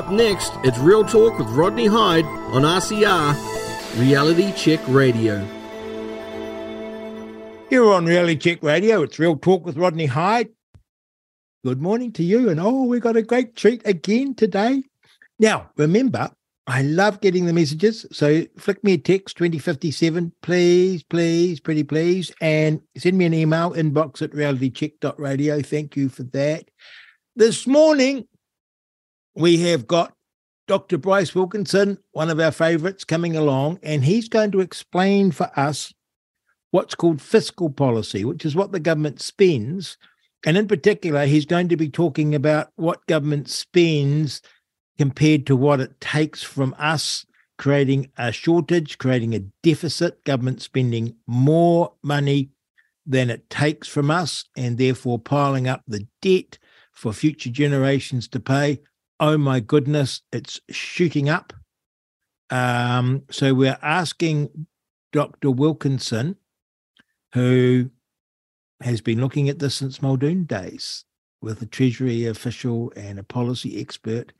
Up next, it's Real Talk with Rodney Hide on RCR, Reality Check Radio. Here on Reality Check Radio, it's Real Talk with Rodney Hide. Good morning to you. And oh, we've got a great treat again today. Now, remember, I love getting the messages. So flick me a text 2057, please, please, pretty please. And send me an email, inbox at realitycheck.radio. Thank you for that. This morning, we have got Dr. Bryce Wilkinson, one of our favorites, coming along, and he's going to explain for us what's called fiscal policy, which is what the government spends. And in particular, he's going to be talking about what government spends compared to what it takes from us, creating a shortage, creating a deficit, government spending more money than it takes from us, and therefore piling up the debt for future generations to pay. Oh my goodness, it's shooting up. Um, so we're asking Dr. Wilkinson who has been looking at this since Muldoon days with a Treasury official and a policy expert,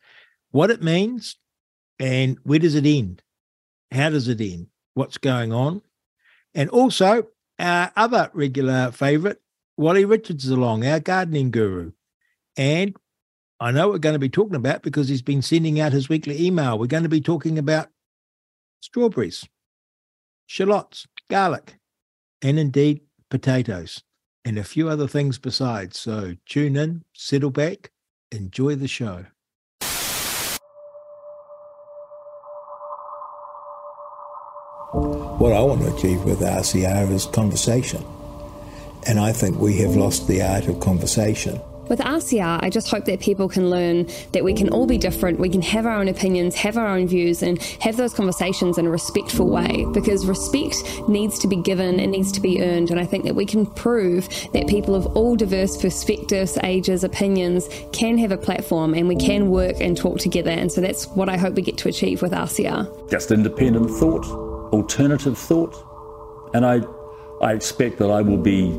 what it means and where does it end? How does it end? What's going on? And also, our other regular favorite, Wally Richards is along, our gardening guru. And I know we're going to be talking about because he's been sending out his weekly email. We're going to be talking about strawberries, shallots, garlic, and indeed potatoes and a few other things besides. So tune in, settle back, enjoy the show. What I want to achieve with RCR is conversation. And I think we have lost the art of conversation. With RCR, I just hope that people can learn that we can all be different, we can have our own opinions, have our own views, and have those conversations in a respectful way because respect needs to be given, it needs to be earned. And I think that we can prove that people of all diverse perspectives, ages, opinions can have a platform and we can work and talk together. And so that's what I hope we get to achieve with RCR. Just independent thought, alternative thought. And I, I expect that I will be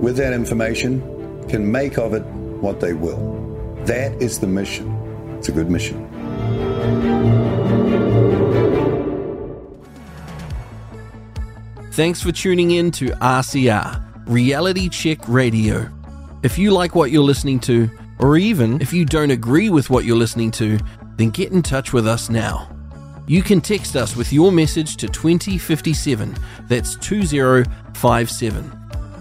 with that information, can make of it what they will. That is the mission. It's a good mission. Thanks for tuning in to RCR, Reality Check Radio. If you like what you're listening to, or even if you don't agree with what you're listening to, then get in touch with us now. You can text us with your message to 2057, that's 2057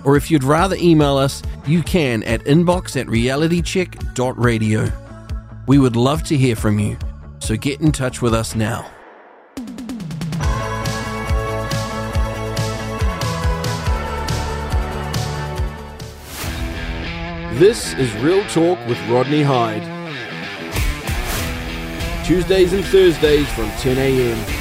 or if you'd rather email us, you can at inbox at realitycheck.radio. We would love to hear from you, so get in touch with us now. This is Real Talk with Rodney Hide. Tuesdays and Thursdays from 10 a.m.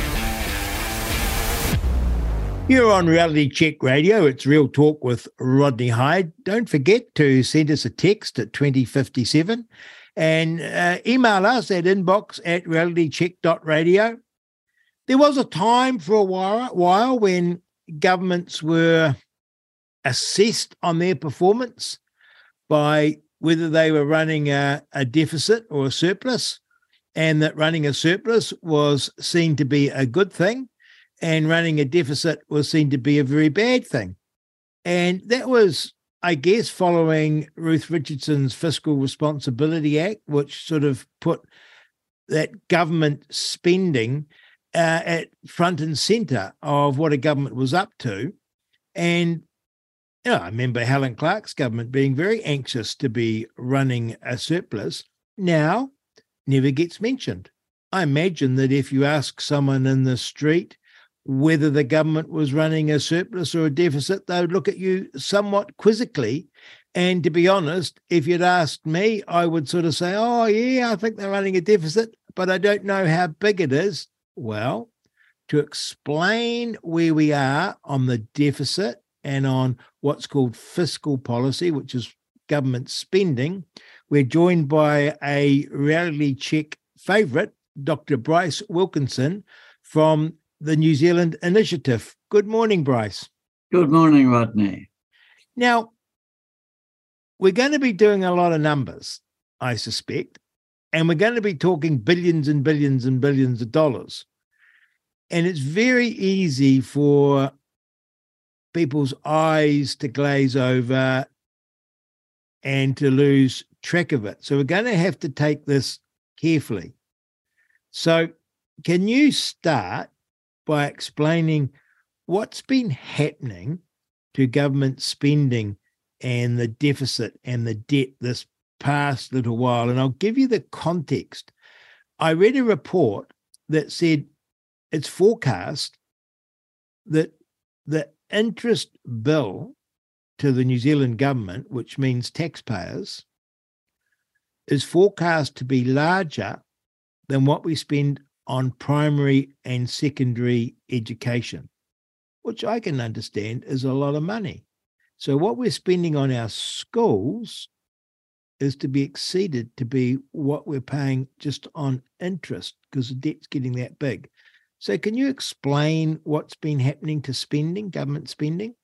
You're on Reality Check Radio. It's Real Talk with Rodney Hide. Don't forget to send us a text at 2057 and uh, email us at inbox at realitycheck.radio. There was a time for a while, while when governments were assessed on their performance by whether they were running a, a deficit or a surplus, and that running a surplus was seen to be a good thing and running a deficit was seen to be a very bad thing. And that was, I guess, following Ruth Richardson's Fiscal Responsibility Act, which sort of put that government spending uh, at front and center of what a government was up to. And you know, I remember Helen Clark's government being very anxious to be running a surplus. Now, never gets mentioned. I imagine that if you ask someone in the street whether the government was running a surplus or a deficit, they would look at you somewhat quizzically. And to be honest, if you'd asked me, I would sort of say, oh, yeah, I think they're running a deficit. but I don't know how big it is. Well, to explain where we are on the deficit and on what's called fiscal policy, which is government spending, we're joined by a reality check favourite, Dr. Bryce Wilkinson from the New Zealand Initiative. Good morning, Bryce. Good morning, Rodney. Now, we're going to be doing a lot of numbers, I suspect, and we're going to be talking billions and billions and billions of dollars. And it's very easy for people's eyes to glaze over and to lose track of it. So we're going to have to take this carefully. So, can you start by explaining what's been happening to government spending and the deficit and the debt this past little while? And I'll give you the context. I read a report that said it's forecast that the interest bill to the New Zealand government, which means taxpayers, is forecast to be larger than what we spend on primary and secondary education, which I can understand is a lot of money. So, what we're spending on our schools is to be exceeded to be what we're paying just on interest because the debt's getting that big. So, can you explain what's been happening to spending, government spending?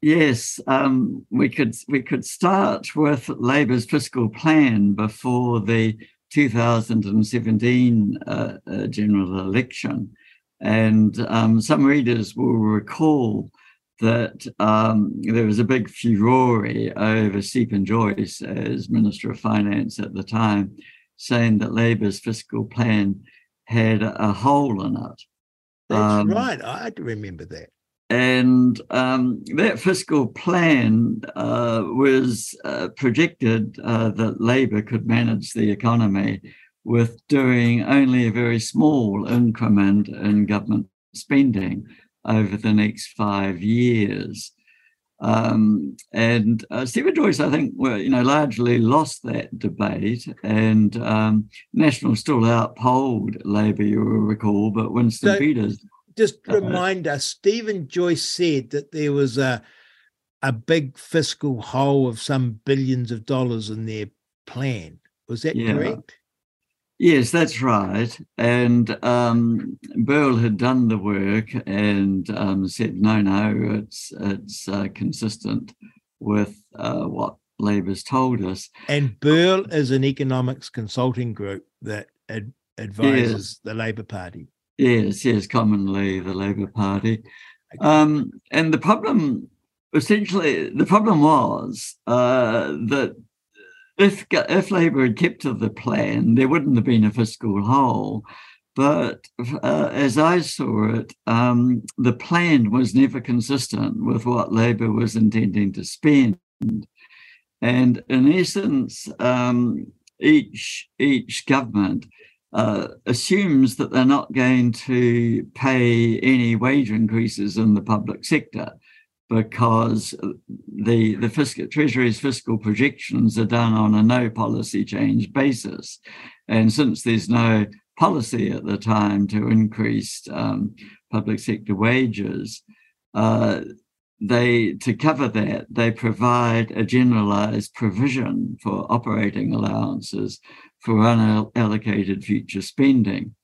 Yes, um, we could we could start with Labor's fiscal plan before the 2017 uh, uh, general election, and um, some readers will recall that um, there was a big furore over Steven Joyce as Minister of Finance at the time, saying that Labor's fiscal plan had a hole in it. That's um, right. I remember that. And um, that fiscal plan uh, was uh, projected uh, that Labor could manage the economy with doing only a very small increment in government spending over the next five years. Um, and uh, Steven Joyce, I think, well, you know, largely lost that debate, and um, National still outpolled Labor, you will recall, but Winston so, Peters just remind us, Steven Joyce said that there was a a big fiscal hole of some billions of dollars in their plan. Was that yeah. correct? Yes, that's right. And um, BERL had done the work and um, said, no, no, it's it's uh, consistent with uh, what Labor's told us. And BERL is an economics consulting group that ad- advises yes. the Labor Party. Yes, yes, commonly the Labour Party. Um, and the problem, essentially, the problem was uh, that if if Labour had kept to the plan, there wouldn't have been a fiscal hole. But uh, as I saw it, um, the plan was never consistent with what Labour was intending to spend. And in essence, um, each each government uh, assumes that they're not going to pay any wage increases in the public sector because the the fiscal treasury's fiscal projections are done on a no policy change basis. And since there's no policy at the time to increase um, public sector wages uh, they to cover that they provide a generalized provision for operating allowances for unallocated future spending.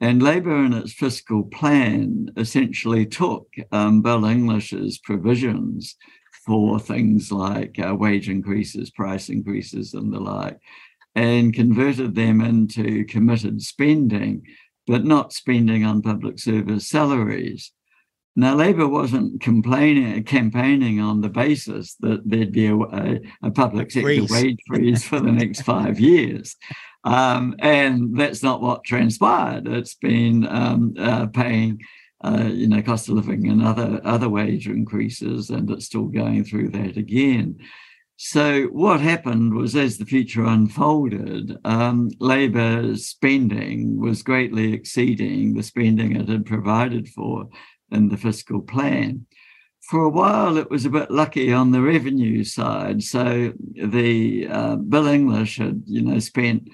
And Labor in its fiscal plan essentially took um, Bill English's provisions for things like uh, wage increases, price increases, and the like, and converted them into committed spending, but not spending on public service salaries. Now, Labor wasn't complaining, campaigning on the basis that there'd be a, a, a public sector freeze. wage freeze for the next five years. Um, and that's not what transpired. It's been um, uh, paying, uh, you know, cost of living and other other wage increases, and it's still going through that again. So what happened was, as the future unfolded, um, Labor's spending was greatly exceeding the spending it had provided for in the fiscal plan. For a while, it was a bit lucky on the revenue side. So the uh, Bill English had, you know, spent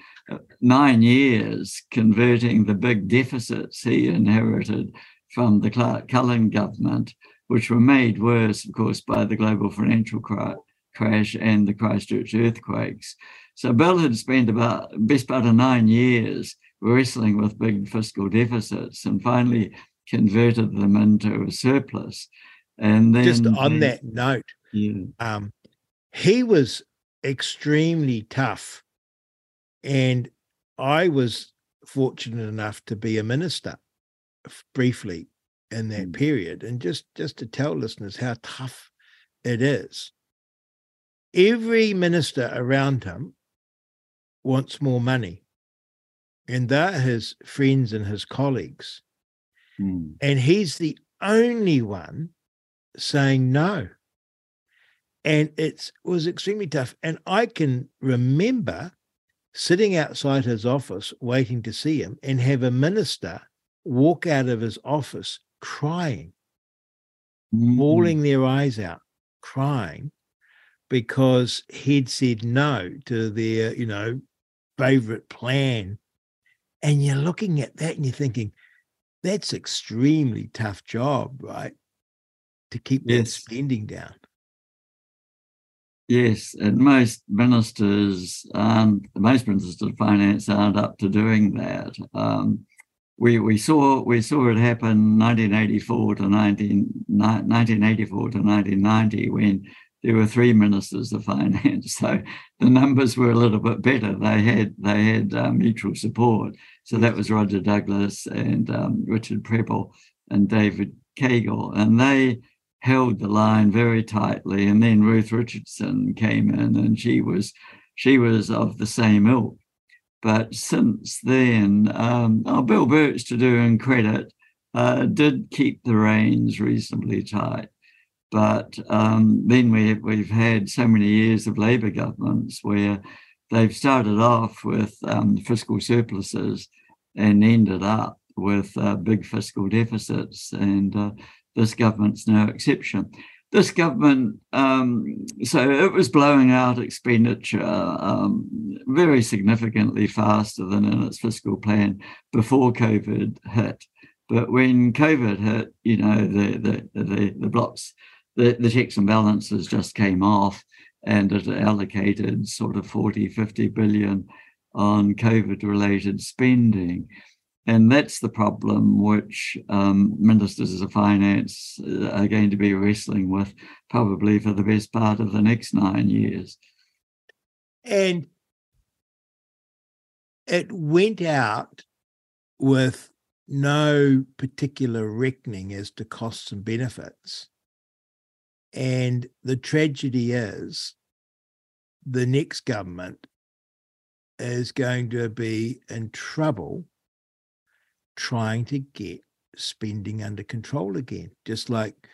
nine years converting the big deficits he inherited from the Clark Cullen government, which were made worse, of course, by the global financial crash and the Christchurch earthquakes. So Bill had spent about best part of nine years wrestling with big fiscal deficits and finally converted them into a surplus. And then just on that note, yeah. um, he was extremely tough. And I was fortunate enough to be a minister briefly in that mm. period. And just, just to tell listeners how tough it is, every minister around him wants more money. And they're his friends and his colleagues. Mm. And he's the only one saying no. And it was extremely tough. And I can remember sitting outside his office waiting to see him and have a minister walk out of his office crying, mm-hmm. bawling their eyes out, crying because he'd said no to their, you know, favorite plan. And you're looking at that and you're thinking, that's extremely tough job, right? To keep yes. that spending down. Yes, and most ministers, um, most ministers of finance aren't up to doing that. Um, we we saw we saw it happen 1984 to 19, 1984 to 1990 when there were three ministers of finance, so the numbers were a little bit better. They had they had uh, mutual support. So that was Roger Douglas and um, Richard Prebble and David Caygill, and they held the line very tightly. And then Ruth Richardson came in, and she was she was of the same ilk. But since then, um, oh, Bill Birch, to do him credit, uh, did keep the reins reasonably tight. But um, then we, we've had so many years of Labour governments where they've started off with um, fiscal surpluses and ended up with uh, big fiscal deficits. And uh, this government's no exception. This government, um, so it was blowing out expenditure um, very significantly faster than in its fiscal plan before COVID hit. But when COVID hit, you know, the the the, the blocks, the, the checks and balances just came off and it allocated sort of 40, 50 billion on COVID related spending. And that's the problem which um, ministers of finance uh, are going to be wrestling with probably for the best part of the next nine years. And it went out with no particular reckoning as to costs and benefits. And the tragedy is the next government is going to be in trouble trying to get spending under control again, just like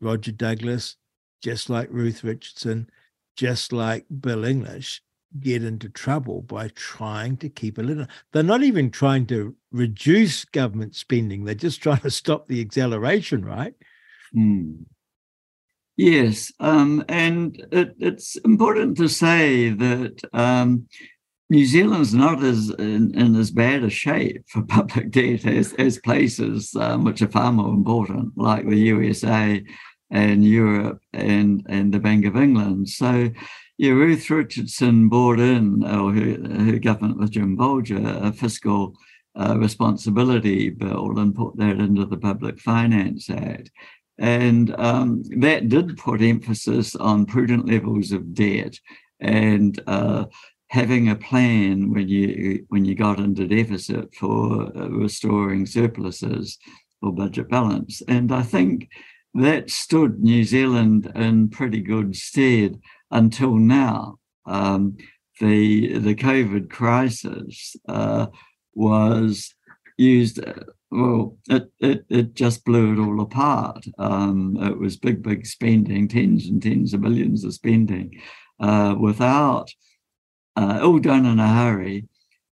Roger Douglas, just like Ruth Richardson, just like Bill English get into trouble by trying to keep a little. They're not even trying to reduce government spending, they're just trying to stop the acceleration, right? Mm. Yes, um, and it, it's important to say that um, New Zealand's not as in, in, as bad a shape for public debt as, as places um, which are far more important, like the USA and Europe and, and the Bank of England. So, yeah, Ruth Richardson brought in, or her, her government with Jim Bolger, a fiscal uh, responsibility bill and put that into the Public Finance Act. And um, that did put emphasis on prudent levels of debt and uh, having a plan when you when you got into deficit for uh, restoring surpluses or budget balance. And I think that stood New Zealand in pretty good stead until now. Um, the the COVID crisis uh, was used. Uh, well, it, it it just blew it all apart. Um, it was big, big spending, tens and tens of billions of spending, uh, without uh, all done in a hurry,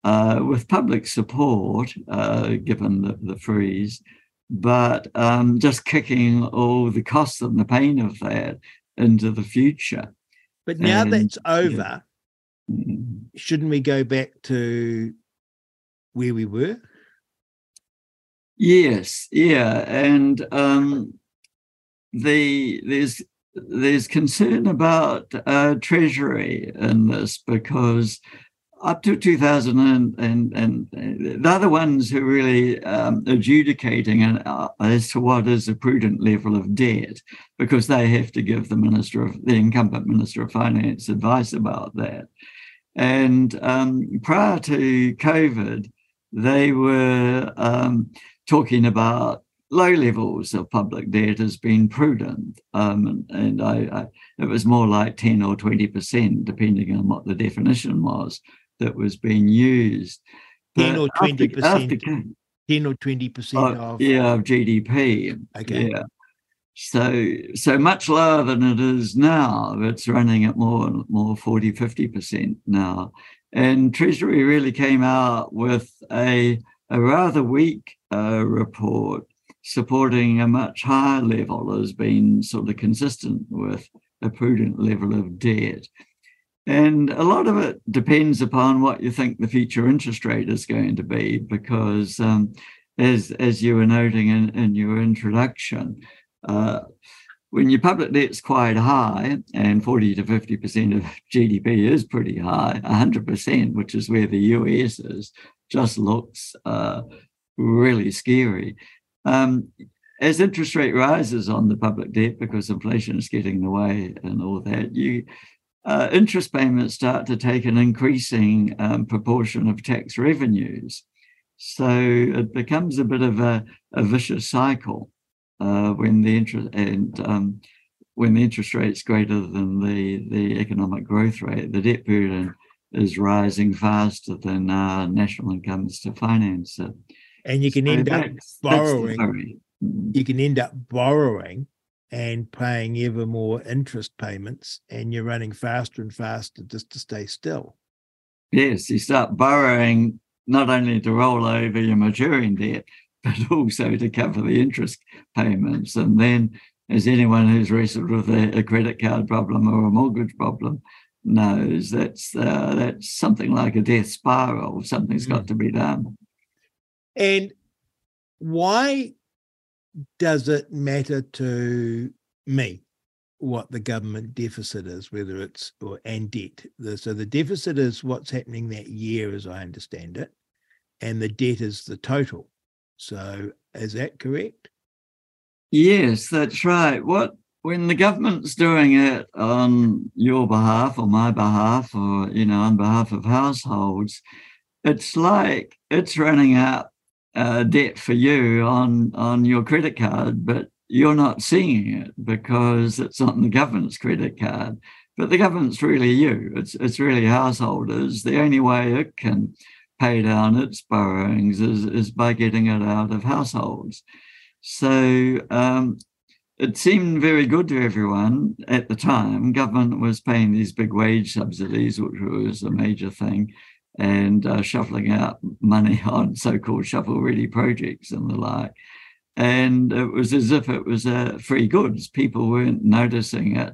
uh, with public support, uh, given the, the freeze, but um, just kicking all the costs and the pain of that into the future. But now and, that's over, yeah. Mm-hmm. shouldn't we go back to where we were? Yes, yeah, and um, the there's there's concern about uh, Treasury in this because up to 2000 and, and, and they're the ones who are really um, adjudicating and, uh, as to what is a prudent level of debt because they have to give the minister of the incumbent minister of finance advice about that. And um, prior to covid they were um, talking about low levels of public debt as being prudent. Um, and, and I, I, it was more like 10 or 20%, depending on what the definition was that was being used. 10 or 20%. After, after, 10 or 20% of yeah of GDP. Okay. Yeah. So so much lower than it is now. It's running at more more 40, 50% now. And Treasury really came out with a, a rather weak uh, report supporting a much higher level has been sort of consistent with a prudent level of debt. And a lot of it depends upon what you think the future interest rate is going to be, because um, as, as you were noting in, in your introduction, uh, when your public debt's quite high, and 40 to 50% of GDP is pretty high, 100%, which is where the US is, just looks uh, really scary. Um, as interest rate rises on the public debt because inflation is getting in the way and all that, you uh, interest payments start to take an increasing um, proportion of tax revenues. So it becomes a bit of a, a vicious cycle uh, when the interest and um, when the interest rate is greater than the the economic growth rate, the debt burden is rising faster than our national incomes to finance it and you can so end up borrowing. You can end up borrowing and paying ever more interest payments, and you're running faster and faster just to stay still. Yes, you start borrowing not only to roll over your maturing debt, but also to cover the interest payments. And then, as anyone who's wrestled with a, a credit card problem or a mortgage problem knows, that's uh, that's something like a death spiral. Something's mm. got to be done. And why does it matter to me what the government deficit is, whether it's or and debt? so the deficit is what's happening that year, as I understand it, and the debt is the total. So is that correct? Yes, that's right. What when the government's doing it on your behalf or my behalf or you know on behalf of households, it's like it's running out uh, debt for you on on your credit card, but you're not seeing it because it's on the government's credit card. But the government's really you. It's it's really householders. The only way it can pay down its borrowings is, is by getting it out of households. So um, it seemed very good to everyone at the time. Government was paying these big wage subsidies, which was a major thing and uh, shuffling out money on so-called shovel-ready projects and the like. And it was as if it was a free goods. People weren't noticing it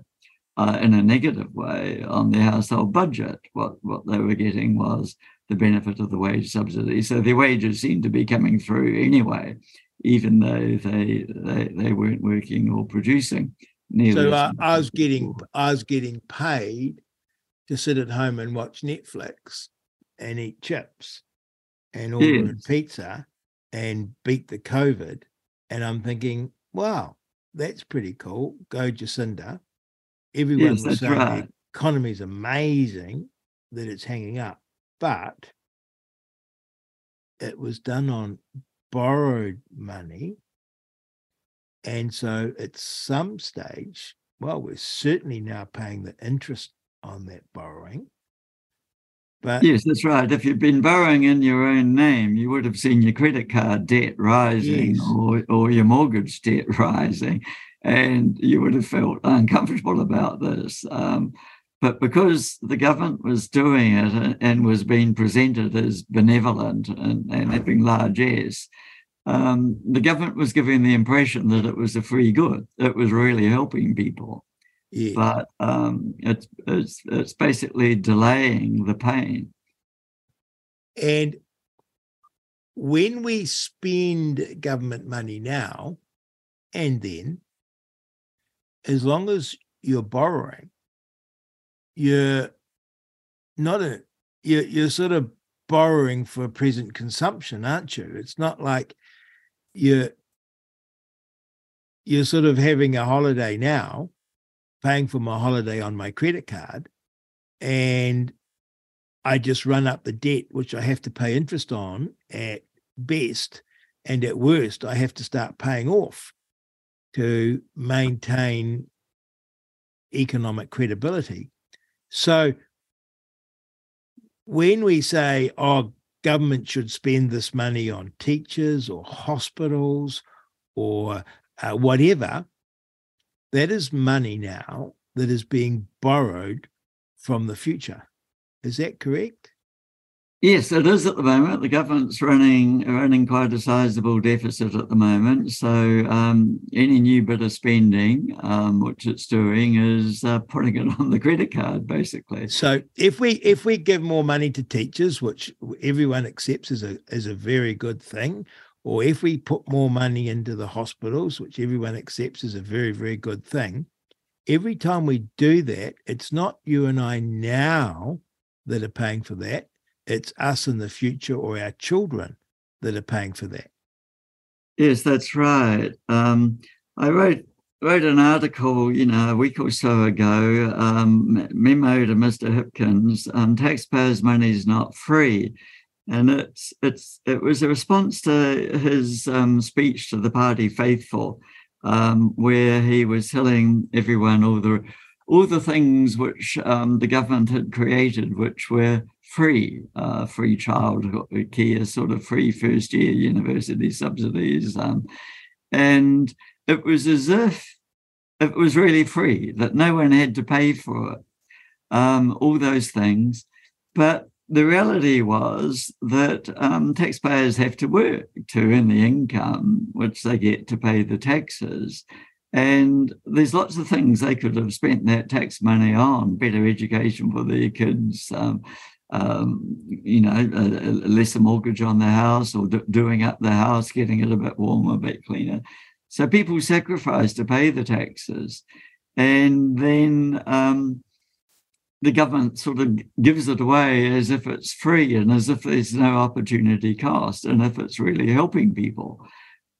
uh, in a negative way on their household budget. What what they were getting was the benefit of the wage subsidy. So their wages seemed to be coming through anyway, even though they they, they weren't working or producing. So uh, I was getting I was getting paid to sit at home and watch Netflix and eat chips and hmm. order yes. pizza and beat the COVID. And I'm thinking, wow, that's pretty cool. Go Jacinda. Everyone yes, was saying right. the economy is amazing that it's hanging up, but it was done on borrowed money. And so at some stage, well, we're certainly now paying the interest on that borrowing. But yes, that's right. If you'd been borrowing in your own name, you would have seen your credit card debt rising yes. or, or your mortgage debt rising, and you would have felt uncomfortable about this. Um, but because the government was doing it and was being presented as benevolent and, and having largesse, um, the government was giving the impression that it was a free good. It was really helping people. Yeah. But um, it's, it's, it's basically delaying the pain. And when we spend government money now and then, as long as you're borrowing, you're not a you're, you're sort of borrowing for present consumption, aren't you? It's not like you're you're sort of having a holiday now, paying for my holiday on my credit card, and I just run up the debt, which I have to pay interest on at best, and at worst, I have to start paying off to maintain economic credibility. So when we say, oh, government should spend this money on teachers or hospitals or uh, whatever, that is money now that is being borrowed from the future. Is that correct? Yes, it is at the moment. The government's running running quite a sizable deficit at the moment. So um, any new bit of spending, um, which it's doing, is uh, putting it on the credit card, basically. So if we if we give more money to teachers, which everyone accepts is a is a very good thing, or if we put more money into the hospitals, which everyone accepts is a very very good thing, every time we do that, it's not you and I now that are paying for that it's us in the future or our children that are paying for that. Yes, that's right. Um, I wrote wrote an article, you know, a week or so ago, um, memo to Mr. Hipkins. Um, taxpayers' money is not free, and it's it's it was a response to his um, speech to the party faithful, um, where he was telling everyone all the all the things which um, the government had created, which were free, uh, free child care, sort of free first year university subsidies. Um, and it was as if it was really free, that no one had to pay for it, um, all those things. But the reality was that um, taxpayers have to work to earn the income which they get to pay the taxes. And there's lots of things they could have spent that tax money on better education for their kids, um, um, you know, a, a lesser mortgage on the house or do, doing up the house, getting it a bit warmer, a bit cleaner. So people sacrifice to pay the taxes. And then um, the government sort of gives it away as if it's free and as if there's no opportunity cost and if it's really helping people.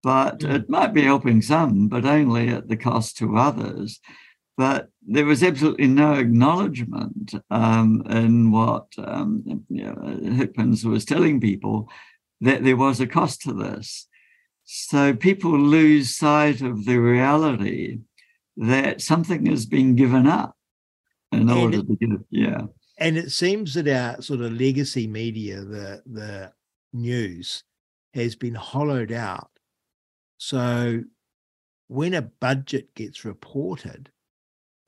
But mm. it might be helping some, but only at the cost to others but there was absolutely no acknowledgement um, in what um, you know, Hipkins was telling people that there was a cost to this. So people lose sight of the reality that something has been given up and order it, to. Yeah. And it seems that our sort of legacy media, the the news, has been hollowed out. So when a budget gets reported,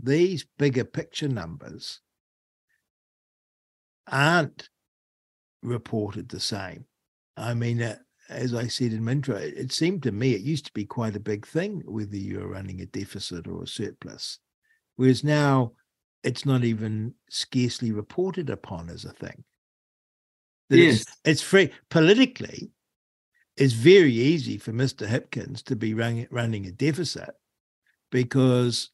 these bigger picture numbers aren't reported the same. I mean, uh, as I said in my intro, it, it seemed to me it used to be quite a big thing whether you're running a deficit or a surplus, whereas now it's not even scarcely reported upon as a thing. That yes. It's, it's free politically. It's very easy for Mr. Hipkins to be running, running a deficit because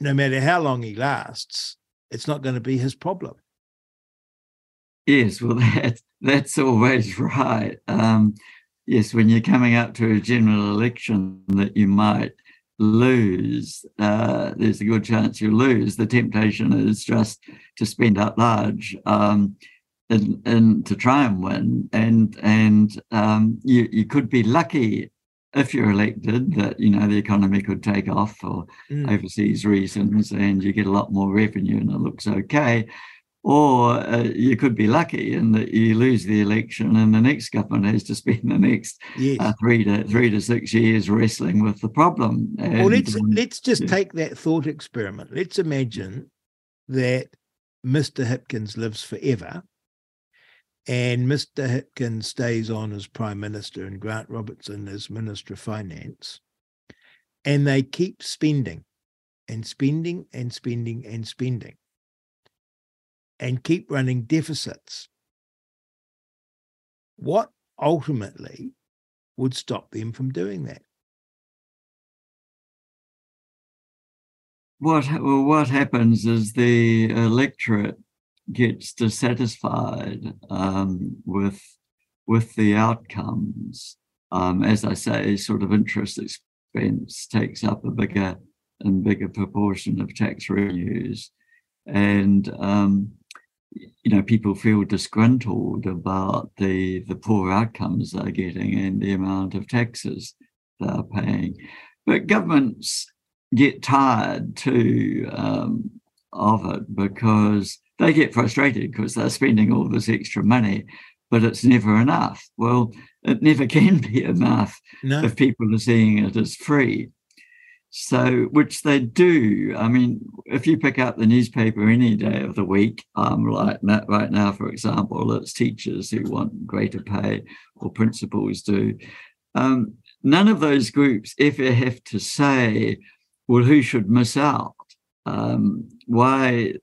no matter how long he lasts, it's not going to be his problem. Yes, well, that, that's always right. Um, yes, when you're coming up to a general election that you might lose, uh, there's a good chance you lose. The temptation is just to spend up large um, and, and to try and win. And and um, you you could be lucky if you're elected, that you know the economy could take off for mm. overseas reasons, and you get a lot more revenue, and it looks okay. Or uh, you could be lucky and that you lose the election, and the next government has to spend the next yes. uh, three to three to six years wrestling with the problem. And, well, let's um, let's just yeah. take that thought experiment. Let's imagine that Mr. Hipkins lives forever and Mr. Hipkins stays on as Prime Minister and Grant Robertson as Minister of Finance. And they keep spending and spending and spending and spending and keep running deficits. What ultimately would stop them from doing that. What well, what happens is the electorate gets dissatisfied um, with with the outcomes. Um, as I say, sort of interest expense takes up a bigger and bigger proportion of tax revenues, and um, you know people feel disgruntled about the the poor outcomes they're getting and the amount of taxes they're paying. But governments get tired too um, of it because they get frustrated because they're spending all this extra money, but it's never enough. Well, it never can be enough no. if people are seeing it as free. So, which they do. I mean, if you pick up the newspaper any day of the week, um, like right now, for example, it's teachers who want greater pay or principals do. Um, none of those groups ever have to say, well, who should miss out? Um, why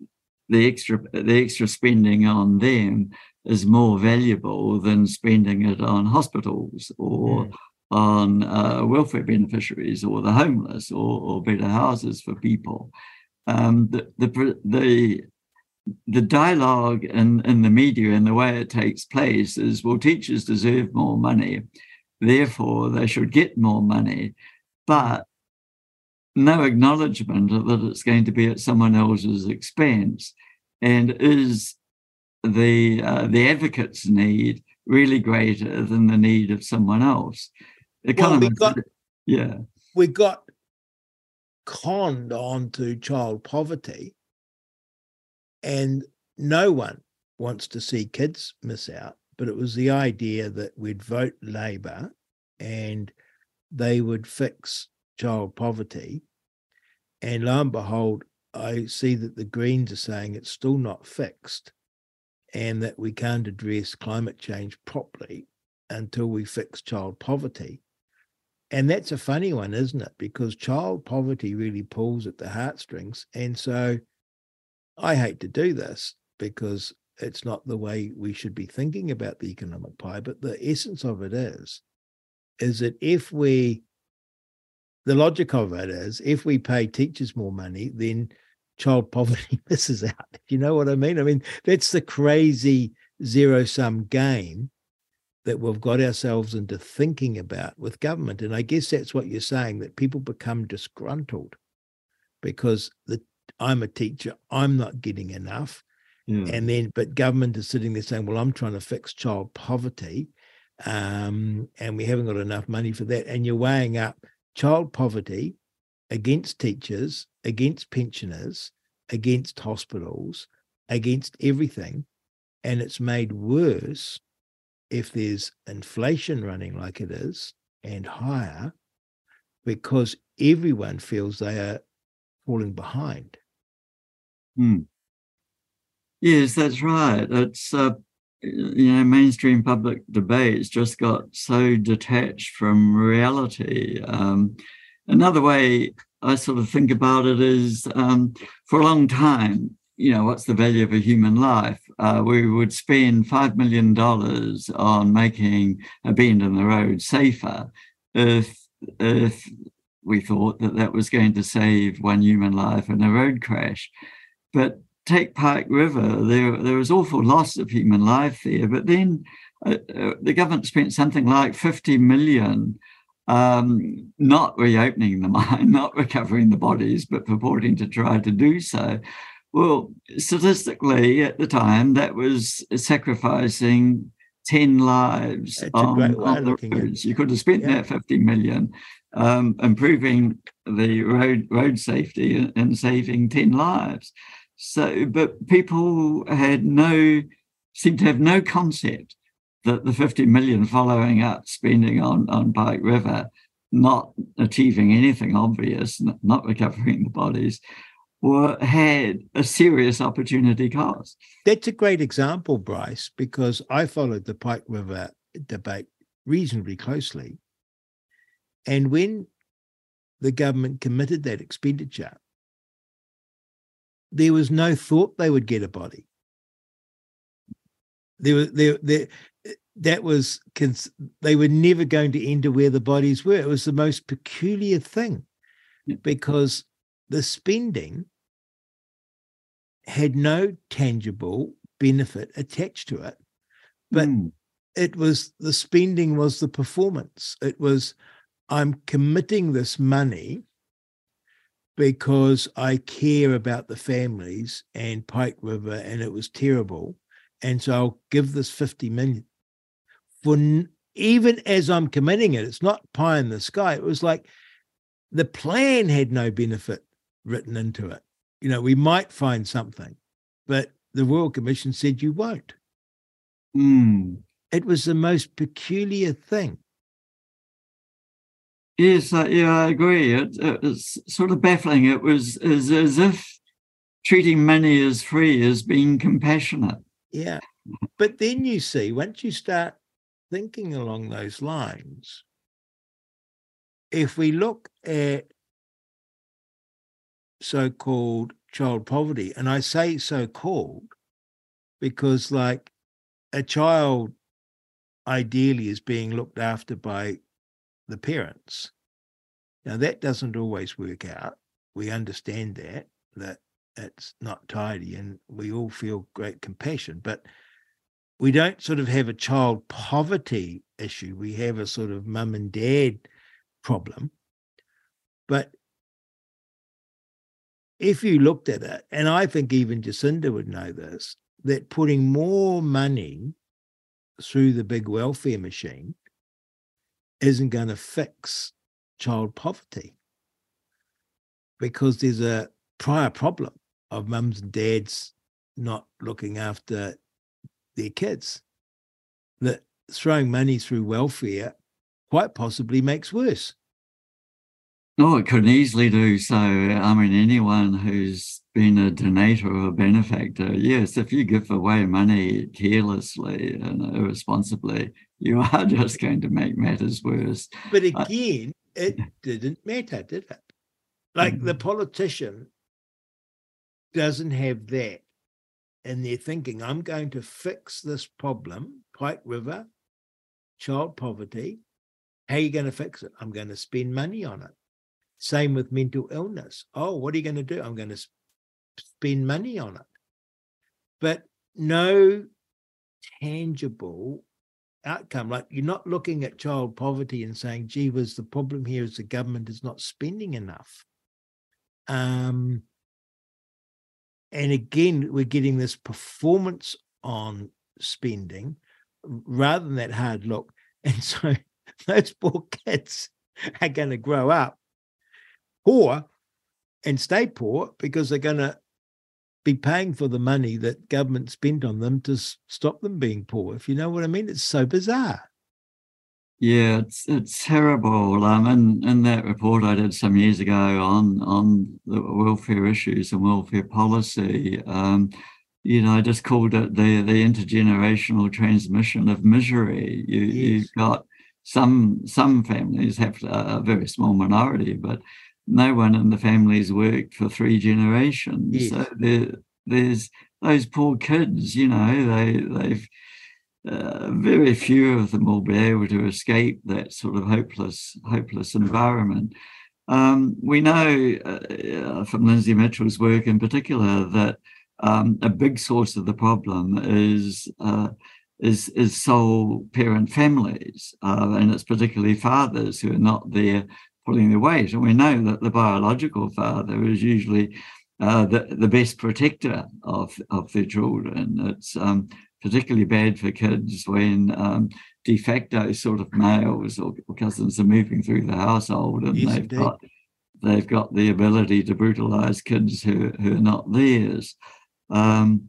the extra the extra spending on them is more valuable than spending it on hospitals or mm. On uh, welfare beneficiaries or the homeless or, or better houses for people. Um, the, the, the, the dialogue in, in the media and the way it takes place is well, teachers deserve more money, therefore they should get more money, but no acknowledgement that it's going to be at someone else's expense. And is the uh, the advocate's need really greater than the need of someone else? It well, we got, yeah, we got conned onto child poverty, and no one wants to see kids miss out. But it was the idea that we'd vote Labor and they would fix child poverty. And lo and behold, I see that the Greens are saying it's still not fixed and that we can't address climate change properly until we fix child poverty. And that's a funny one, isn't it? Because child poverty really pulls at the heartstrings. And so I hate to do this because it's not the way we should be thinking about the economic pie. But the essence of it is, is that if we the logic of it is if we pay teachers more money, then child poverty misses out. Do you know what I mean? I mean, that's the crazy zero sum game that we've got ourselves into thinking about with government. And I guess that's what you're saying that people become disgruntled because the I'm a teacher, I'm not getting enough. Mm. And then, but government is sitting there saying, well, I'm trying to fix child poverty. Um, and we haven't got enough money for that. And you're weighing up child poverty against teachers, against pensioners, against hospitals, against everything. And it's made worse if there's inflation running like it is and higher because everyone feels they are falling behind. Hmm. Yes, that's right. It's uh, you know, mainstream public debates just got so detached from reality. Um, another way I sort of think about it is um, for a long time, you know, what's the value of a human life? Uh, we would spend $5 million on making a bend in the road safer if, if we thought that that was going to save one human life in a road crash. But take Pike River, there there was awful loss of human life there. But then uh, uh, the government spent something like 50 million um, not reopening the mine, not recovering the bodies, but purporting to try to do so. Well, statistically, at the time, that was sacrificing 10 lives on, on the roads. You could have spent yeah. that 50 million um, improving the road road safety and saving 10 lives. So, but people had no, seemed to have no concept that the 50 million following up spending on, on Pike River, not achieving anything obvious, not recovering the bodies, were had a serious opportunity cost. That's a great example, Bryce, because I followed the Pike River debate reasonably closely. And when the government committed that expenditure, there was no thought they would get a body. There was there, there that was they were never going to enter where the bodies were. It was the most peculiar thing because the spending had no tangible benefit attached to it, but mm. it was the spending was the performance. It was I'm committing this money because I care about the families and Pike River, and it was terrible. And so I'll give this 50 million. For even as I'm committing it, it's not pie in the sky. It was like the plan had no benefit written into it. You know, we might find something, but the Royal Commission said you won't. Mm. It was the most peculiar thing. Yes, uh, yeah, I agree. It, was sort of baffling. It was as, as if treating money as free as being compassionate. Yeah. But then you see, once you start thinking along those lines, if we look at so called child poverty, and I say so called because, like, a child ideally is being looked after by the parents. Now, that doesn't always work out. We understand that, that it's not tidy, and we all feel great compassion. But we don't sort of have a child poverty issue. We have a sort of mum and dad problem. But if you looked at it, and I think even Jacinda would know this, that putting more money through the big welfare machine isn't going to fix child poverty because there's a prior problem of mums and dads not looking after their kids that throwing money through welfare quite possibly makes worse. Oh, it could easily do so. I mean, anyone who's been a donator or a benefactor, yes, if you give away money carelessly and irresponsibly, you are just going to make matters worse. But again, it didn't matter, did it? Like mm-hmm. the politician doesn't have that and they're thinking, I'm going to fix this problem, Pike River, child poverty. How are you going to fix it? I'm going to spend money on it. Same with mental illness. Oh, what are you going to do? I'm going to spend money on it. But no tangible outcome. Like you're not looking at child poverty and saying, gee was the problem here is the government is not spending enough. Um, and again, we're getting this performance on spending rather than that hard look. And so those poor kids are going to grow up poor and stay poor because they're going to be paying for the money that government spent on them to stop them being poor. If you know what I mean, it's so bizarre. Yeah, it's it's terrible. Um, in, in that report I did some years ago on on the welfare issues and welfare policy, um, you know, I just called it the the intergenerational transmission of misery. You yes. you've got some some families have a very small minority, but no one in the family's worked for three generations. Yes. So there, there's those poor kids. You know, they they've uh, very few of them will be able to escape that sort of hopeless, hopeless environment. Um, we know uh, from Lindsay Mitchell's work in particular that um, a big source of the problem is uh, is, is sole parent families, uh, and it's particularly fathers who are not there pulling the weight. And we know that the biological father is usually uh, the, the best protector of, of their children. It's um, particularly bad for kids when um, de facto sort of males or, or, cousins are moving through the household and yes, they've indeed. got they've got the ability to brutalize kids who, who are not theirs. Um,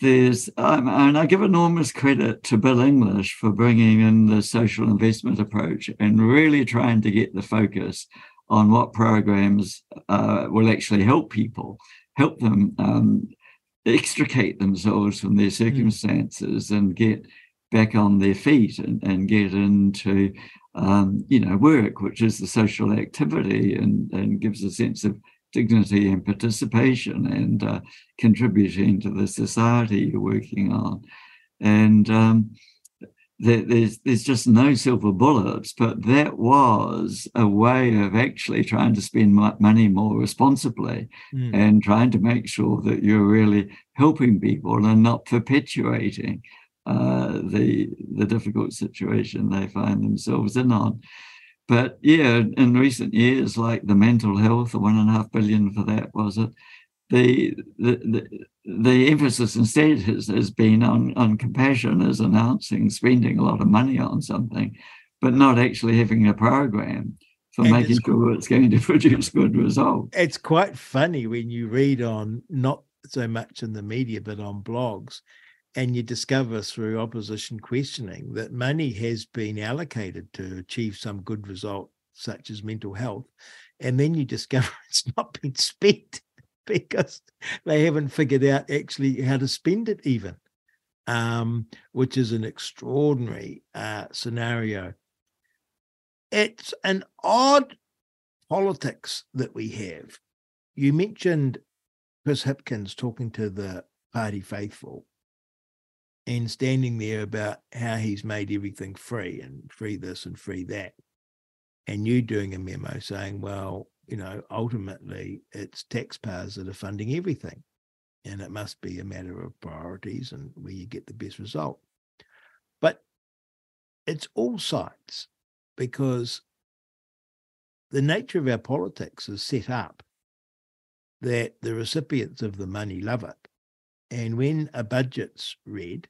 there's um, and I give enormous credit to Bill English for bringing in the social investment approach and really trying to get the focus on what programs uh, will actually help people, help them um, extricate themselves from their mm. circumstances mm. and get back on their feet and, and get into um, you know work which is the social activity and, and gives a sense of dignity and participation and uh, contributing to the society you're working on and um, there's there's just no silver bullets, but that was a way of actually trying to spend money more responsibly mm. and trying to make sure that you're really helping people and not perpetuating uh, the the difficult situation they find themselves in on. But yeah, in recent years, like the mental health, the one and a half billion for that was it. The the, the the emphasis instead has, has been on, on compassion as announcing spending a lot of money on something, but not actually having a program for and making it's, sure it's going to produce good results. It's quite funny when you read on not so much in the media, but on blogs, and you discover through opposition questioning that money has been allocated to achieve some good result, such as mental health. And then you discover it's not been spent because they haven't figured out actually how to spend it even, um, which is an extraordinary uh, scenario. It's an odd politics that we have. You mentioned Chris Hipkins talking to the party faithful and standing there about how he's made everything free and free this and free that. And you doing a memo saying, well, you know, ultimately it's taxpayers that are funding everything. And it must be a matter of priorities and where you get the best result. But it's all sides because the nature of our politics is set up that the recipients of the money love it. And when a budget's read,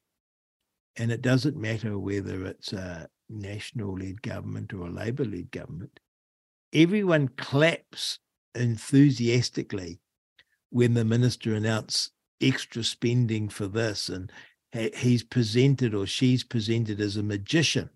and it doesn't matter whether it's a national led government or a Labour led government, everyone claps enthusiastically when the minister announces extra spending for this and he's presented or she's presented as a magician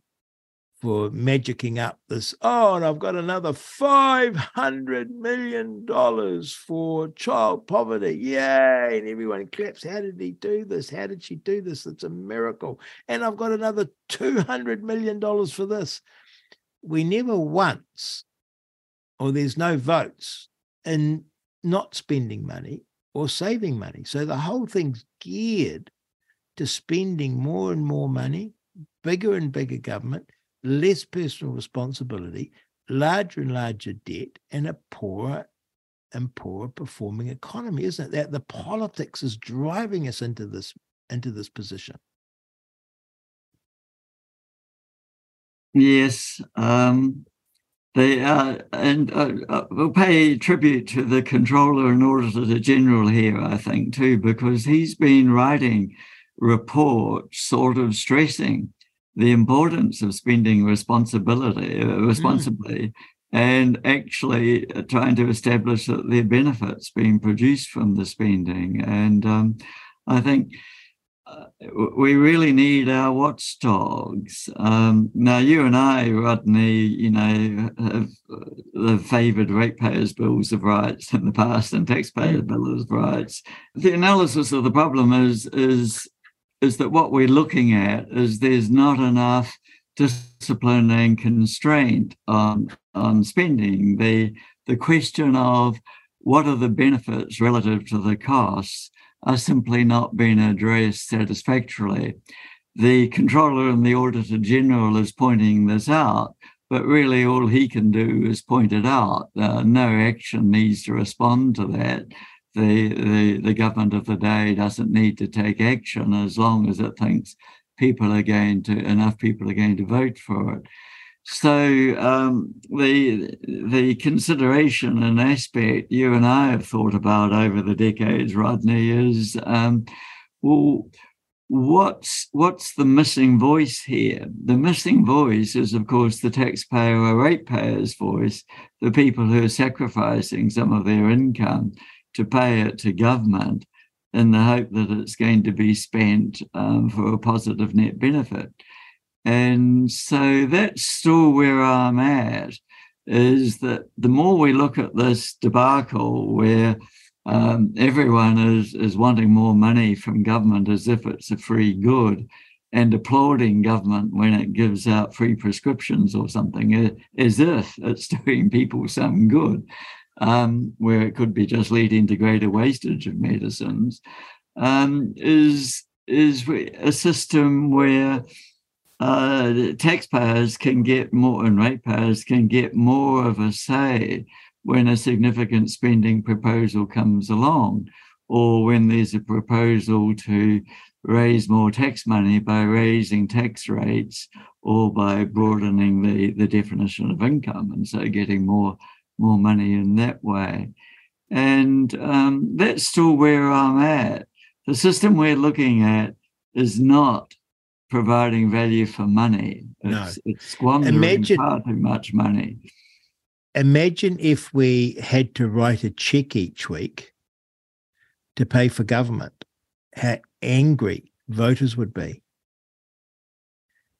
for magicking up this oh and i've got another 500 million dollars for child poverty. Yay and everyone claps how did he do this? How did she do this? It's a miracle. And i've got another 200 million dollars for this. We never once or there's no votes in not spending money or saving money. So the whole thing's geared to spending more and more money, bigger and bigger government, less personal responsibility, larger and larger debt, and a poorer and poorer performing economy, isn't it? That the politics is driving us into this into this position. Yes, um, they uh, and uh, uh, we'll pay tribute to the controller and auditor general here, I think, too, because he's been writing reports, sort of stressing the importance of spending responsibility uh, responsibly. Mm. And actually trying to establish that there are benefits being produced from the spending. And um, I think we really need our watchdogs. Um, now, you and I, Rodney, you know, have, have favoured ratepayers' bills of rights in the past and taxpayer bills of rights. The analysis of the problem is is is that what we're looking at is there's not enough discipline and constraint on on spending. The the question of what are the benefits relative to the costs are simply not being addressed satisfactorily. The controller and the auditor general is pointing this out, but really all he can do is point it out. Uh, no action needs to respond to that. The, the, the government of the day doesn't need to take action as long as it thinks people are going to enough people are going to vote for it. So um, the the consideration and aspect you and I have thought about over the decades, Rodney, is um, well, what's what's the missing voice here? The missing voice is, of course, the taxpayer or ratepayer's voice, the people who are sacrificing some of their income to pay it to government in the hope that it's going to be spent um, for a positive net benefit. And so that's still where I'm at is that the more we look at this debacle where um, everyone is, is wanting more money from government as if it's a free good and applauding government when it gives out free prescriptions or something as if it's doing people some good, um, where it could be just leading to greater wastage of medicines, um, is, is a system where uh, taxpayers can get more and ratepayers can get more of a say when a significant spending proposal comes along or when there's a proposal to raise more tax money by raising tax rates or by broadening the, the definition of income and so getting more more money in that way and um, that's still where i'm at the system we're looking at is not providing value for money it's, no. it's squandering imagine, far too much money imagine if we had to write a check each week to pay for government how angry voters would be.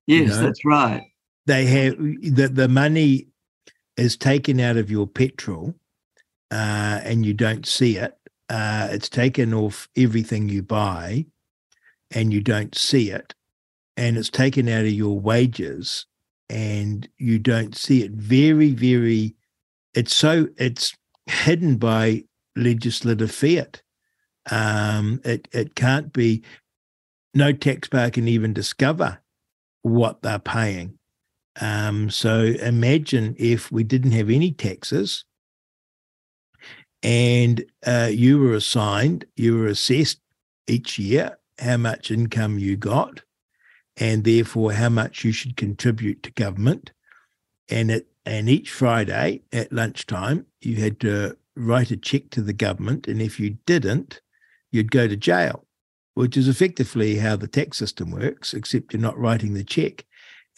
Yes, you know, that's right. They have the, the money is taken out of your petrol uh, and you don't see it. Uh, it's taken off everything you buy and you don't see it. And it's taken out of your wages and you don't see it. Very, very, it's so, it's hidden by legislative fiat. Um, it it can't be. No taxpayer can even discover what they're paying. Um, so imagine if we didn't have any taxes, and uh, you were assigned, you were assessed each year how much income you got, and therefore how much you should contribute to government. And it and each Friday at lunchtime, you had to write a check to the government, and if you didn't, you'd go to jail, which is effectively how the tax system works, except you're not writing the check.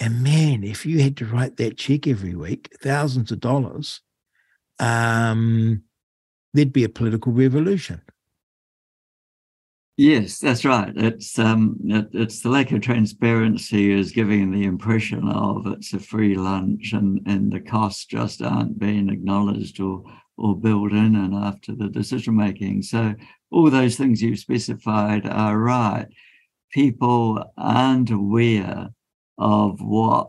And man, if you had to write that check every week, thousands of dollars, um, there'd be a political revolution. Yes, that's right. It's um, it, it's the lack of transparency is giving the impression of it's a free lunch, and and the costs just aren't being acknowledged or or built in and after the decision making. So all those things you've specified are right. People aren't aware of what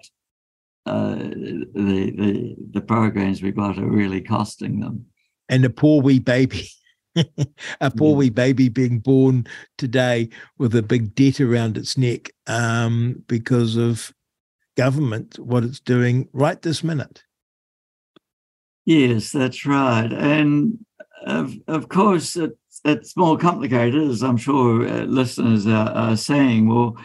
uh, the, the the programs we've got are really costing them. And a poor wee baby, a poor yeah. wee baby being born today with a big debt around its neck um, because of government, what it's doing right this minute. Yes, that's right. And of, of course, it's, it's more complicated, as I'm sure uh, listeners are, are, saying. Well,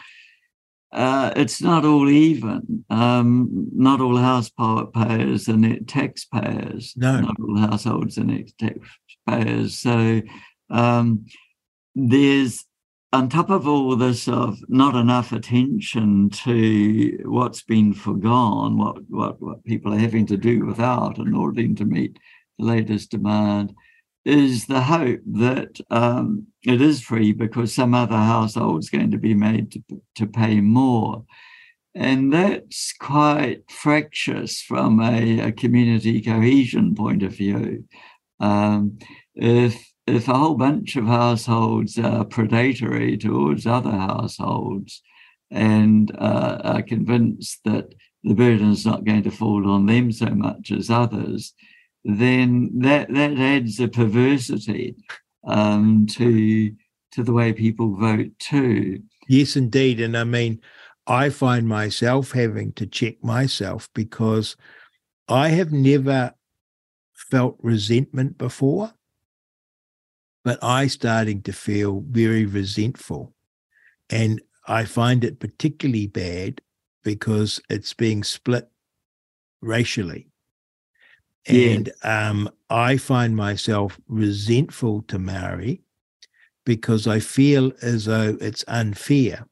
uh, it's not all even. Um, not all house payers are net taxpayers. No. Not all households are net taxpayers. So um, there's on top of all this of not enough attention to what's been forgone, what, what, what people are having to do without in order to meet the latest demand, is the hope that um, it is free because some other household is going to be made to, to pay more. And that's quite fractious from a, a community cohesion point of view. Um, if if a whole bunch of households are predatory towards other households and uh, are convinced that the burden is not going to fall on them so much as others, then that, that adds a perversity um, to to the way people vote too. Yes, indeed. And I mean, I find myself having to check myself because I have never felt resentment before but I starting to feel very resentful. And I find it particularly bad because it's being split racially. And um, I find myself resentful to Maori because I feel as though it's unfair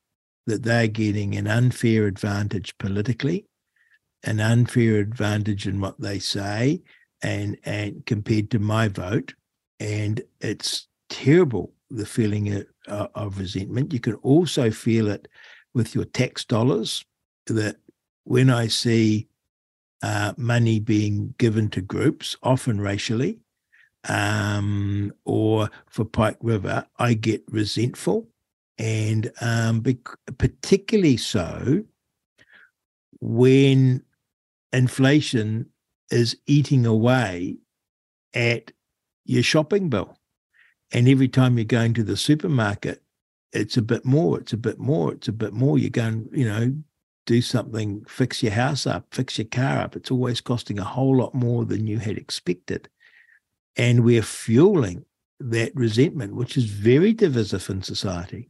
that they're getting an unfair advantage politically, an unfair advantage in what they say, and and compared to my vote, and it's terrible the feeling of, uh, of resentment. You can also feel it with your tax dollars. That when I see uh, money being given to groups, often racially, um, or for Pike River, I get resentful, and um, particularly so when inflation is eating away at your shopping bill. And every time you're going to the supermarket, it's a bit more, it's a bit more, it's a bit more. You're going, you know, do something, fix your house up, fix your car up. It's always costing a whole lot more than you had expected. And we're fueling that resentment, which is very divisive in society.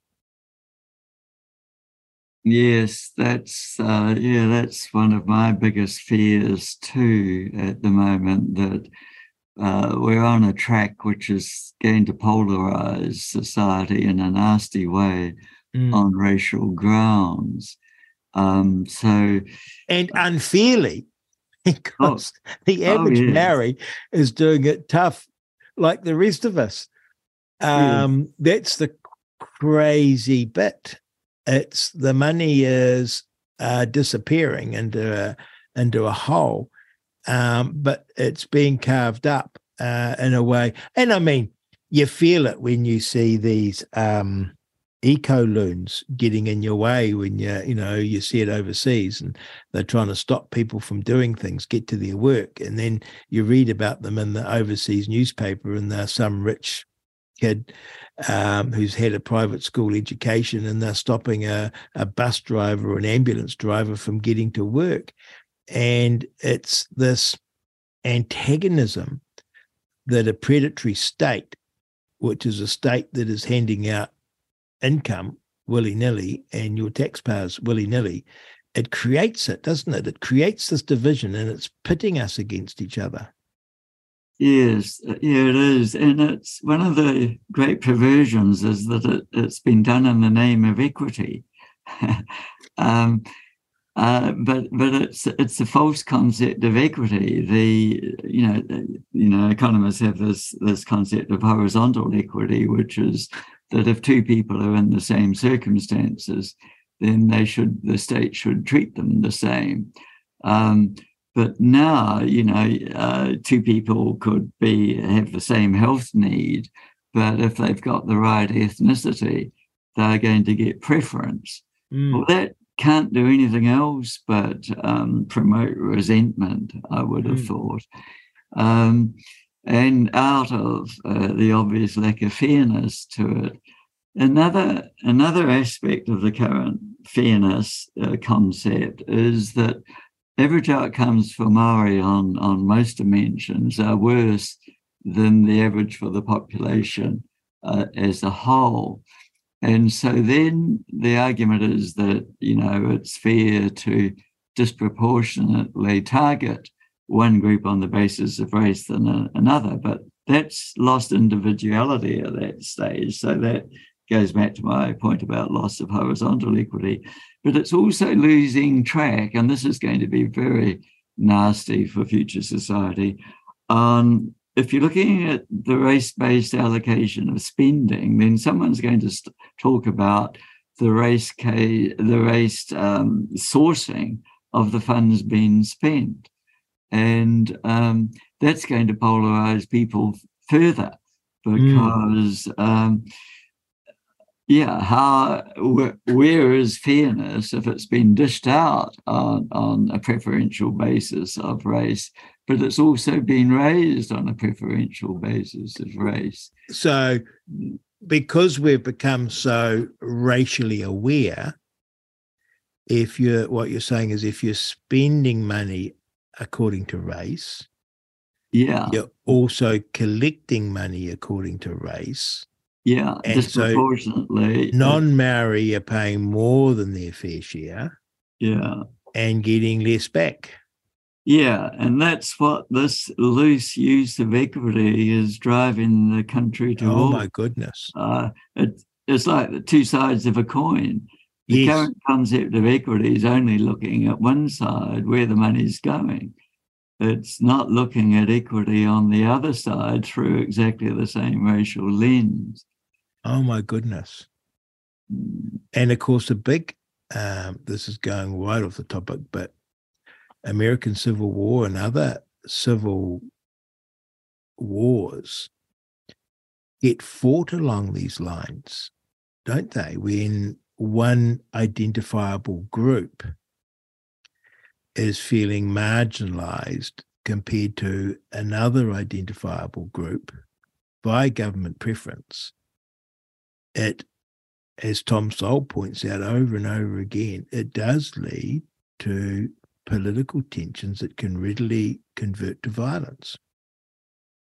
Yes, that's uh, yeah, that's one of my biggest fears too at the moment. That uh, we're on a track which is going to polarize society in a nasty way mm. on racial grounds. Um, so, and unfairly, because oh, the oh, average oh, Maori is doing it tough, like the rest of us. Um, yeah. That's the crazy bit. It's the money is uh, disappearing into a into a hole, um, but it's being carved up uh, in a way. And I mean, you feel it when you see these um, eco loons getting in your way when you you know you see it overseas and they're trying to stop people from doing things get to their work. And then you read about them in the overseas newspaper and there's some rich kid um, who's had a private school education and they're stopping a, a bus driver or an ambulance driver from getting to work. And it's this antagonism that a predatory state, which is a state that is handing out income willy nilly and your taxpayers willy nilly, it creates it, doesn't it? It creates this division and it's pitting us against each other. Yes, yeah, it is. And it's one of the great perversions is that it, has been done in the name of equity. um, uh, but but it's it's a false concept of equity. The you know you know economists have this this concept of horizontal equity, which is that if two people are in the same circumstances, then they should the state should treat them the same. Um, but now you know uh, two people could be have the same health need, but if they've got the right ethnicity, they're going to get preference. Mm. Well, that can't do anything else but um, promote resentment, I would have mm. thought. Um, and out of uh, the obvious lack of fairness to it. Another, another aspect of the current fairness uh, concept is that average outcomes for Maori on, on most dimensions are worse than the average for the population uh, as a whole. And so then the argument is that, you know, it's fair to disproportionately target one group on the basis of race than another. But that's lost individuality at that stage. So that goes back to my point about loss of horizontal equity. But it's also losing track, and this is going to be very nasty for future society, on if you're looking at the race-based allocation of spending, then someone's going to st- talk about the race ca- the race um, sourcing of the funds being spent, and um, that's going to polarize people further because. Mm. Um, yeah, how where is fairness if it's been dished out on, on a preferential basis of race but it's also been raised on a preferential basis of race. So, because we've become so racially aware, if you're what you're saying is if you're spending money according to race, yeah, you're also collecting money according to race. Yeah, and disproportionately. So non-Maori are paying more than their fair share. Yeah, and getting less back. Yeah, and that's what this loose use of equity is driving the country to. Oh my goodness! Uh, it, it's like the two sides of a coin. The yes. current concept of equity is only looking at one side, where the money's going. It's not looking at equity on the other side through exactly the same racial lens. Oh my goodness! Mm. And of course, the big. Um, this is going right off the topic, but American Civil War and other civil wars get fought along these lines, don't they? When one identifiable group is feeling marginalized compared to another identifiable group by government preference, it as Tom Sowell points out over and over again, it does lead to political tensions that can readily convert to violence.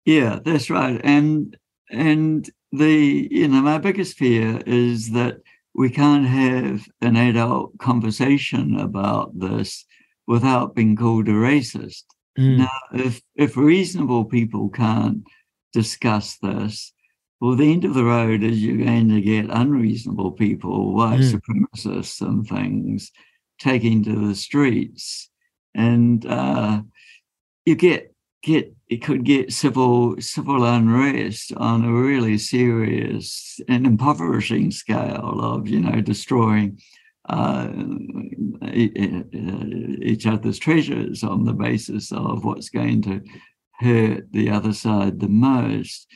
Yeah, that's right. And and the you know my biggest fear is that we can't have an adult conversation about this without being called a racist. Mm. Now, if if reasonable people can't discuss this, well, the end of the road is you're going to get unreasonable people, white mm. supremacists and things, taking to the streets, and uh, you get get it could get civil civil unrest on a really serious and impoverishing scale of you know destroying uh, each other's treasures on the basis of what's going to hurt the other side the most.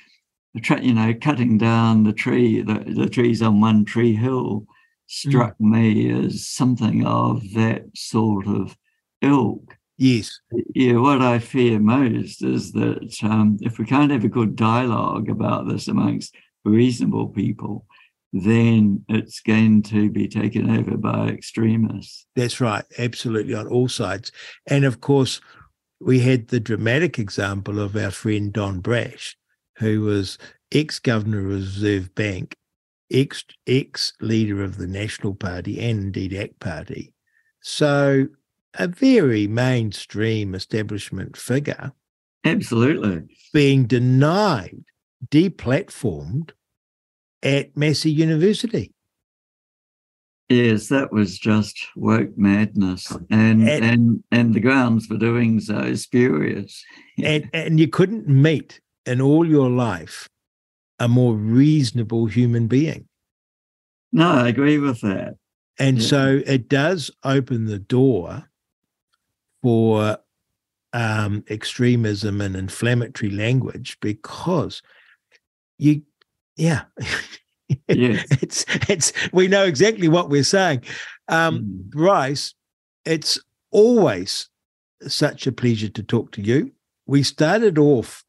The you know, cutting down the tree, the, the trees on One Tree Hill struck mm. me as something of that sort of ilk. Yes. Yeah, what I fear most is that um, if we can't have a good dialogue about this amongst reasonable people, then it's going to be taken over by extremists. That's right, absolutely on all sides. And of course, we had the dramatic example of our friend Don Brash, who was ex governor of Reserve Bank, ex ex leader of the National Party, and indeed ACT Party. So a very mainstream establishment figure. Absolutely. Being denied, deplatformed at Massey University. Yes, that was just woke madness, and and and, and the grounds for doing so is spurious. and and you couldn't meet in all your life a more reasonable human being. No, I agree with that. And yeah. so it does open the door for um, extremism and inflammatory language because you, yeah. yes. it's it's we know exactly what we're saying. Um, mm. Bryce, it's always such a pleasure to talk to you. We started off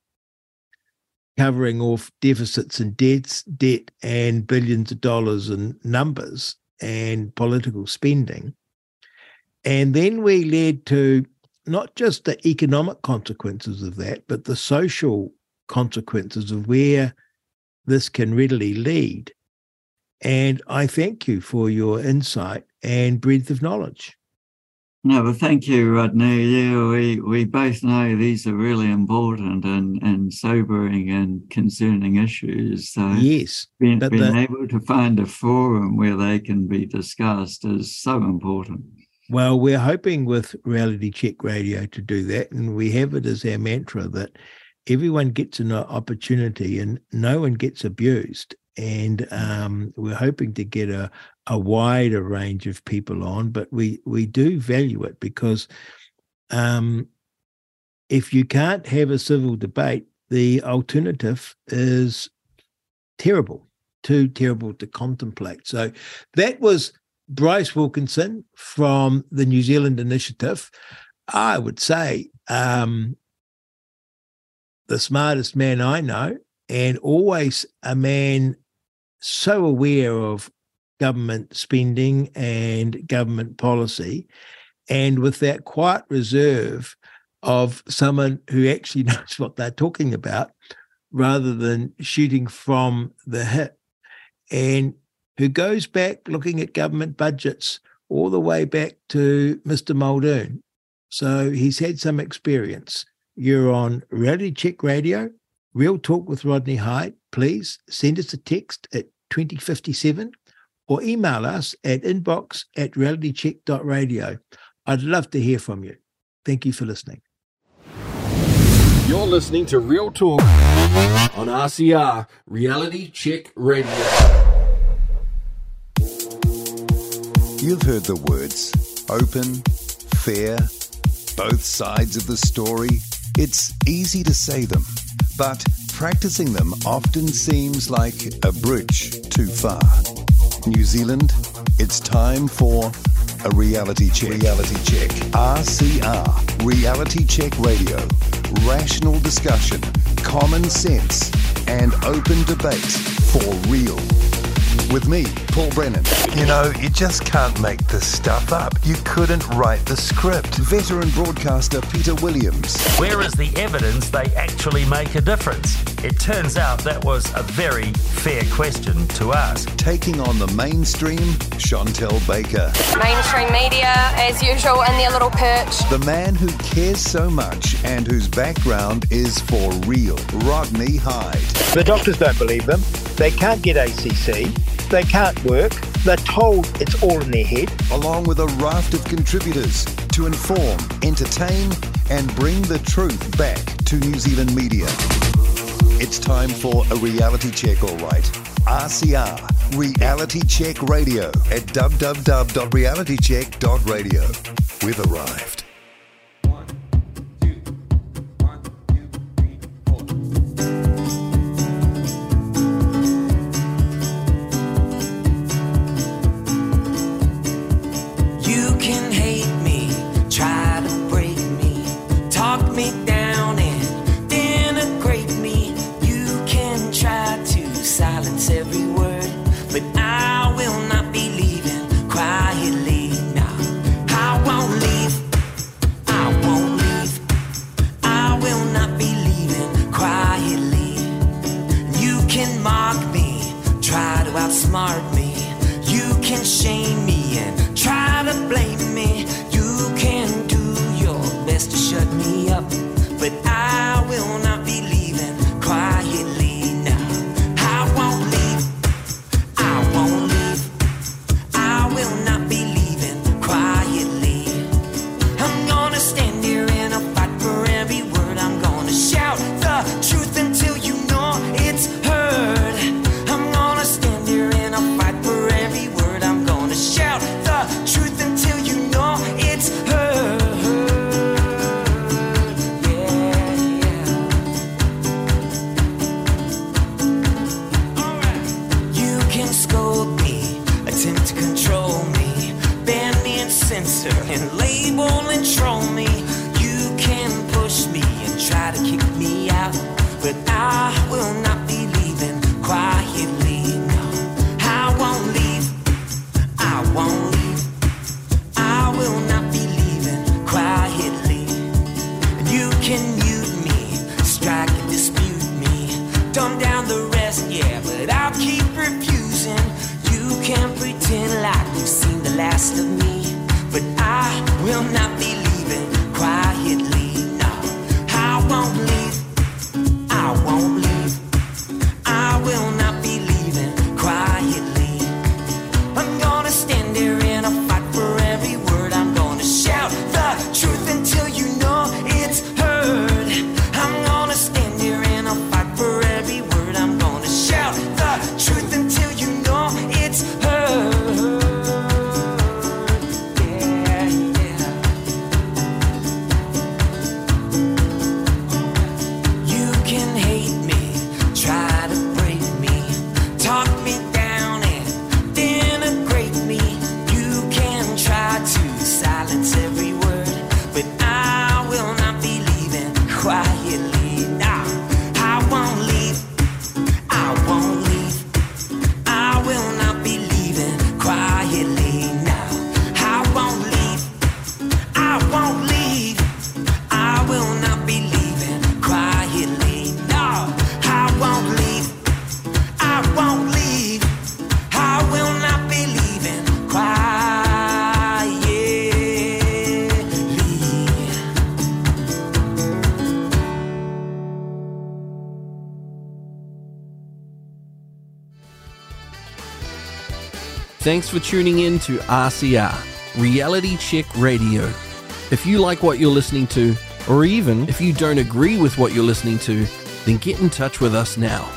covering off deficits and debts, debt and billions of dollars and numbers and political spending. And then we led to not just the economic consequences of that, but the social consequences of where this can readily lead. And I thank you for your insight and breadth of knowledge. No, but thank you, Rodney. Yeah, we, we both know these are really important and, and sobering and concerning issues. So yes, being, being the, able to find a forum where they can be discussed is so important. Well, we're hoping with Reality Check Radio to do that, and we have it as our mantra that everyone gets an opportunity and no one gets abused. And um, we're hoping to get a, a wider range of people on, but we we do value it because um, if you can't have a civil debate, the alternative is terrible, too terrible to contemplate. So that was Bryce Wilkinson from the New Zealand Initiative, I would say um, the smartest man I know, and always a man so aware of government spending and government policy, and with that quiet reserve of someone who actually knows what they're talking about rather than shooting from the hip. And who goes back looking at government budgets all the way back to Mr. Muldoon. So he's had some experience. You're on Reality Check Radio, Real Talk with Rodney Hide. Please send us a text at 2057 or email us at inbox at realitycheck.radio. I'd love to hear from you. Thank you for listening. You're listening to Real Talk on RCR Reality Check Radio. You've heard the words open, fair, both sides of the story. It's easy to say them, but practicing them often seems like a bridge too far. New Zealand, it's time for a reality check. Reality check. RCR, Reality Check Radio. Rational discussion, common sense, and open debate for real with me, Paul Brennan. You know, you just can't make this stuff up. You couldn't write the script. Veteran broadcaster Peter Williams. Where is the evidence they actually make a difference? It turns out that was a very fair question to ask. Taking on the mainstream, Chantelle Baker. Mainstream media, as usual, in their little perch. The man who cares so much and whose background is for real, Rodney Hide. The doctors don't believe them. They can't get ACC. They can't work. They're told it's all in their head. Along with a raft of contributors to inform, entertain, and bring the truth back to New Zealand media. It's time for a reality check, all right. RCR, Reality Check Radio at www.realitycheck.radio. We've arrived. To Thanks for tuning in to RCR, Reality Check Radio. If you like what you're listening to, or even if you don't agree with what you're listening to, then get in touch with us now.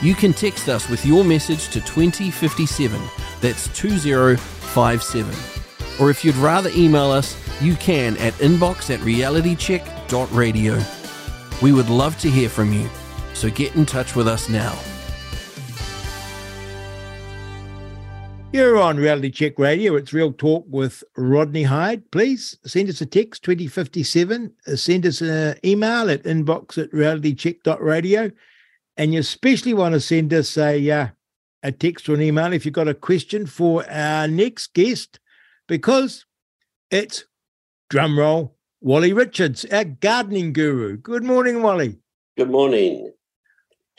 You can text us with your message to 2057, that's 2057. Or if you'd rather email us, you can at inbox at realitycheck.radio. We would love to hear from you, so get in touch with us now. You're on Reality Check Radio. It's Real Talk with Rodney Hide. Please send us a text 2057. Uh, Send us an email at inbox at realitycheck.radio. And you especially want to send us a uh, a text or an email if you've got a question for our next guest, because it's drumroll Wally Richards, our gardening guru. Good morning, Wally. Good morning.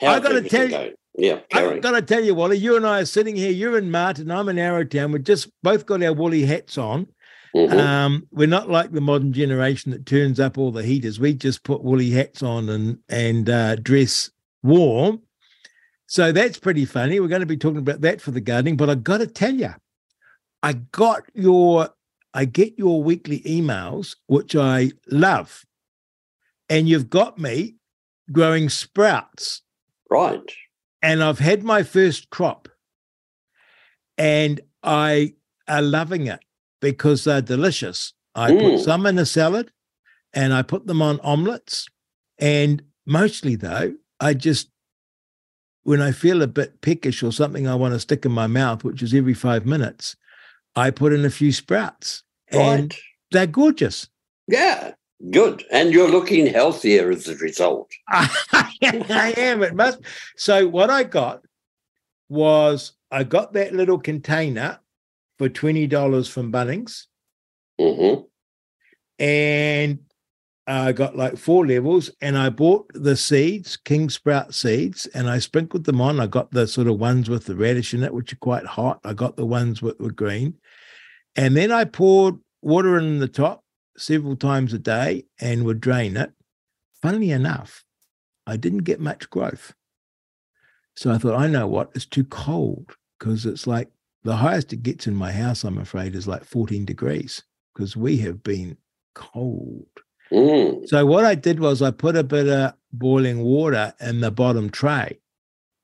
I got to tell you, Going? Yeah, I've got to tell you, Wally. You and I are sitting here. You're in Marton. I'm in Arrowtown. We've just both got our woolly hats on. Mhm. Um, we're not like the modern generation that turns up all the heaters. We just put woolly hats on and and uh, dress warm. So that's pretty funny. We're going to be talking about that for the gardening. But I've got to tell you, I got your, I get your weekly emails, which I love, and you've got me growing sprouts. Right. And I've had my first crop, and I are loving it because they're delicious. I put Mm. some in a salad, and I put them on omelets, and mostly though, I just when I feel a bit peckish or something I want to stick in my mouth, which is every five minutes, I put in a few sprouts. And they're gorgeous. Yeah, good. And you're looking healthier as a result. I am. It must. So what I got was I got that little container for twenty dollars from Bunnings, hmm and I got like four levels, and I bought the seeds, king sprout seeds, and I sprinkled them on. I got the sort of ones with the radish in it, which are quite hot. I got the ones with were green, and then I poured water in the top several times a day and would drain it. Funnily enough, I didn't get much growth. So I thought, I know what, it's too cold because it's like the highest it gets in my house, I'm afraid, is like 14 degrees because we have been cold. Mm. So what I did was I put a bit of boiling water in the bottom tray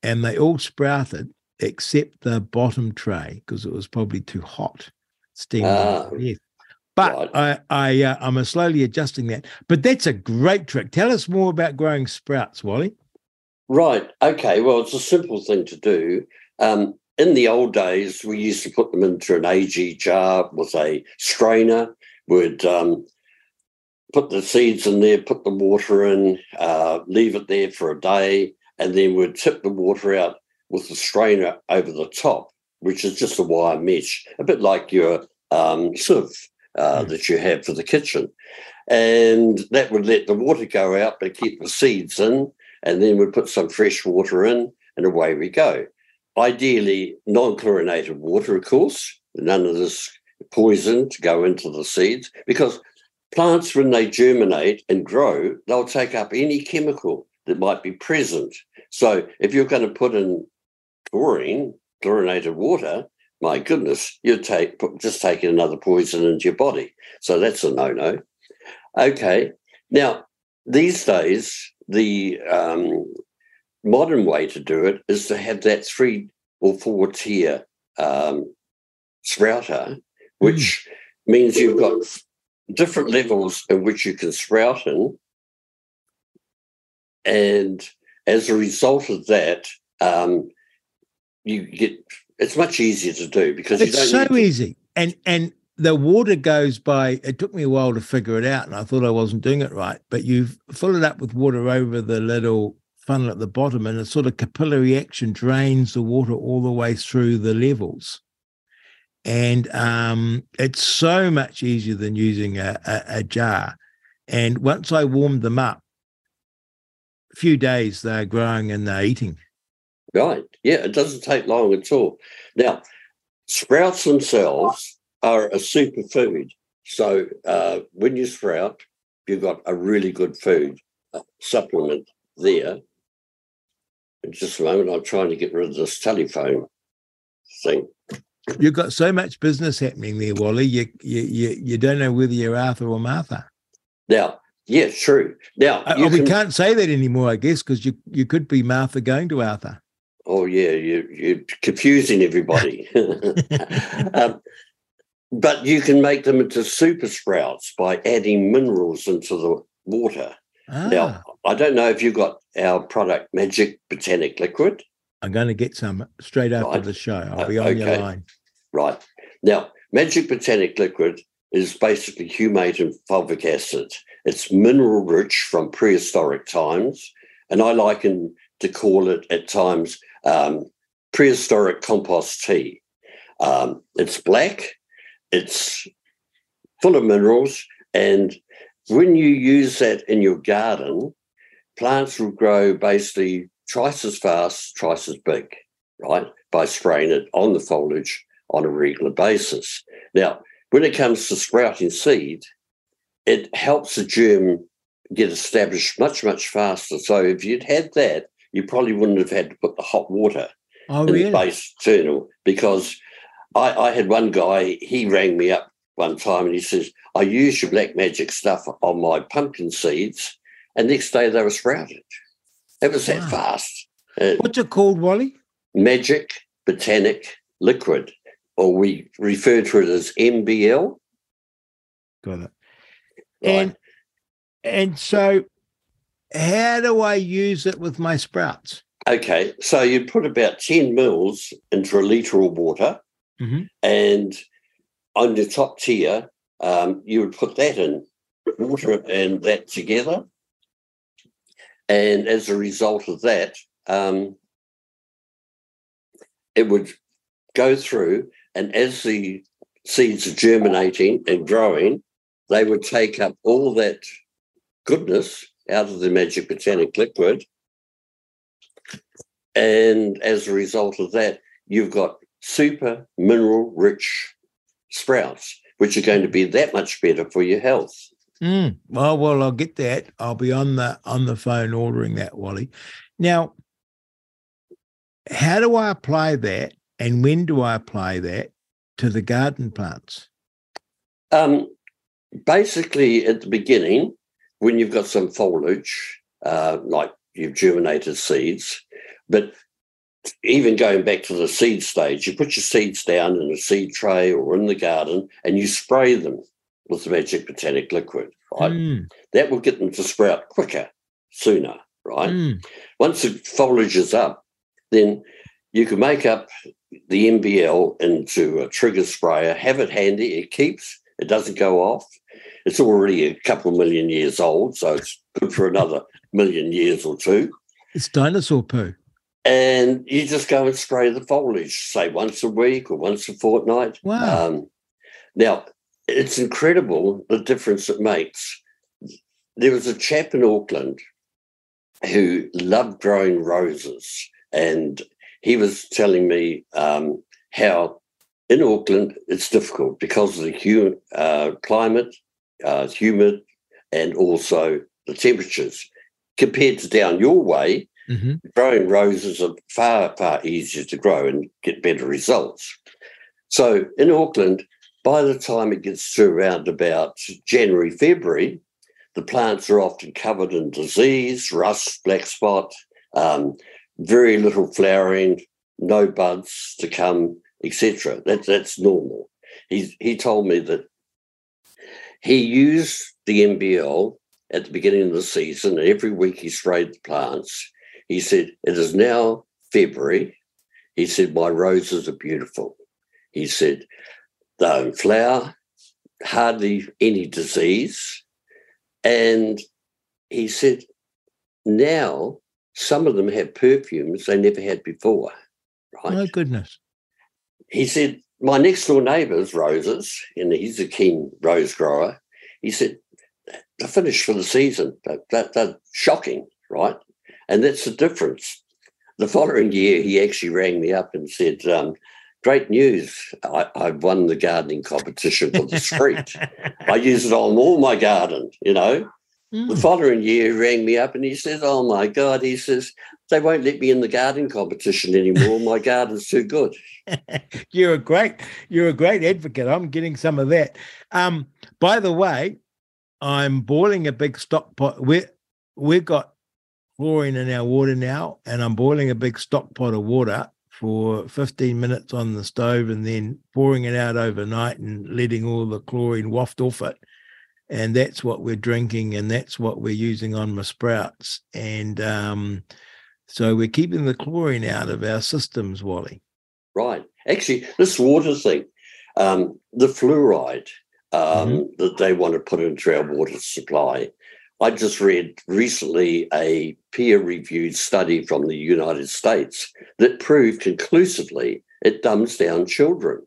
and they all sprouted except the bottom tray because it was probably too hot. Steam. Ah, But I, I, uh, I'm slowly adjusting that. But that's a great trick. Tell us more about growing sprouts, Wally. Right. Okay. Well, it's a simple thing to do. Um, in the old days, we used to put them into an Agee jar with a strainer. We'd um, put the seeds in there, put the water in, uh, leave it there for a day, and then we'd tip the water out with the strainer over the top, which is just a wire mesh, a bit like your um, sieve uh, that you have for the kitchen. And that would let the water go out, but keep the seeds in and then we'd put some fresh water in, and away we go. Ideally, non chlorinated water, of course, none of this poison to go into the seeds, because plants, when they germinate and grow, they'll take up any chemical that might be present. So if you're going to put in chlorine, chlorinated water, my goodness, you're take, just taking another poison into your body. So that's a no no. Okay. Now, these days, the um, modern way to do it is to have that three or four tier um, sprouter, which means you've got different levels in which you can sprout in. And as a result of that, um, you get it's much easier to do because you don't It's so easy. And and the water goes by it took me a while to figure it out and I thought I wasn't doing it right. But you fill it up with water over the little funnel at the bottom and a sort of capillary action drains the water all the way through the levels. And um, it's so much easier than using a, a, a jar. And once I warmed them up, a few days they're growing and they're eating. Right. Yeah, it doesn't take long at all. Now, sprouts themselves are a superfood. So uh, when you sprout, you've got a really good food uh, supplement there. In just a moment, I'm trying to get rid of this telephone thing. You've got so much business happening there, Wally. You you you, you don't know whether you're Arthur or Martha. Now, yeah, true. Now, Uh, we can- can't say that anymore, I guess, because you you could be Martha going to Arthur. Oh yeah, you you're confusing everybody. um, but you can make them into super sprouts by adding minerals into the water. Ah, Now, I don't know if you've got our product Magic Botanic Liquid. I'm going to get some straight after Right. the show. I'll Uh, be on your line. Right. Now, Magic Botanic Liquid is basically humate and fulvic acid. It's mineral rich from prehistoric times. And I liken to call it at times um, prehistoric compost tea. Um, it's black, it's full of minerals, and when you use that in your garden, plants will grow basically twice as fast, twice as big, right? By spraying it on the foliage on a regular basis. Now, when it comes to sprouting seed, it helps the germ get established much, much faster. So if you'd had that, you probably wouldn't have had to put the hot water Oh, in really? the base kernel because I, I had one guy, he rang me up one time and he says, I used your black magic stuff on my pumpkin seeds, and next day they were sprouted. It was that fast. Uh, What's it called, Wally? magic botanic liquid, or we refer to it as MBL. Got it. And and so how do I use it with my sprouts? Okay, so you put about 10 mils into a litre of water, Mhm. and on the top tier, um, you would put that in water and that together. And as a result of that, um, it would go through, and as the seeds are germinating and growing, they would take up all that goodness out of the magic botanic liquid. And as a result of that, you've got super mineral rich sprouts, which are going to be that much better for your health. Mm. Well, well, I'll get that. I'll be on the on the phone ordering that, Wally. Now, how do I apply that, and when do I apply that to the garden plants? Um, basically, at the beginning, when you've got some foliage, uh, like you've germinated seeds, but even going back to the seed stage, you put your seeds down in a seed tray or in the garden and you spray them with the magic botanic liquid, right? Mm. That will get them to sprout quicker, sooner, right? Mm. Once the foliage is up, then you can make up the MBL into a trigger sprayer, have it handy, it keeps, it doesn't go off. It's already a couple million years old, so it's good for another million years or two. It's dinosaur poo. And you just go and spray the foliage, say once a week or once a fortnight. Wow. Um, now, it's incredible the difference it makes. There was a chap in Auckland who loved growing roses, and he was telling me um, how in Auckland it's difficult because of the uh, climate, uh, humid, and also the temperatures. Compared to down your way, Mm-hmm. growing roses are far, far easier to grow and get better results. So in Auckland, by the time it gets to around about January, February, the plants are often covered in disease, rust, black spot, um, very little flowering, no buds to come, etc. That, that's normal. He, he told me that he used the MBL at the beginning of the season, and every week he sprayed the plants. He said, It is now February. He said, My roses are beautiful. He said, They don't flower, hardly any disease. And he said, Now some of them have perfumes they never had before. Right. Oh goodness. He said, My next door neighbour's roses, and he's a keen rose grower. He said, They're finished for the season. They're, they're, they're shocking, right? And that's the difference. The following year, he actually rang me up and said, um, Great news. I, I've won the gardening competition for the street. I use it on all my garden, you know. The following year, he rang me up and he says, Oh my God, he says, they won't let me in the gardening competition anymore. My garden's too good. You're a great, you're a great advocate. I'm getting some of that. Um, by the way, I'm boiling a big stock pot. We we've got chlorine in our water now, and I'm boiling a big stock pot of water for 15 minutes on the stove and then pouring it out overnight and letting all the chlorine waft off it. And that's what we're drinking, and that's what we're using on my sprouts. And um, so we're keeping the chlorine out of our systems, Wally. Right. Actually, this water thing, um, the fluoride um, that they want to put into our water supply, I just read recently a peer reviewed study from the United States that proved conclusively it dumbs down children.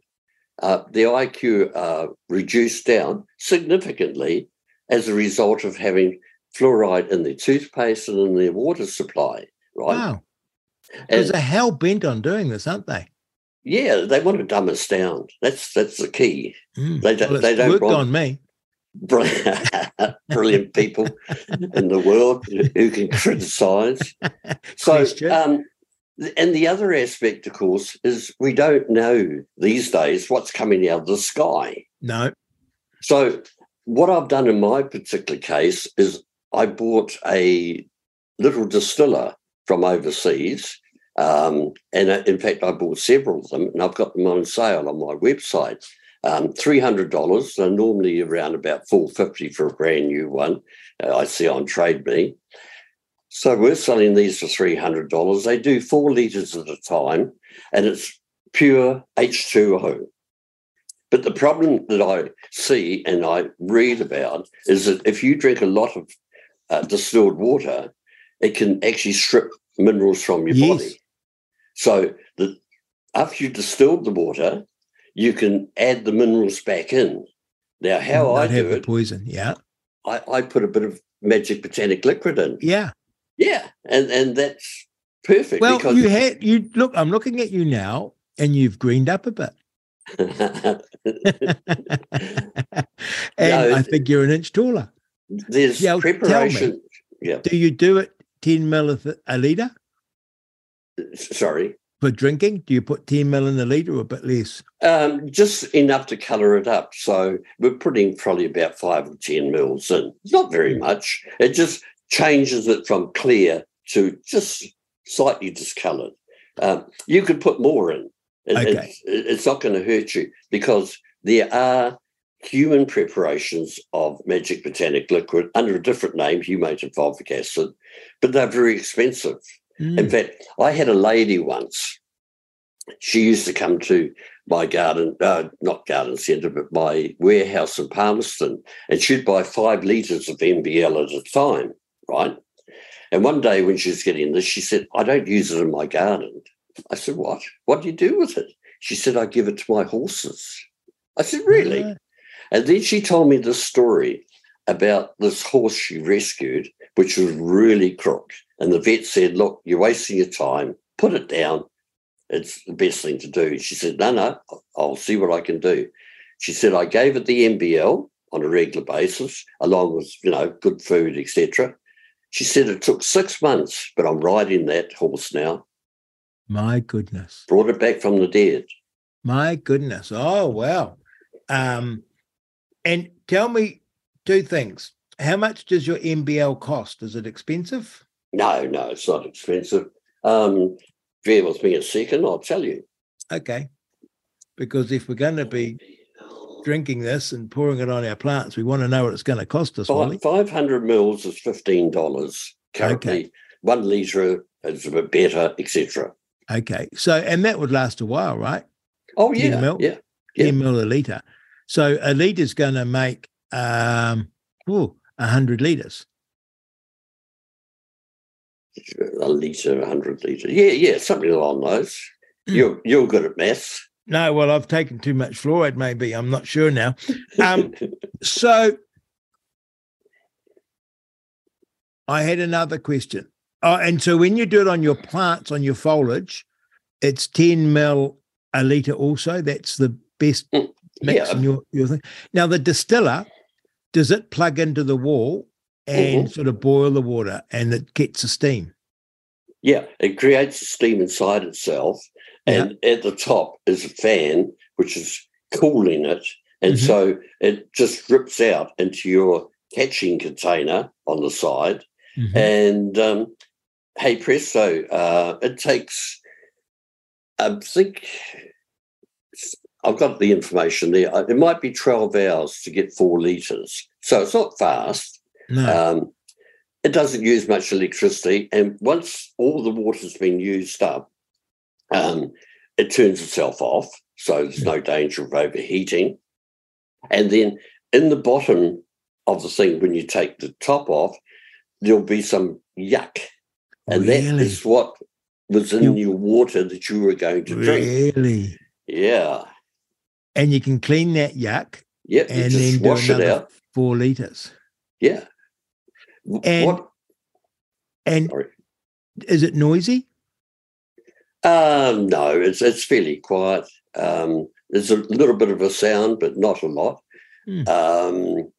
Uh, their IQ uh, reduced down significantly as a result of having fluoride in their toothpaste and in their water supply, right? Wow. Because they're hell bent on doing this, aren't they? Yeah, they want to dumb us down. That's that's the key. Mm. They don't. Well, they don't worked want on me. brilliant, people in the world who can criticise. So, um, and the other aspect, of course, is we don't know these days what's coming out of the sky. No. So, what I've done in my particular case is I bought a little distiller from overseas. Um, and uh, in fact, I bought several of them and I've got them on sale on my website. Um, $300. They're normally around about 450 for a brand new one. Uh, I see on Trade Me. So we're selling these for $300. They do four litres at a time and it's pure H2O. But the problem that I see and I read about is that if you drink a lot of uh, distilled water, it can actually strip minerals from your Yes. body. So the, after you've distilled the water, you can add the minerals back in. Now, how I Not have do the it, poison. Yeah. I, I put a bit of magic botanic liquid in. Yeah. Yeah, and and that's perfect Well, because you had you look. I'm looking at you now, and you've greened up a bit, and No, I think you're an inch taller. there's Yeah, me. preparation. Yeah, Do you do it ten mil a liter sorry. for drinking? Do you put ten mil in the liter or a bit less? Um, just enough to colour it up. So we're putting probably about five or ten mils in. It's not Hmm. very much. It just changes it from clear to just slightly discoloured. Um, you could put more in. It- Okay. It's, it's not going to hurt you because there are human preparations of magic botanic liquid under a different name, humated fulvic acid, but they're very expensive. Mm. In fact, I had a lady once. She used to come to my garden, uh, not garden centre, but my warehouse in Palmerston, and she'd buy five litres of MBL at a time, right? And one day when she was getting this, she said, I don't use it in my garden. I said, What? What do you do with it? She said, I give it to my horses. I said, Really? Ah. And then she told me this story about this horse she rescued, which was really crook. And the vet said, Look, you're wasting your time. Put it down. It's the best thing to do. She said, No, no, I'll see what I can do. She said, I gave it the MBL on a regular basis, along with, you know, good food, etc. She said it took six months, but I'm riding that horse now. My goodness. Brought it back from the dead. My goodness. Oh wow. Um, and tell me two things. How much does your MBL cost? Is it expensive? No, no, it's not expensive. Um, bear with me a second, I'll tell you. Okay. Because if we're going to be drinking this and pouring it on our plants, we want to know what it's going to cost us. Five hundred mils is fifteen dollars currently. One liter is a bit better, etc. Okay. So, and that would last a while, right? Oh 10 yeah, mil? yeah. 10 mil a litre. So a litre is going to make um, ooh, 100 litres. A liter, a hundred liter. Yeah, yeah, something along those. Hmm. You're you're good at maths. No, well, I've taken too much fluoride, maybe. I'm not sure now. Um, so I had another question. Oh, and so when you do it on your plants, on your foliage, it's 10 mil a litre also. That's the best mix Mm, yeah. in your, your thing. Now, the distiller, does it plug into the wall and Mhm. sort of boil the water and it gets the steam? Yeah, it creates the steam inside itself, and at the top is a fan which is cooling it, and Mhm. so it just drips out into your catching container on the side, Mhm. and um, hey presto, uh, it takes. I think I've got the information there. Uh, It might be twelve hours to get four liters, so it's not fast. No. Um, it doesn't use much electricity, and once all the water's been used up, um, it turns itself off, so there's no danger of overheating. And then in the bottom of the thing when you take the top off, there'll be some yuck. And that Really? is what was in your water that you were going to drink. Really? Yeah. And you can clean that yuck Yep. and just then wash it out. four liters. Yeah. And what? and Sorry. is it noisy? Um, no, it's it's fairly quiet. Um, there's a little bit of a sound, but not a lot. Hmm. Um,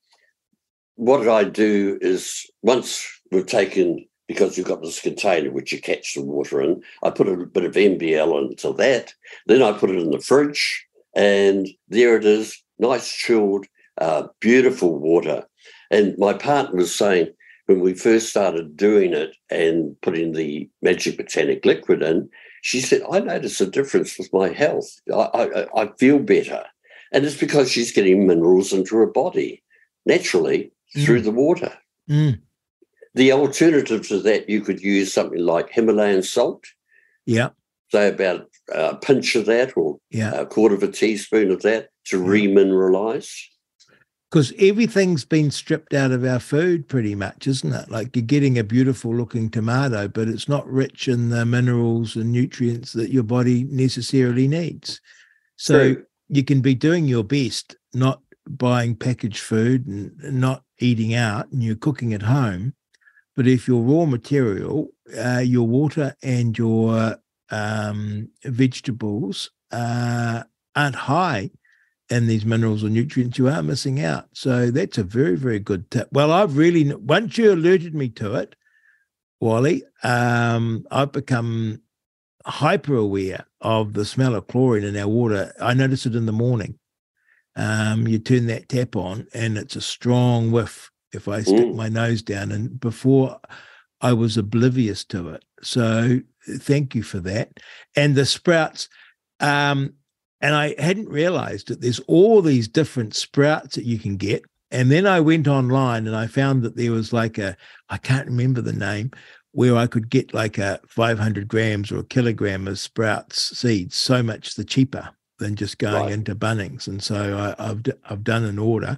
what I do is once we've taken because you've got this container which you catch the water in, I put a bit of MBL into that. Then I put it in the fridge, and there it is, nice chilled, uh, beautiful water. And my partner was saying when we first started doing it and putting the magic botanic liquid in, she said, I notice a difference with my health. I, I, I feel better. And it's because she's getting minerals into her body naturally through the water. Mm. The alternative to that, you could use something like Himalayan salt, Yeah. say about a pinch of that or Yeah. a quarter of a teaspoon of that to remineralize. Because everything's been stripped out of our food pretty much, isn't it? Like you're getting a beautiful looking tomato, but it's not rich in the minerals and nutrients that your body necessarily needs. So True. you can be doing your best, not buying packaged food and not eating out, and you're cooking at home. But if your raw material, uh, your water and your um, vegetables uh, aren't high in these minerals or nutrients, you are missing out. So that's a very, very good tip. Well, I've really, once you alerted me to it, Wally, um, I've become hyper aware of the smell of chlorine in our water. I notice it in the morning. Um, you turn that tap on and it's a strong whiff if I stick Mm. my nose down. And before I was oblivious to it. So thank you for that. And the sprouts, um, and I hadn't realized that there's all these different sprouts that you can get. And then I went online and I found that there was like a, I can't remember the name, where I could get like a 500 grams or a kilogram of sprouts seeds, so much the cheaper than just going Right. into Bunnings. And so I, I've d- I've done an order,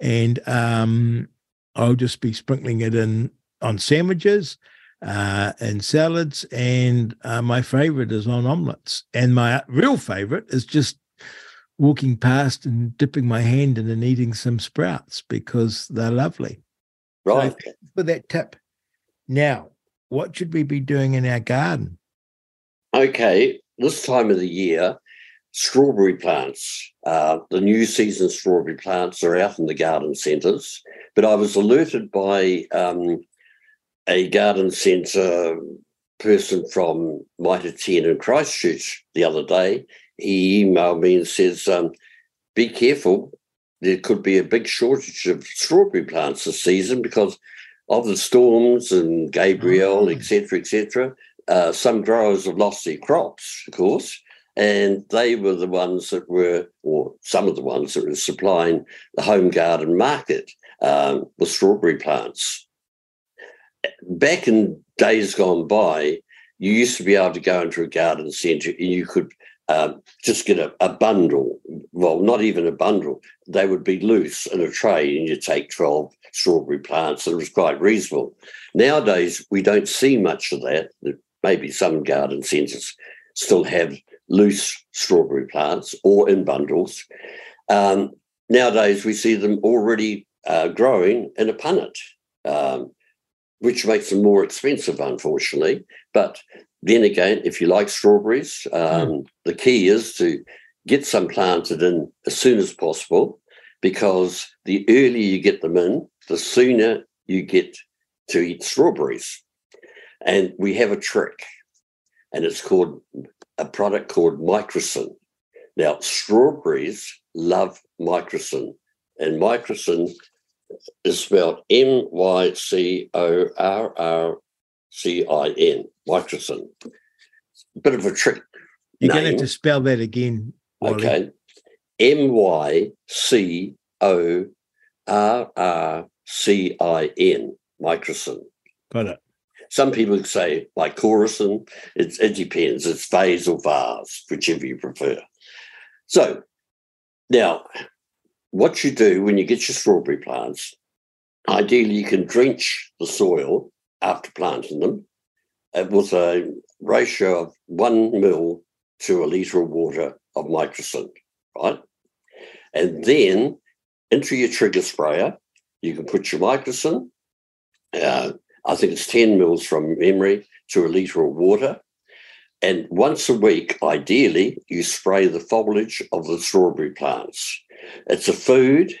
and um, I'll just be sprinkling it in on sandwiches, uh, and salads, and uh, my favorite is on omelets. And my real favorite is just walking past and dipping my hand in and eating some sprouts because they're lovely. Right. thanks for that tip. Now, what should we be doing in our garden? Okay, this time of the year, strawberry plants, uh, the new season strawberry plants are out in the garden centres. But I was alerted by um, a garden centre person from Mitre 10 in Christchurch the other day. He emailed me and says, um, Be careful, there could be a big shortage of strawberry plants this season because of the storms and Gabrielle, Oh. etc., etc. Uh, some growers have lost their crops, of course, and they were the ones that were, or some of the ones that were supplying the home garden market um, with strawberry plants. Back in days gone by, you used to be able to go into a garden centre and you could um, just get a, a bundle. Well, not even a bundle. They would be loose in a tray, and you take 12 strawberry plants, and it was quite reasonable. Nowadays, we don't see much of that. Maybe some garden centres still have loose strawberry plants or in bundles. Um, nowadays, we see them already uh, growing in a punnet, um, which makes them more expensive, unfortunately. But then again, if you like strawberries, um, the key is to get some planted in as soon as possible because the earlier you get them in, the sooner you get to eat strawberries. And we have a trick, and it's called a product called Mycorrcin. Now, strawberries love Mycorrcin, and Mycorrcin is spelled M Y C O R R C I N, Mycorrcin. Bit of a trick. You're going to have to spell that again. Wally. Okay. M Y C O R R C I N, Mycorrcin. Got it. Some people say like chorusing. It, it depends. It's vase or vase, whichever you prefer. So now, what you do when you get your strawberry plants, ideally you can drench the soil after planting them uh, with a ratio of one mil to a litre of water of Mycorrcin, right? And then into your trigger sprayer, you can put your Mycorrcin. Uh, I think it's 10 mils from memory to a litre of water. And once a week, ideally, you spray the foliage of the strawberry plants. It's a food,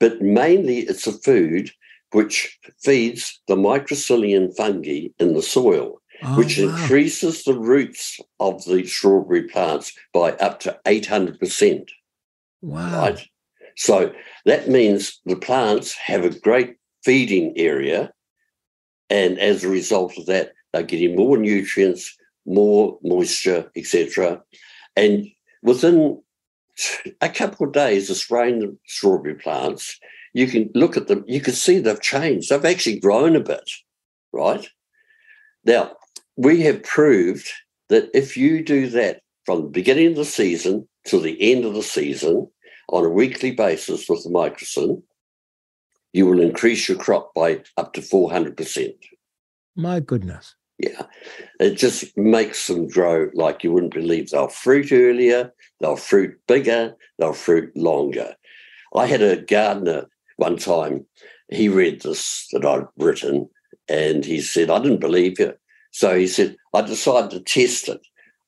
but mainly it's a food which feeds the mycorrhizal fungi in the soil, Oh, which wow. increases the roots of the strawberry plants by up to 800%. Wow. Right. So that means the plants have a great feeding area. And as a result of that, they're getting more nutrients, more moisture, etc. And within a couple of days of spraying the strawberry plants, you can look at them, you can see they've changed. They've actually grown a bit, right? Now, we have proved that if you do that from the beginning of the season to the end of the season on a weekly basis with the Mycorrcin, you will increase your crop by up to 400%. My goodness. Yeah. It just makes them grow like you wouldn't believe. They'll fruit earlier, they'll fruit bigger, they'll fruit longer. I had a gardener one time, he read this that I'd written and he said, I didn't believe you. So he said, I decided to test it.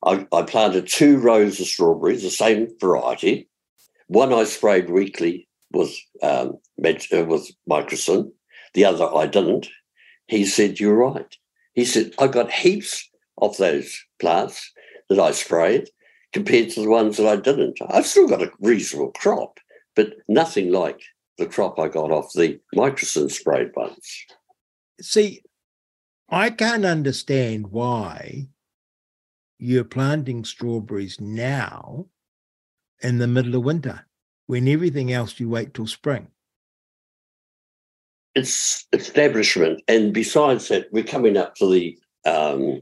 I, I planted two rows of strawberries, the same variety. One I sprayed weekly with um, with Mycorrcin. The other I didn't. He said, "You're right." He said, I've got heaps of those plants that I sprayed compared to the ones that I didn't. I've still got a reasonable crop, but nothing like the crop I got off the Mycorrcin sprayed ones." See, I can't understand why you're planting strawberries now in the middle of winter when everything else you wait till spring. It's establishment, and besides that, we're coming up to the um,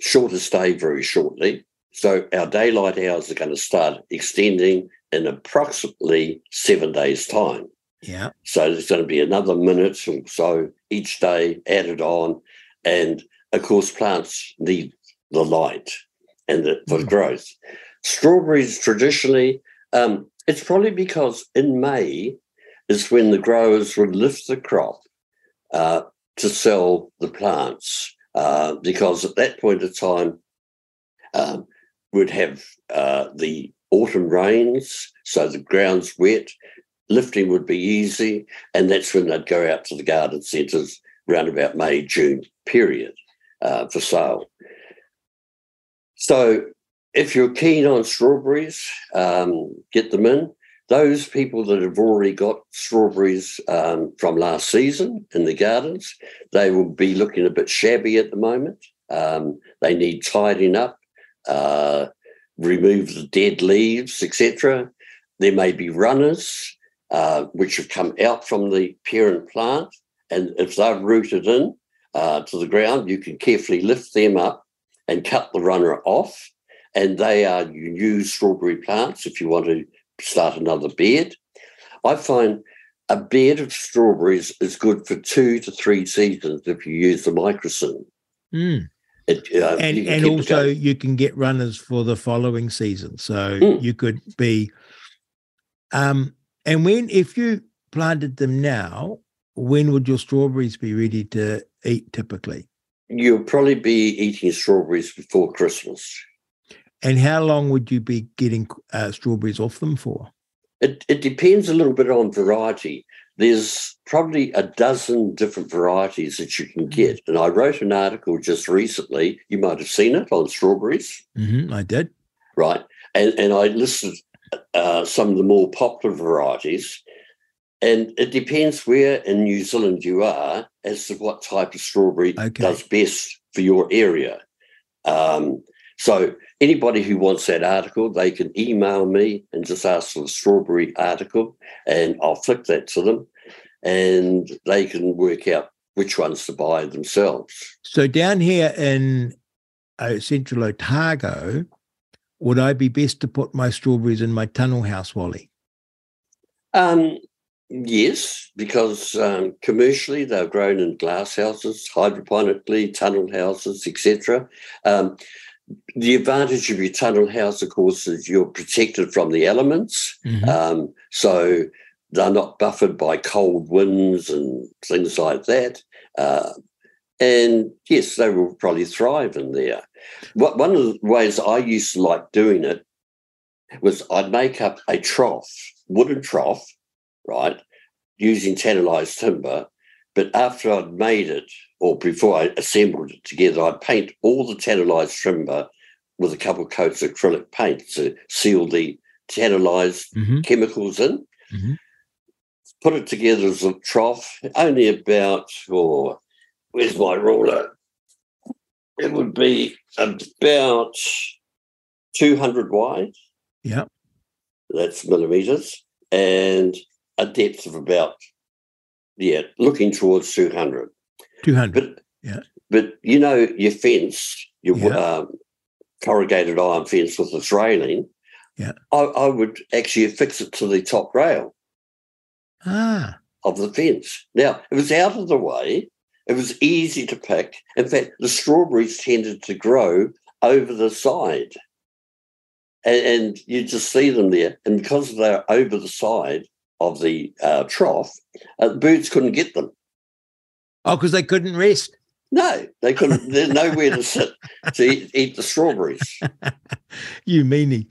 shortest day very shortly. So our daylight hours are going to start extending in approximately seven days' time. Yeah. So there's going to be another minute or so each day added on, and of course, plants need the light and the, for growth. Strawberries traditionally, um, it's probably because in May is when the growers would lift the crop uh, to sell the plants uh, because at that point of time um, would have uh, the autumn rains, so the ground's wet. Lifting would be easy, and that's when they'd go out to the garden centres around about May, June period uh, for sale. So, if you're keen on strawberries, um, get them in those people that have already got strawberries um, from last season in the gardens, they will be looking a bit shabby at the moment. Um, they need tidying up, uh, remove the dead leaves, etc. There may be runners uh, which have come out from the parent plant, and if they're rooted in uh, to the ground, you can carefully lift them up and cut the runner off. And they are new strawberry plants if you want to start another bed. I find a bed of strawberries is good for two to three seasons if you use the Mycorrcin. Mm. It, uh, and and also you can get runners for the following season. So Mm. you could be um and when if you planted them now, when would your strawberries be ready to eat typically? you'll probably be eating strawberries before Christmas. And how long would you be getting uh, strawberries off them for? It, it depends a little bit on variety. There's probably a dozen different varieties that you can get. And I wrote an article just recently, you might have seen it on strawberries, hmm I did. right? And, and I listed uh, some of the more popular varieties. And it depends where in New Zealand you are as to what type of strawberry does best for your area. Um, so anybody who wants that article, they can email me and just ask for the strawberry article, and I'll flick that to them, and they can work out which ones to buy themselves. So down here in uh, central Otago, would I be best to put my strawberries in my tunnel house, Wally? Um, Yes, because um, commercially they're grown in glass houses, hydroponically, tunnel houses, etc. Um, the advantage of your tunnel house, of course, is you're protected from the elements. Mhm. Um, so they're not buffered by cold winds and things like that. Uh, and yes, they will probably thrive in there. What, one of the ways I used to like doing it was I'd make up a trough, wooden trough, right, using tannalized timber. But after I'd made it, or before I assembled it together, I'd paint all the tannalized timber with a couple of coats of acrylic paint to seal the tannalized Mhm. chemicals in. Mhm. Put it together as a trough, only about, or where's my ruler? It would be about 200 wide Yeah. that's millimeters, and a depth of about, yeah, looking towards 200. 200. But, Yeah. but you know, your fence, your Yeah. um, corrugated iron fence with its railing, Yeah. I, I would actually affix it to the top rail Ah. of the fence. Now, it was out of the way, it was easy to pick. In fact, the strawberries tended to grow over the side. And, and you just see them there. And because they're over the side of the uh, trough, uh, birds couldn't get them. Oh, because they couldn't rest. No, they couldn't. There's nowhere to sit to eat, eat the strawberries. You meanie.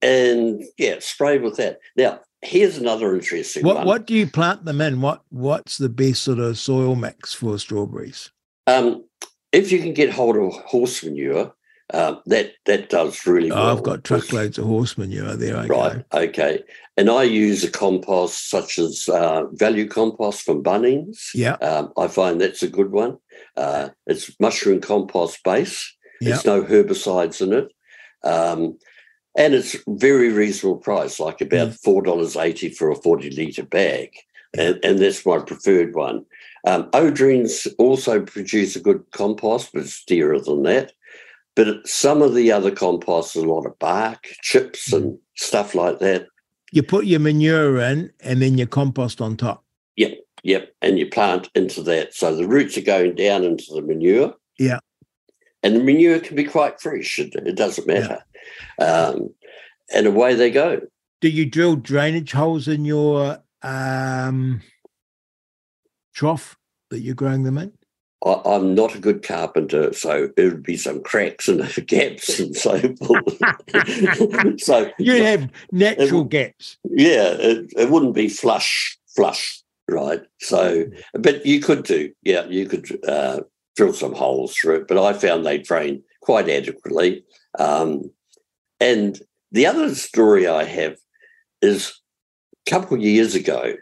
And yeah, spray with that. Now, here's another interesting What one. what do you plant them in? What what's the best sort of soil mix for strawberries? Um, if you can get hold of horse manure, um, that that does really well. Oh, I've got truckloads of horse manure there. I Right. Okay. And I use a compost such as uh, value compost from Bunnings. Yeah. Um, I find that's a good one. Uh, it's mushroom compost base. Yeah. There's no herbicides in it. Um, and it's very reasonable price, like about Mm. four dollars eighty for a forty liter bag, and, and that's my preferred one. Um, Oderings also produce a good compost, but it's dearer than that. But some of the other composts, a lot of bark, chips, Mm. and stuff like that. You put your manure in and then your compost on top. Yep, yep, and you plant into that, so the roots are going down into the manure. Yeah. and the manure can be quite fresh. It, it doesn't matter, um, and away they go. Do you drill drainage holes in your um, trough that you're growing them in? I, I'm not a good carpenter, so it would be some cracks and gaps and so forth. so You have natural It- gaps. yeah, it, it wouldn't be flush, flush, right? So, but you could do, yeah, you could uh, drill some holes through it. But I found they drain quite adequately. Um, and the other story I have is a couple of years ago,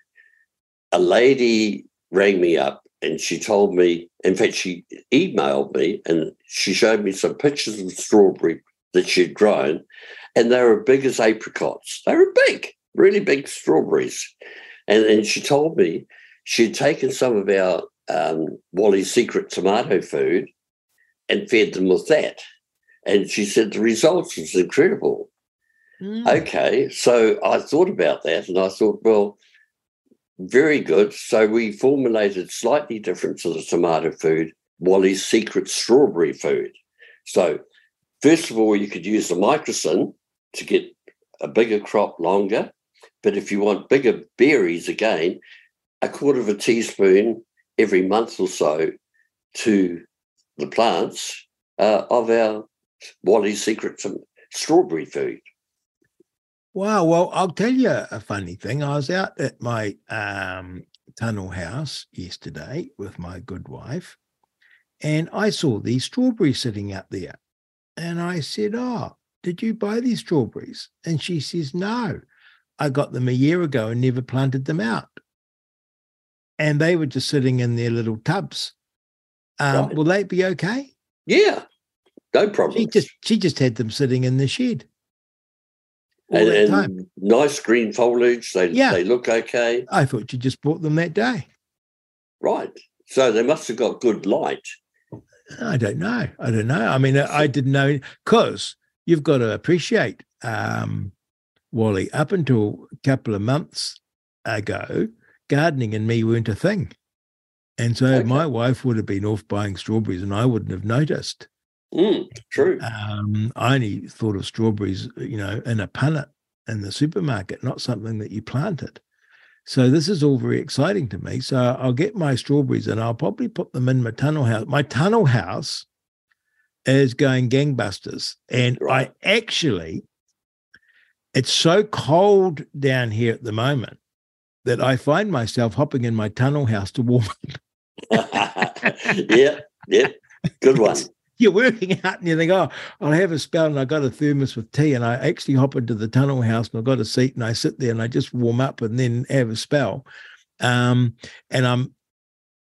a lady rang me up and she told me, in fact, she emailed me and she showed me some pictures of strawberry that she'd grown, and they were big as apricots. They were big, really big strawberries. And, and she told me she'd taken some of our um, Wally's Secret tomato food and fed them with that. And she said the results was incredible. Okay, so I thought about that and I thought, well, very good. So we formulated slightly different to the tomato food, Wally's secret strawberry food. So first of all, you could use the Mycorrcin to get a bigger crop longer. But if you want bigger berries again, a quarter of a teaspoon every month or so to the plants uh, of our Wally's secret strawberry food. Wow. Well, I'll tell you a funny thing. I was out at my um, tunnel house yesterday with my good wife, and I saw these strawberries sitting out there. And I said, Oh, did you buy these strawberries? And she says, No, I got them a year ago and never planted them out. And they were just sitting in their little tubs. Um, Right. Will they be okay? Yeah, no problem. She just she just had them sitting in the shed. And, and nice green foliage. They Yeah. they look okay. I thought you just bought them that day. Right. So they must have got good light. I don't know. I don't know. I mean, I didn't know because you've got to appreciate, um, Wally, up until a couple of months ago, gardening and me weren't a thing. And so Okay. my wife would have been off buying strawberries and I wouldn't have noticed. Mm, true. Um, I only thought of strawberries, you know, in a punnet in the supermarket, not something that you planted. So this is all very exciting to me. So I'll get my strawberries and I'll probably put them in my tunnel house. My tunnel house is going gangbusters. And I actually, it's so cold down here at the moment that I find myself hopping in my tunnel house to warm up. yeah, yeah. Good one. You're working out and you think, oh, I'll have a spell and I got a thermos with tea. And I actually hop into the tunnel house and I've got a seat and I sit there and I just warm up and then have a spell. Um, and I'm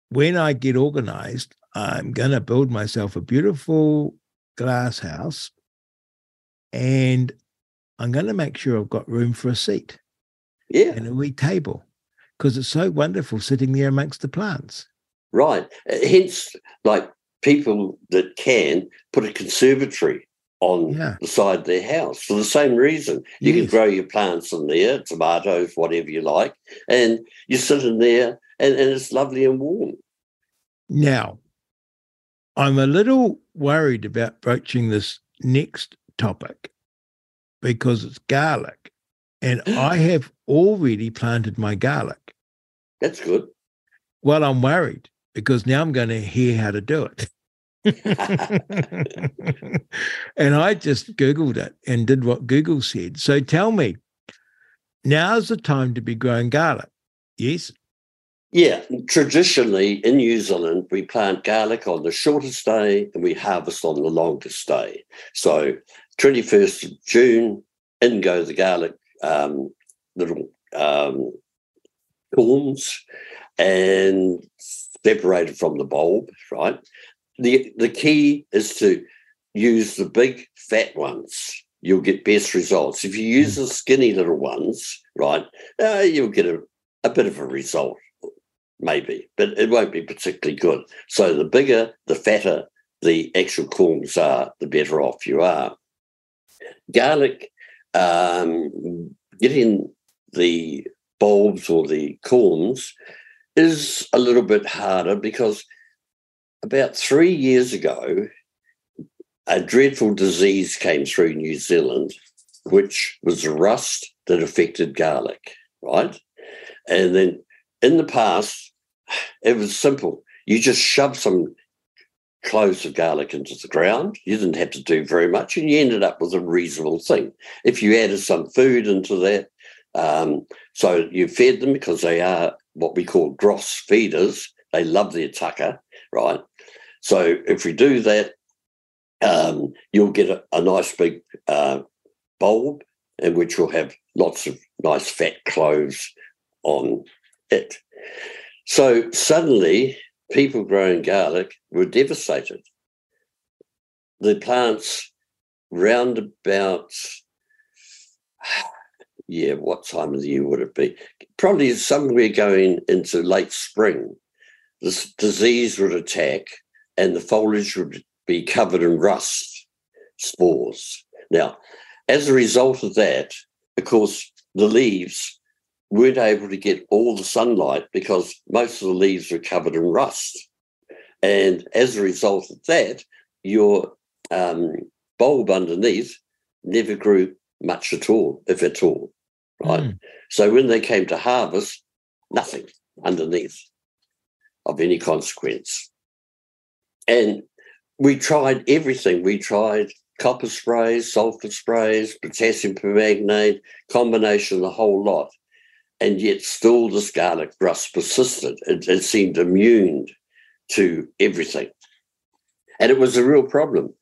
when I get organized, I'm gonna build myself a beautiful glass house and I'm gonna make sure I've got room for a seat. Yeah. And a wee table. Because it's so wonderful sitting there amongst the plants. Right. Uh, Hence, like people that can put a conservatory on Yeah. the side of their house for the same reason. You can grow your plants in there, tomatoes, whatever you like, and you sit in there and, and it's lovely and warm. Now, I'm a little worried about broaching this next topic because it's garlic. And I have already planted my garlic. That's good. Well, I'm worried because now I'm going to hear how to do it. and I just Googled it and did what Google said. So tell me, now's the time to be growing garlic. Yes. Yeah, traditionally in New Zealand, we plant garlic on the shortest day and we harvest on the longest day. So, 21st of June, in go the garlic um, little um, corms and separated from the bulb, right? The, the key is to use the big fat ones. You'll get best results. If you use the skinny little ones, right, uh, you'll get a, a bit of a result maybe, but it won't be particularly good. So the bigger, the fatter the actual corms are, the better off you are. Garlic, um, getting the bulbs or the corms is a little bit harder because about three years ago, a dreadful disease came through New Zealand, which was rust that affected garlic, right? And then in the past, it was simple. You just shoved some cloves of garlic into the ground. You didn't have to do very much, and you ended up with a reasonable thing. If you added some food into that, um, so you fed them because they are what we call gross feeders. They love their tucker, right? So if we do that, um, you'll get a, a nice big uh, bulb in which you'll have lots of nice fat cloves on it. So suddenly, people growing garlic were devastated. The plants round about, yeah, what time of the year would it be? Probably somewhere going into late spring. This disease would attack and the foliage would be covered in rust spores. Now, as a result of that, of course, the leaves weren't able to get all the sunlight because most of the leaves were covered in rust. And as a result of that, your um, bulb underneath never grew much at all, if at all. Right. So when they came to harvest, nothing underneath of any consequence. And we tried everything. We tried copper sprays, sulfur sprays, potassium permanganate, combination the whole lot. And yet still this garlic rust persisted. It, it seemed immune to everything. And it was a real problem.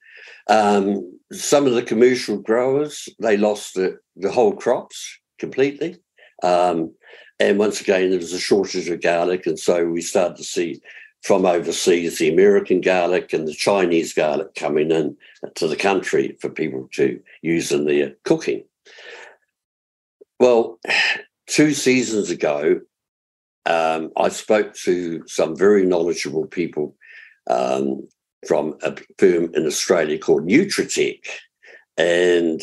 Um, some of the commercial growers, they lost the, the whole crops completely. Um, and once again, there was a shortage of garlic. And so we started to see from overseas the American garlic and the Chinese garlic coming in to the country for people to use in their cooking. Well, two seasons ago, um, I spoke to some very knowledgeable people um, from a firm in Australia called Nutritech. And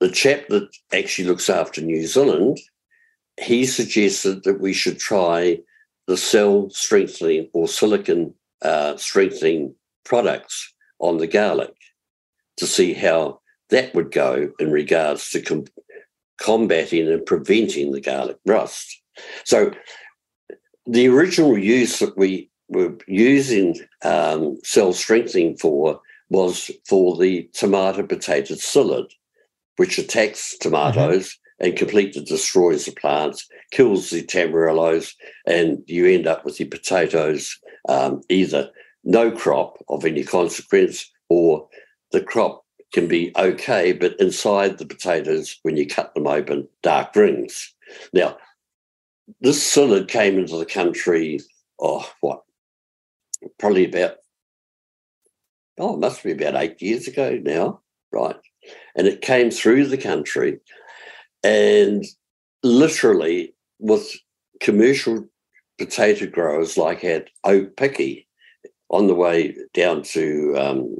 the chap that actually looks after New Zealand he suggested that we should try the cell strengthening or silicon uh, strengthening products on the garlic to see how that would go in regards to com- combating and preventing the garlic rust. So the original use that we were using um, cell strengthening for was for the tomato potato psyllid, which attacks tomatoes mm-hmm. and completely destroys the plants, kills the tamarillos, and you end up with your potatoes um, either no crop of any consequence or the crop can be okay, but inside the potatoes, when you cut them open, dark rings. Now, this psyllid came into the country, oh, what, probably about, oh, it must be about eight years ago now, right? And it came through the country and literally with commercial potato growers like at Opiki on the way down to um,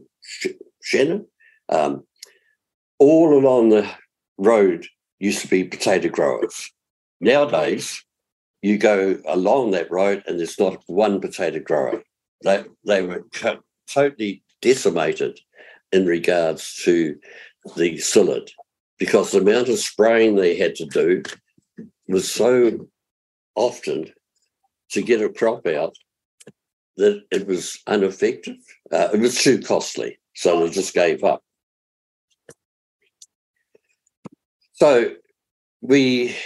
Shannon, um, all along the road used to be potato growers. Nowadays, you go along that road and there's not one potato grower. They, they were totally decimated in regards to the psyllid because the amount of spraying they had to do was so often to get a crop out that it was ineffective. Uh, it was too costly, so they just gave up. So we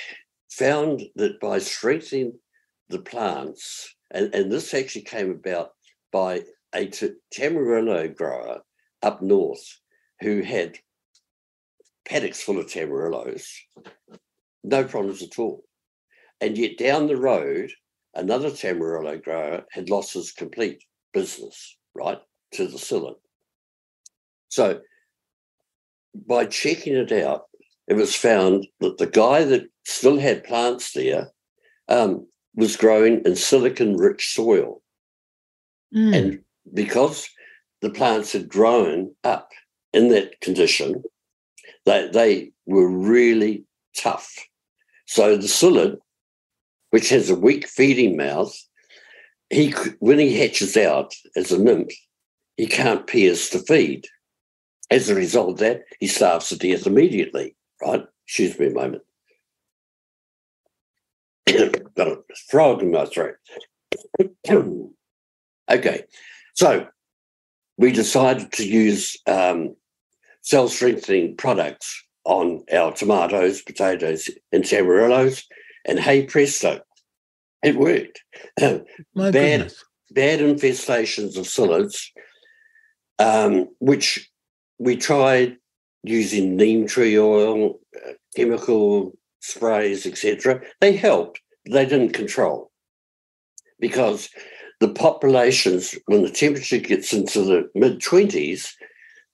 found that by strengthening the plants, and, and this actually came about by a Tamarillo grower up north who had paddocks full of Tamarillos, no problems at all. And yet down the road, another Tamarillo grower had lost his complete business, right, to the psyllid. So by checking it out, it was found that the guy that still had plants there um, was growing in silicon rich soil. Mm. And because the plants had grown up in that condition, they, they were really tough. So the psyllid, which has a weak feeding mouth, he when he hatches out as a nymph, he can't pierce to feed. As a result of that, he starves to death immediately right? Excuse me a moment. Got a frog in my throat. okay, so we decided to use um, cell strengthening products on our tomatoes, potatoes, and tamarillos, and hey presto, it worked. My bad, goodness. bad infestations of psyllids, um, which we tried using neem tree oil, uh, chemical sprays, etc. They helped, they didn't control. Because the populations, when the temperature gets into the mid 20s,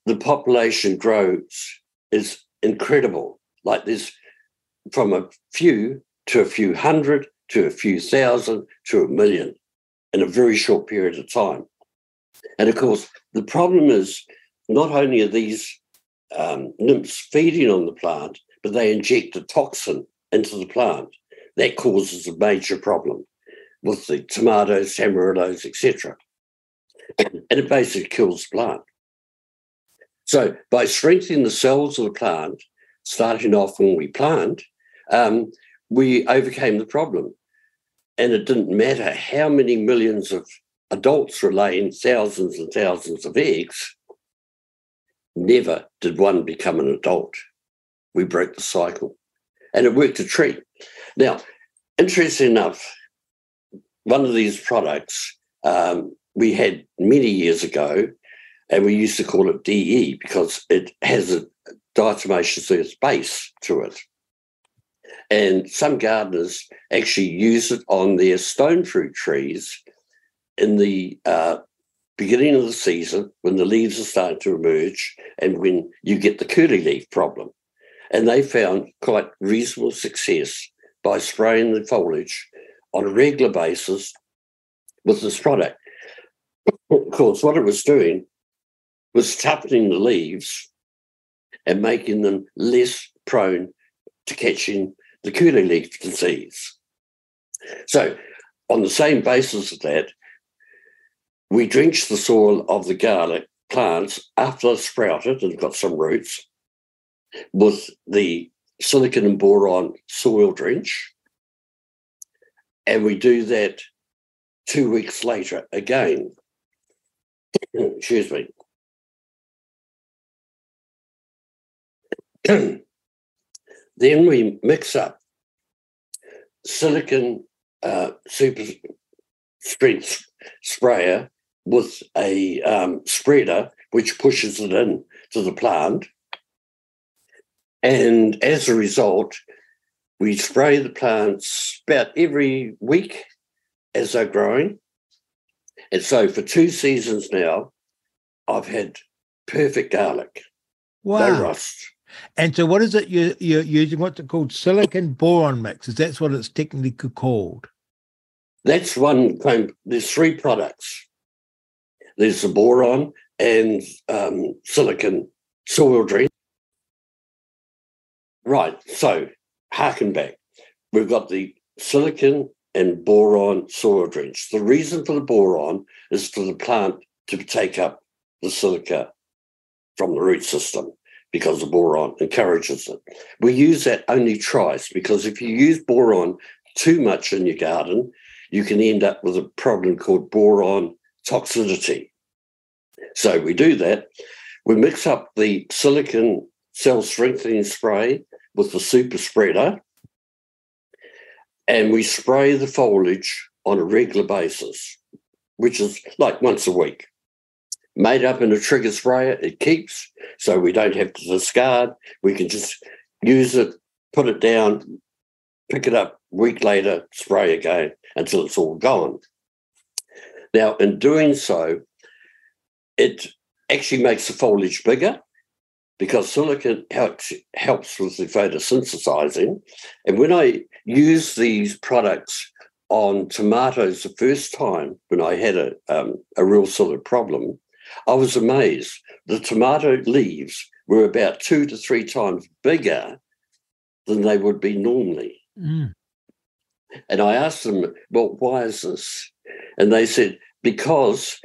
the population grows is incredible. Like there's from a few to a few hundred to a few thousand to a million in a very short period of time. And of course, the problem is not only are these um, nymphs feeding on the plant, but they inject a toxin into the plant. That causes a major problem with the tomatoes, tamarillos, etc. and it basically kills the plant. So by strengthening the cells of the plant, starting off when we plant, um, we overcame the problem. And it didn't matter how many millions of adults were laying thousands and thousands of eggs, Never did one become an adult. We broke the cycle. And it worked a treat. Now, interesting enough, one of these products um, we had many years ago, and we used to call it DE because it has a diatomaceous earth base to it. And some gardeners actually use it on their stone fruit trees in the uh, beginning of the season when the leaves are starting to emerge and when you get the curly leaf problem. And they found quite reasonable success by spraying the foliage on a regular basis with this product. Of course, what it was doing was toughening the leaves and making them less prone to catching the curly leaf disease. So, on the same basis of that, we drench the soil of the garlic plants after they've sprouted and got some roots with the silicon and boron soil drench. And we do that two weeks later again. Excuse me. then we mix up silicon uh, super strength sprayer with a um, spreader which pushes it in to the plant. And as a result, we spray the plants about every week as they're growing. And so for two seasons now, I've had perfect garlic. Wow. No rust. And so, what is it you're, you're using? What's it called? Silicon boron mix. Is that's what it's technically called? That's one claim. There's three products. There's the boron and um, silicon soil drench. Right. So, harken back. We've got the silicon and boron soil drench. The reason for the boron is for the plant to take up the silica from the root system because the boron encourages it. We use that only twice because if you use boron too much in your garden, you can end up with a problem called boron toxicity. So we do that. We mix up the silicon cell strengthening spray with the super spreader, and we spray the foliage on a regular basis, which is like once a week made up in a trigger sprayer. It keeps, so we don't have to discard. We can just use it, put it down, pick it up week later, spray again until it's all gone. Now, in doing so, it actually makes the foliage bigger because silicon helps, helps with the photosynthesizing. And when I used these products on tomatoes the first time, when I had a, um, a real of problem, I was amazed. The tomato leaves were about two to three times bigger than they would be normally. Mm. And I asked them, well, why is this? And they said, because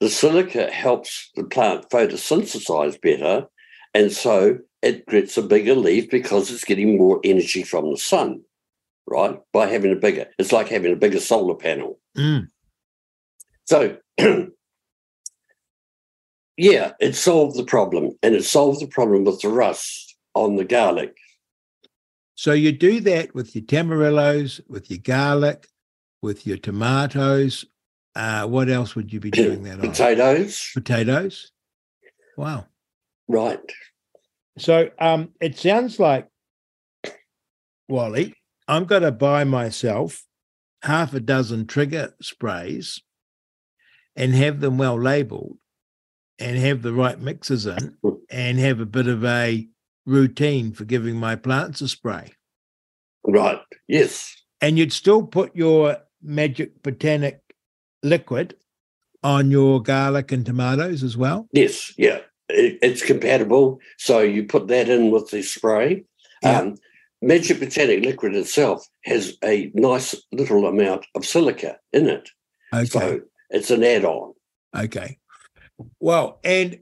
the silica helps the plant photosynthesize better. And so it gets a bigger leaf because it's getting more energy from the sun, right? By having a bigger, it's like having a bigger solar panel. Mm. So yeah, it solved the problem, and it solved the problem with the rust on the garlic. So you do that with your tamarillos, with your garlic, with your tomatoes. Uh, what else would you be doing that on? Potatoes. Potatoes. Wow. Right. So um, it sounds like, Wally, I'm going to buy myself half a dozen trigger sprays and have them well labeled and have the right mixes in and have a bit of a routine for giving my plants a spray. Right. Yes. And you'd still put your magic botanic liquid on your garlic and tomatoes as well? Yes. Yeah. It, it's compatible. So you put that in with the spray. Yeah. Um, magic botanic liquid itself has a nice little amount of silica in it. Okay. So it's an add on. Okay. Well, and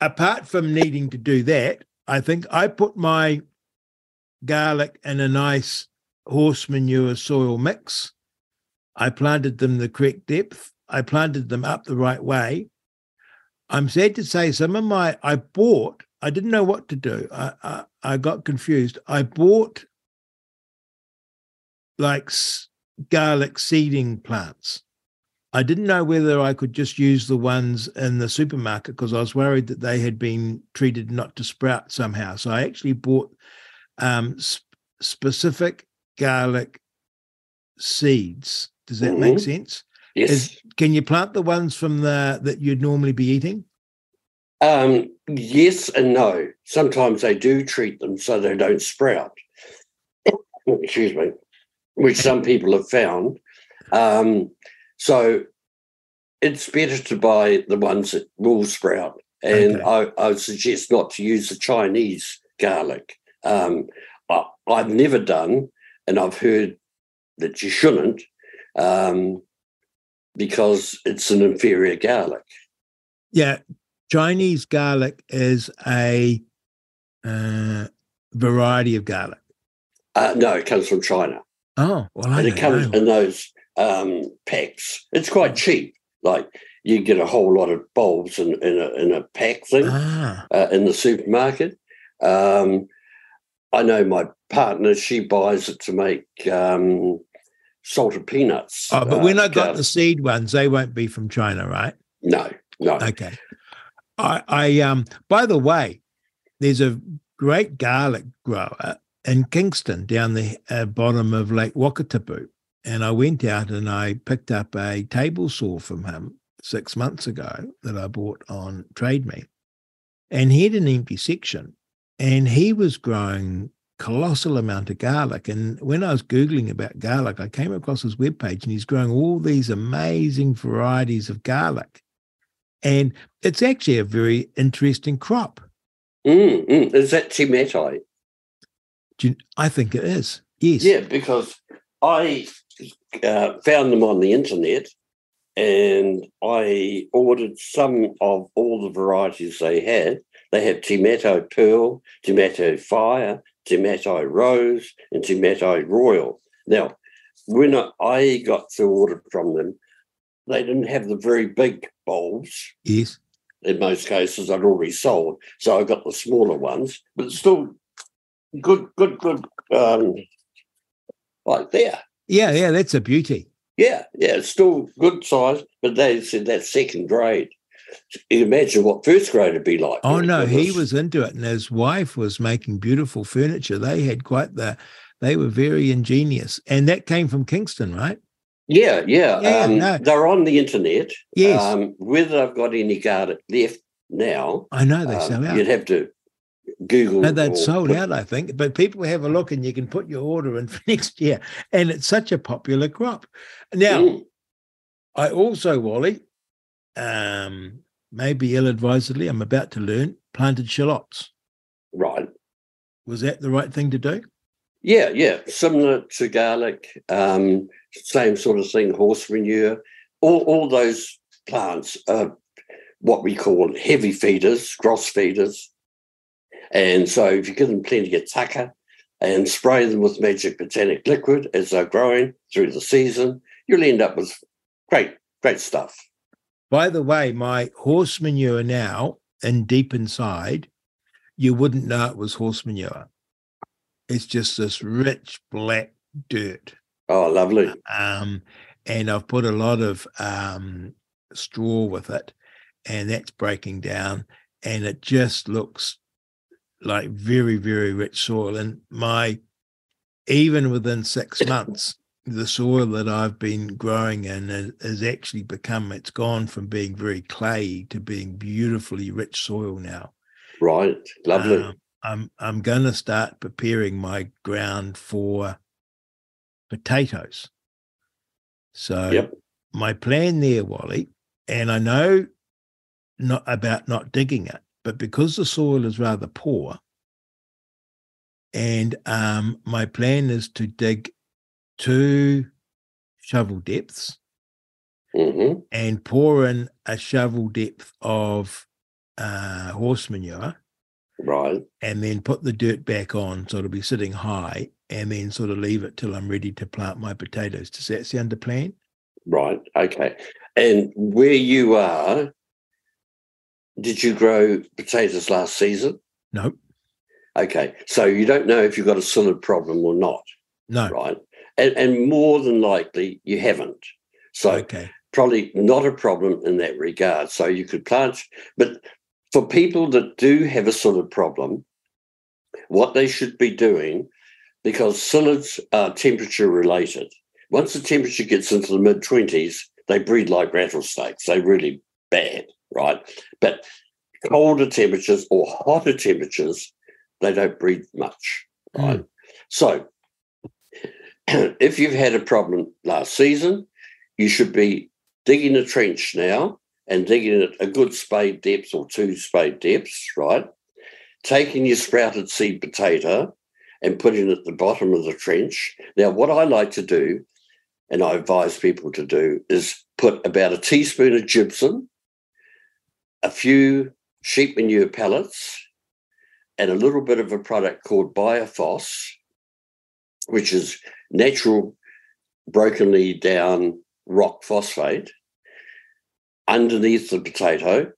apart from needing to do that, I think I put my garlic in a nice horse manure soil mix. I planted them the correct depth. I planted them up the right way. I'm sad to say some of my I bought. I didn't know what to do. I I, I got confused. I bought like s- garlic seeding plants. I didn't know whether I could just use the ones in the supermarket because I was worried that they had been treated not to sprout somehow. So I actually bought um, sp- specific garlic seeds. Does that make Mhm. sense? Yes. Is, can you plant the ones from the that you'd normally be eating? Um, yes and no. Sometimes they do treat them so they don't sprout. Excuse me, which some people have found. Um, so it's better to buy the ones that will sprout. And Okay. I, I suggest not to use the Chinese garlic. Um, I, I've never done, and I've heard that you shouldn't, um, because it's an inferior garlic. Yeah, Chinese garlic is a uh, variety of garlic. Uh, no, it comes from China. Oh, well, I and it comes know. in those um, packs. It's quite cheap. Like you get a whole lot of bulbs in, in, a, in a pack thing Ah, uh, in the supermarket. Um, I know my partner, she buys it to make um, salted peanuts. oh, but uh, when I got the seed ones, they won't be from China, right? No, no. Okay. I, I um. By the way, there's a great garlic grower in Kingston down the uh, bottom of Lake Wakatipu, and I went out and I picked up a table saw from him six months ago that I bought on Trade Me, and he had an empty section, and he was growing colossal amount of garlic. And when I was googling about garlic, I came across his webpage, and he's growing all these amazing varieties of garlic and it's actually a very interesting crop. Mm, mm. Is that Timete? You- I think it is. Yes. Yeah, because I uh, found them on the internet and I ordered some of all the varieties they had. They have Tomato Pearl, Tomato Fire, Tomato Rose, and Tomato Royal. Now, when I- I got the order from them, they didn't have the very big bulbs. Yes. In most cases, I'd already sold, so I got the smaller ones, but still good, good, good. Um, like there, Yeah, yeah, that's a beauty. yeah, yeah, it's still good size, but they said that's second grade. You imagine what first grade would be like. Oh no, he was into it, and his wife was making beautiful furniture. They had quite the. They were very ingenious, and that came from Kingston, right? Yeah, yeah. Yeah, um, no. They're on the internet. Yes. Um, whether I've got any garlic left now, I know they um, sell out. You'd have to Google. No, they'd sold put- out, I think. But people have a look, and you can put your order in for next year. And it's such a popular crop. Now, Mm. I also, Wally, um, maybe ill-advisedly, I'm about to learn planted shallots. Right. Was that the right thing to do? Yeah, yeah. Similar to garlic, um, same sort of thing, horse manure. All, all those plants are what we call heavy feeders, gross feeders. And so if you give them plenty of tucker and spray them with magic botanic liquid as they're growing through the season, you'll end up with great, great stuff. By the way, my horse manure now and deep inside, you wouldn't know it was horse manure. It's just this rich black dirt. Oh, lovely. Um, and I've put a lot of um, straw with it, and that's breaking down, and it just looks like very, very rich soil. And my, even within six months, the soil that I've been growing in has, has actually become, it's gone from being very clayey to being beautifully rich soil now. Right. Lovely. Um, I'm I'm going to start preparing my ground for potatoes. So Yep. my plan there, Wally, and I know not about not digging it, but because the soil is rather poor, and um, my plan is to dig two shovel depths Mhm. and pour in a shovel depth of uh, horse manure Right. and then put the dirt back on so it'll be sitting high and then sort of leave it till I'm ready to plant my potatoes. Does that sound a plan? Right. Okay. And where you are, did you grow potatoes last season? No, Okay. So you don't know if you've got a psyllid problem or not, no. right? And, and more than likely you haven't. So Okay. probably not a problem in that regard. So you could plant, but for people that do have a sort of problem, what they should be doing, because psyllids are temperature related. Once the temperature gets into the mid 20s, they breed like rattlesnakes. They're really bad, right? But colder temperatures or hotter temperatures, they don't breed much, right? Hmm. So if you've had a problem last season, you should be digging a trench now and digging it a good spade depth or two spade depths, right? Taking your sprouted seed potato and putting it at the bottom of the trench. Now, what I like to do, and I advise people to do, is put about a teaspoon of gypsum, a few sheep manure pellets, and a little bit of a product called Biophos, which is natural brokenly down rock phosphate underneath the potato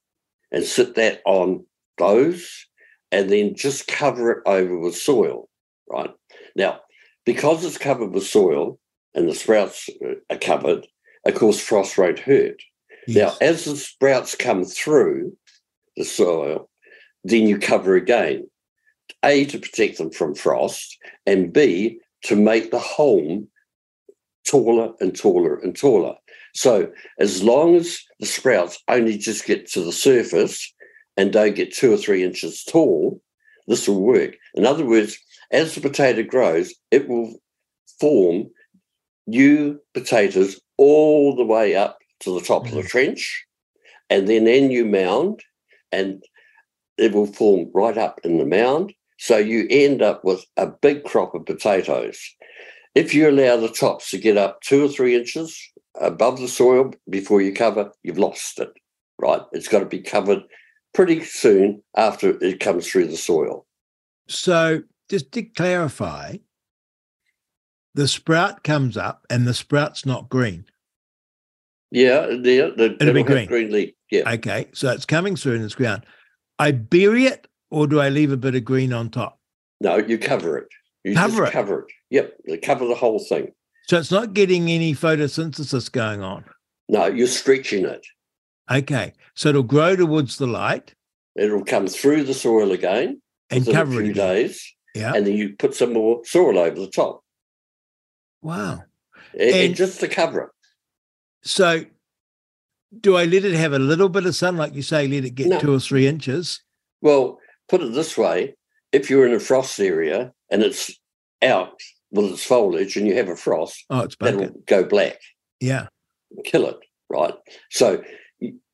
and sit that on those and then just cover it over with soil, right? Now, because it's covered with soil and the sprouts are covered, of course, frost won't hurt. Now, as the sprouts come through the soil, then you cover again. A, to protect them from frost, and B, to make the home taller and taller and taller. So as long as the sprouts only just get to the surface and don't get two or three inches tall, this will work. In other words, as the potato grows, it will form new potatoes all the way up to the top of the mm. trench, and then a new mound, and it will form right up in the mound. So you end up with a big crop of potatoes. If you allow the tops to get up two or three inches above the soil before you cover, you've lost it, right? It's got to be covered pretty soon after it comes through the soil. So, just to clarify, the sprout comes up and the sprout's not green. Yeah, yeah, the, It'll be green. green leaf. Yeah. Okay, so it's coming through and it's ground. I bury it, or do I leave a bit of green on top? No, you cover it. You Cover just it? cover it. Yep, you cover the whole thing. So it's not getting any photosynthesis going on. No, you're stretching it. Okay, so it'll grow towards the light It'll come through the soil again and cover a few again. days, Yeah. and then you put some more soil over the top, Wow. and, and And- just to cover it. So do I let it have a little bit of sun, like you say, let it get No. two or three inches? Well, put it this way: if you're in a frost area and it's out with its foliage, and you have a frost, Oh, it's that'll go black. Yeah. kill it, right? So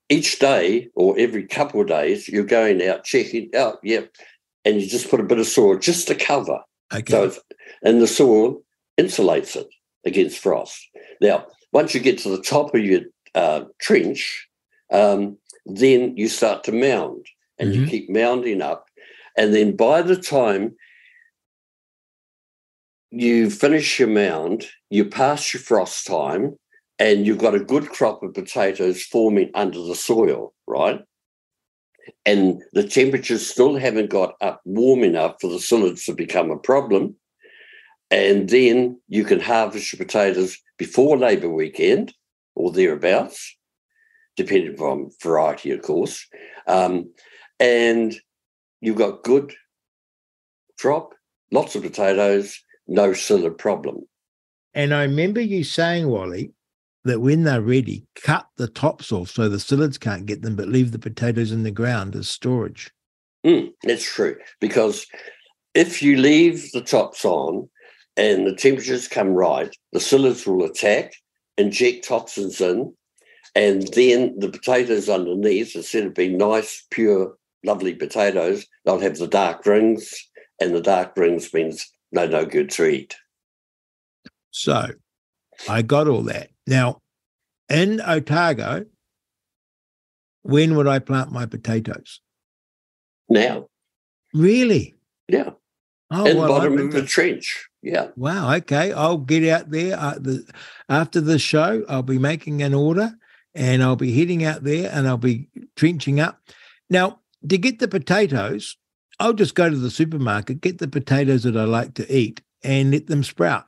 each day or every couple of days, you're going out checking out, yep, and you just put a bit of soil just to cover. Okay. So and the soil insulates it against frost. Now, once you get to the top of your uh, trench, um, then you start to mound, and you keep mounding up, and then by the time you finish your mound, you pass your frost time, and you've got a good crop of potatoes forming under the soil, right? And the temperatures still haven't got up warm enough for the psyllids to become a problem. And then you can harvest your potatoes before Labour weekend or thereabouts, depending on variety, of course. Um, and you've got good crop, lots of potatoes, no psyllid problem. And I remember you saying, Wally, that when they're ready, cut the tops off so the psyllids can't get them, but leave the potatoes in the ground as storage. Mm, that's true. Because if you leave the tops on and the temperatures come right, the psyllids will attack, inject toxins in, and then the potatoes underneath, instead of being nice, pure, lovely potatoes, they'll have the dark rings, and the dark rings means no, no good to eat. So I got all that. Now, in Otago, when would I plant my potatoes? Now, Really? yeah, Oh, in well, bottom of the trench. Yeah. Wow. Okay. I'll get out there uh, the, after the show. I'll be making an order and I'll be heading out there and I'll be trenching up. Now, to get the potatoes, I'll just go to the supermarket, get the potatoes that I like to eat and let them sprout.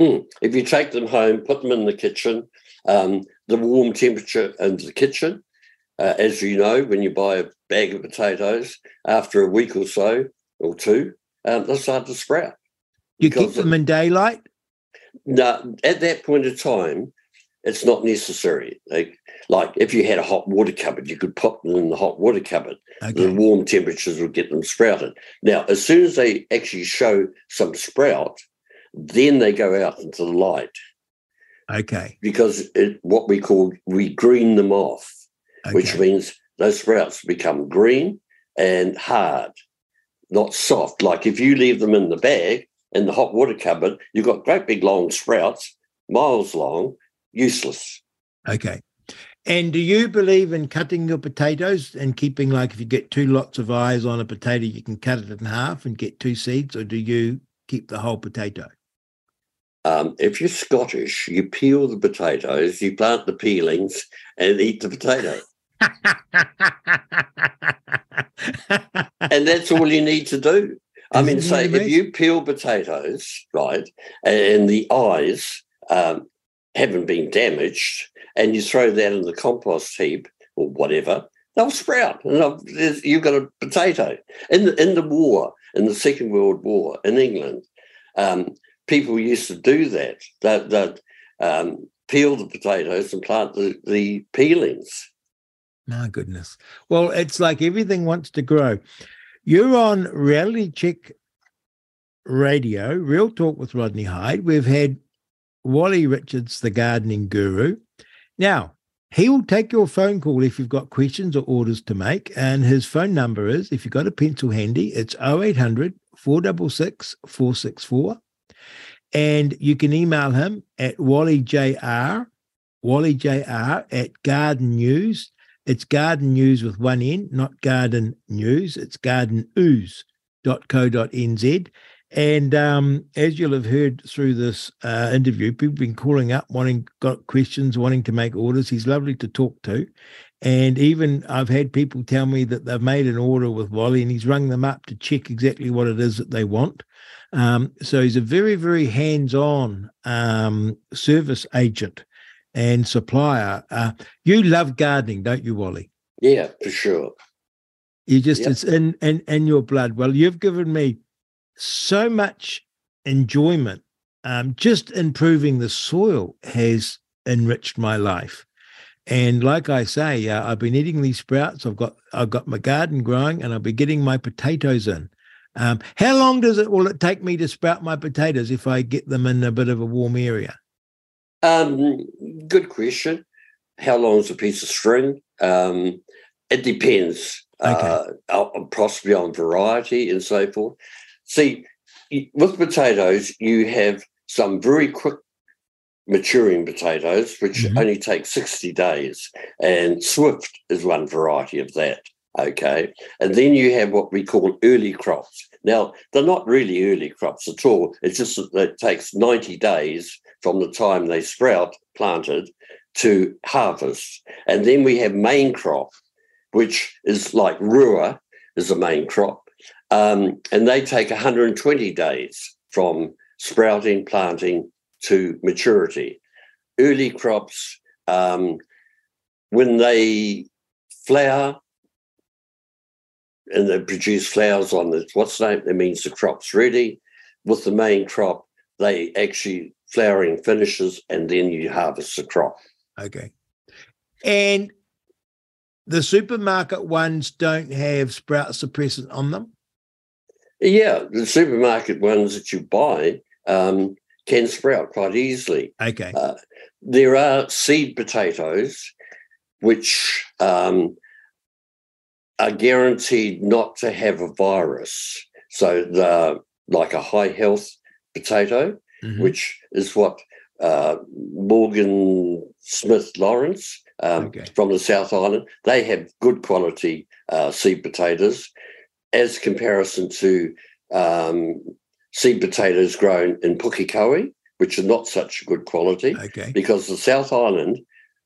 Mm. If you take them home, put them in the kitchen, um, the warm temperature in the kitchen, uh, as you know, when you buy a bag of potatoes, after a week or so or two, um, they'll start to sprout. You keep them in daylight. No, at that point of time, it's not necessary. Like, like if you had a hot water cupboard, you could pop them in the hot water cupboard. The warm temperatures would get them sprouted. Now, as soon as they actually show some sprout, then they go out into the light Okay. because it, what we call we green them off, which means those sprouts become green and hard, not soft. Like if you leave them in the bag, in the hot water cupboard, you've got great big long sprouts, miles long, useless. Okay. And do you believe in cutting your potatoes and keeping like if you get two lots of eyes on a potato, you can cut it in half and get two seeds, or do you keep the whole potato? Um, if you're Scottish, you peel the potatoes, you plant the peelings, and eat the potato. and that's all you need to do. I mean, say if you peel potatoes, right, and the eyes um, haven't been damaged, and you throw that in the compost heap or whatever, they'll sprout, and you've got a potato. In the in the war, in the Second World War in England, um, people used to do that. That that um, peel the potatoes and plant the, the peelings. My goodness. Well, it's like everything wants to grow. You're on Reality Check Radio, Real Talk with Rodney Hide. We've had Wally Richards, the gardening guru. Now, he will take your phone call if you've got questions or orders to make. And his phone number is, if you've got a pencil handy, it's 0800 466 464. And you can email him at wallyjr, wallyjr at gardenews. It's gardenews with one N, not garden news. It's gardenews.co.nz. And um, as you'll have heard through this uh, interview, people have been calling up, wanting got questions, wanting to make orders. He's lovely to talk to. And even I've had people tell me that they've made an order with Wally and he's rung them up to check exactly what it is that they want. Um, so he's a very, very hands on um, service agent and supplier. Uh, you love gardening, don't you, Wally? Yeah, for sure. You just, yep. it's in, in, in your blood. Well, you've given me so much enjoyment. Um, just improving the soil has enriched my life. And like I say, uh, I've been eating these sprouts. I've got I've got my garden growing, and I'll be getting my potatoes in. Um, how long does it will it take me to sprout my potatoes if I get them in a bit of a warm area? Um, good question. How long is a piece of string? Um, it depends. Okay. Uh, possibly on variety and so forth. See, with potatoes, you have some very quick maturing potatoes, which mm-hmm. only take 60 days. And Swift is one variety of that. Okay. And then you have what we call early crops. Now, they're not really early crops at all. It's just that it takes 90 days from the time they sprout, planted, to harvest. And then we have main crop, which is like rua, is the main crop. Um, and they take 120 days from sprouting, planting to maturity. Early crops, um, when they flower and they produce flowers on the what's the name, that means the crop's ready. With the main crop, they actually flowering finishes and then you harvest the crop. Okay. And the supermarket ones don't have sprout suppressant on them? Yeah, the supermarket ones that you buy um, can sprout quite easily. Okay. Uh, there are seed potatoes which um, are guaranteed not to have a virus. So they're like a high health potato, mm-hmm. which is what uh, Morgan Smith Lawrence um, okay. from the South Island, they have good quality uh, seed potatoes as comparison to um, seed potatoes grown in Pukekohe, which are not such good quality. Okay. Because the South Island,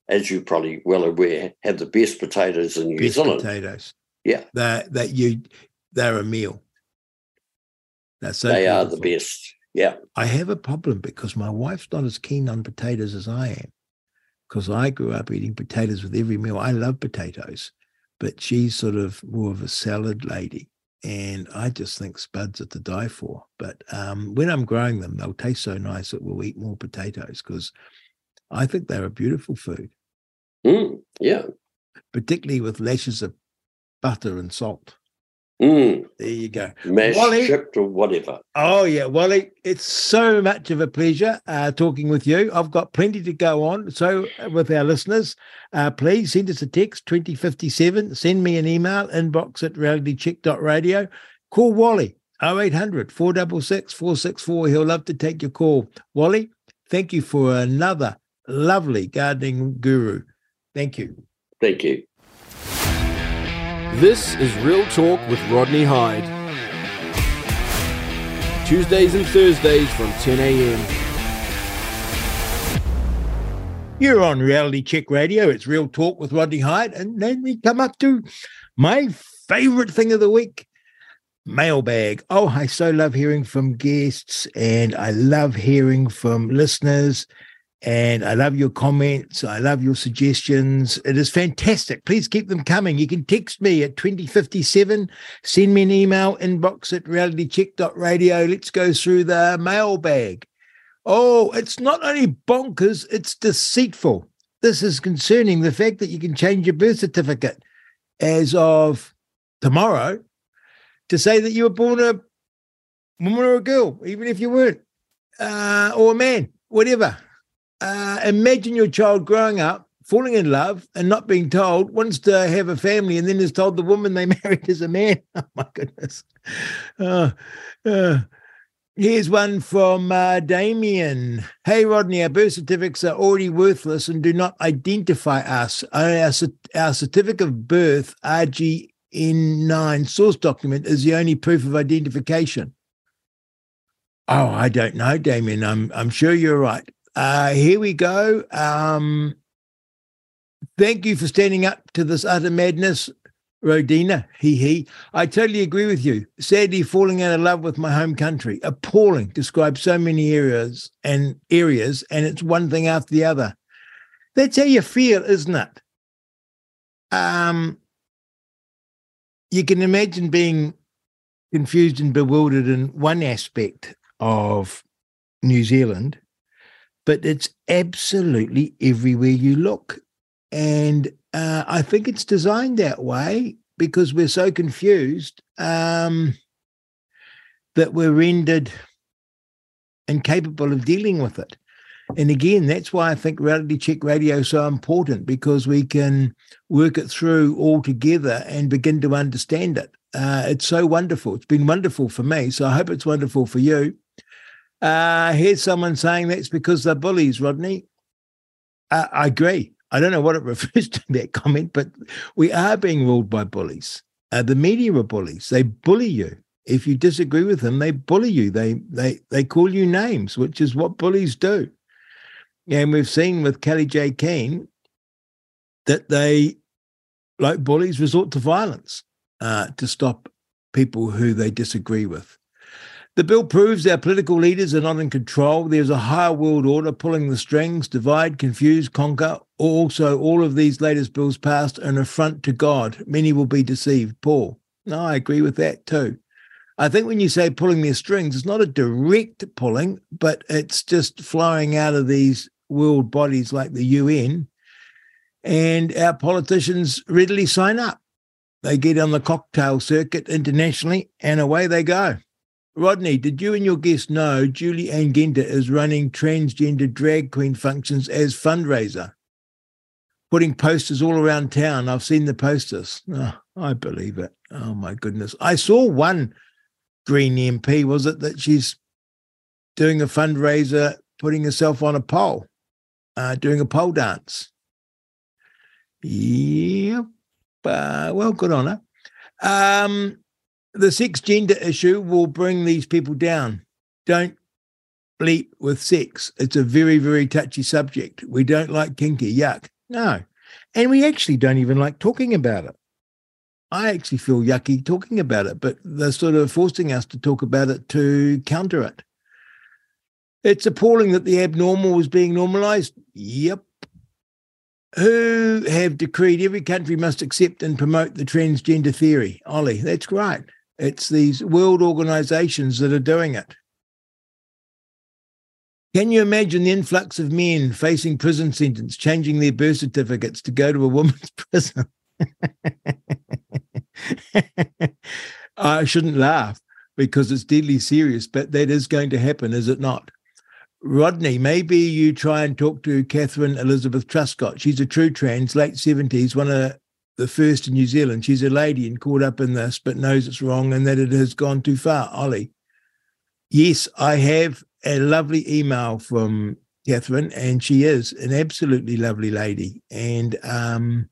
as you're probably well aware, have the best potatoes in New best Zealand. Potatoes. Yeah. That that you they're a meal. That's so they beautiful. are the best. Yeah. I have a problem because my wife's not as keen on potatoes as I am. Because I grew up eating potatoes with every meal. I love potatoes, but she's sort of more of a salad lady and I just think spuds are to die for. But um, when I'm growing them, they'll taste so nice that we'll eat more potatoes because I think they're a beautiful food. Mm, yeah. Particularly with lashes of butter and salt. Mm. There you go. Mashed, Wally, whatever. Oh, yeah. Wally, it's so much of a pleasure uh, talking with you. I've got plenty to go on. So, uh, with our listeners, uh, please send us a text 2057. Send me an email, inbox at realitycheck.radio. Call Wally 0800 466 464. He'll love to take your call. Wally, thank you for another lovely gardening guru. Thank you. Thank you. This is Real Talk with Rodney Hide. Tuesdays and Thursdays from 10 a.m. You're on Reality Check Radio. It's Real Talk with Rodney Hide. And then we come up to my favorite thing of the week mailbag. Oh, I so love hearing from guests and I love hearing from listeners. And I love your comments. I love your suggestions. It is fantastic. Please keep them coming. You can text me at 2057. Send me an email, inbox at realitycheck.radio. Let's go through the mailbag. Oh, it's not only bonkers, it's deceitful. This is concerning the fact that you can change your birth certificate as of tomorrow to say that you were born a woman or a girl, even if you weren't, uh, or a man, whatever. Uh, imagine your child growing up, falling in love, and not being told, wants to have a family, and then is told the woman they married is a man. Oh my goodness. Uh, uh, here's one from uh, Damien. Hey, Rodney, our birth certificates are already worthless and do not identify us. Our, our certificate of birth, RGN9 source document, is the only proof of identification. Oh, I don't know, Damien. I'm I'm sure you're right. Uh, here we go. Um, thank you for standing up to this utter madness, Rodina. He he. I totally agree with you. Sadly, falling out of love with my home country. Appalling. Describes so many areas and areas, and it's one thing after the other. That's how you feel, isn't it? Um, you can imagine being confused and bewildered in one aspect of New Zealand but it's absolutely everywhere you look. And uh, I think it's designed that way because we're so confused um, that we're rendered incapable of dealing with it. And again, that's why I think Reality Check Radio is so important because we can work it through all together and begin to understand it. Uh, it's so wonderful. It's been wonderful for me. So I hope it's wonderful for you. Uh, here's someone saying that's because they're bullies, Rodney. Uh, I agree. I don't know what it refers to in that comment, but we are being ruled by bullies. Uh, the media are bullies. They bully you. If you disagree with them, they bully you. They they they call you names, which is what bullies do. And we've seen with Kellie-Jay Keen that they, like bullies, resort to violence uh, to stop people who they disagree with. The bill proves our political leaders are not in control. There's a higher world order pulling the strings, divide, confuse, conquer. Also, all of these latest bills passed are an affront to God. Many will be deceived. Paul. No, I agree with that too. I think when you say pulling their strings, it's not a direct pulling, but it's just flowing out of these world bodies like the UN. And our politicians readily sign up. They get on the cocktail circuit internationally and away they go. Rodney, did you and your guest know Julie Anne Genter is running transgender drag queen functions as fundraiser, putting posters all around town? I've seen the posters. Oh, I believe it. Oh my goodness! I saw one Green MP. Was it that she's doing a fundraiser, putting herself on a pole, uh, doing a pole dance? Yep. Uh, well, good on her. Um, the sex gender issue will bring these people down. Don't bleep with sex. It's a very, very touchy subject. We don't like kinky, yuck. No. And we actually don't even like talking about it. I actually feel yucky talking about it, but they're sort of forcing us to talk about it to counter it. It's appalling that the abnormal was being normalized. Yep. Who have decreed every country must accept and promote the transgender theory? Ollie, that's right. It's these world organizations that are doing it. Can you imagine the influx of men facing prison sentence, changing their birth certificates to go to a woman's prison? I shouldn't laugh because it's deadly serious, but that is going to happen, is it not? Rodney, maybe you try and talk to Catherine Elizabeth Truscott. She's a true trans, late 70s, one of the first in New Zealand. She's a lady and caught up in this, but knows it's wrong and that it has gone too far. Ollie. Yes, I have a lovely email from Catherine, and she is an absolutely lovely lady. And um,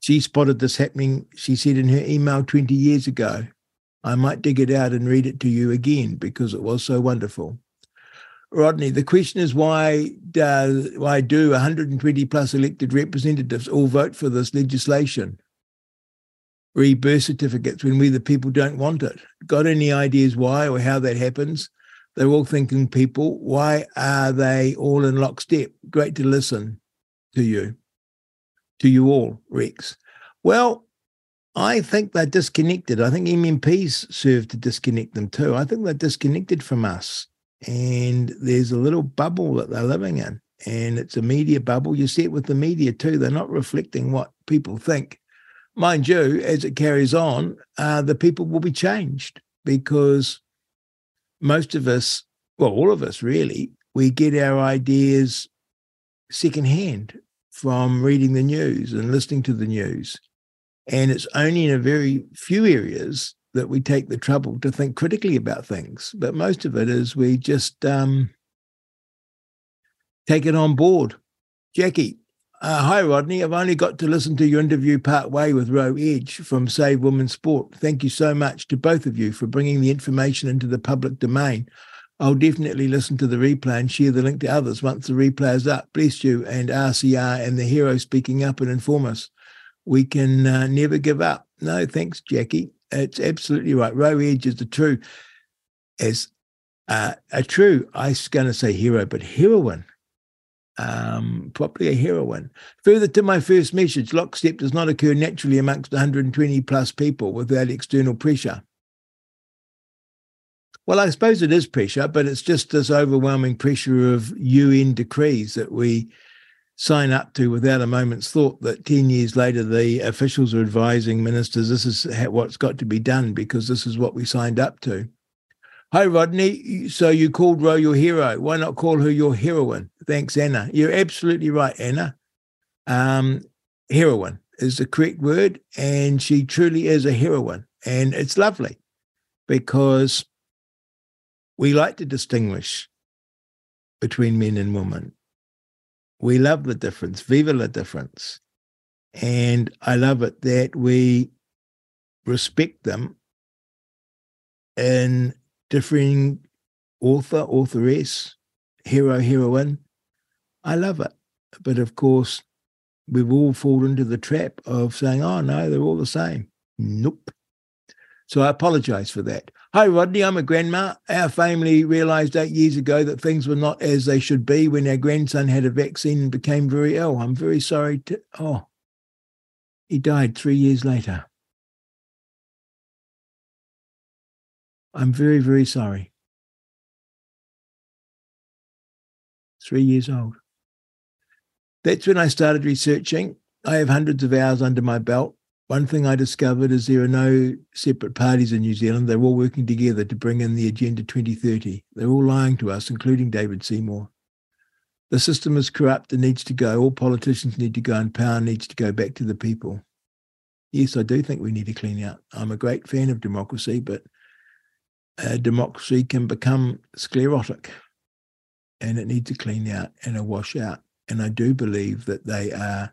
she spotted this happening, she said in her email 20 years ago. I might dig it out and read it to you again because it was so wonderful. Rodney, the question is why does why do 120 plus elected representatives all vote for this legislation? Re birth certificates when we the people don't want it. Got any ideas why or how that happens? They're all thinking people. Why are they all in lockstep? Great to listen to you, to you all, Rex. Well, I think they're disconnected. I think MMPs serve to disconnect them too. I think they're disconnected from us and there's a little bubble that they're living in and it's a media bubble. You see it with the media too. They're not reflecting what people think. Mind you as it carries on uh, the people will be changed because most of us well all of us really we get our ideas secondhand from reading the news and listening to the news. And it's only in a very few areas that we take the trouble to think critically about things. But most of it is we just um, take it on board. Jackie, uh, hi, Rodney. I've only got to listen to your interview part way with Ro Edge from Save Women's Sport. Thank you so much to both of you for bringing the information into the public domain. I'll definitely listen to the replay and share the link to others once the replay is up. Bless you and RCR and the hero speaking up and inform us. We can uh, never give up. No, thanks, Jackie it's absolutely right. Ro Edge is the true, as uh, a true, I was going to say hero, but heroine, um, probably a heroine. Further to my first message, lockstep does not occur naturally amongst 120 plus people without external pressure. Well, I suppose it is pressure, but it's just this overwhelming pressure of UN decrees that we sign up to without a moment's thought that 10 years later the officials are advising ministers this is what's got to be done because this is what we signed up to. Hi, Rodney. So you called Ro your hero. Why not call her your heroine? Thanks, Anna. You're absolutely right, Anna. Um, heroine is the correct word, and she truly is a heroine. And it's lovely because we like to distinguish between men and women we love the difference. Viva la difference. And I love it that we respect them in differing author, authoress, hero, heroine. I love it. But of course, we've all fallen into the trap of saying, oh, no, they're all the same. Nope. So I apologize for that. Hi, Rodney. I'm a grandma. Our family realized eight years ago that things were not as they should be when our grandson had a vaccine and became very ill. I'm very sorry to. Oh, he died three years later. I'm very, very sorry. Three years old. That's when I started researching. I have hundreds of hours under my belt one thing I discovered is there are no separate parties in New Zealand. They're all working together to bring in the Agenda 2030. They're all lying to us, including David Seymour. The system is corrupt and needs to go. All politicians need to go, and power needs to go back to the people. Yes, I do think we need to clean out. I'm a great fan of democracy, but uh, democracy can become sclerotic and it needs to clean out and a wash out. And I do believe that they are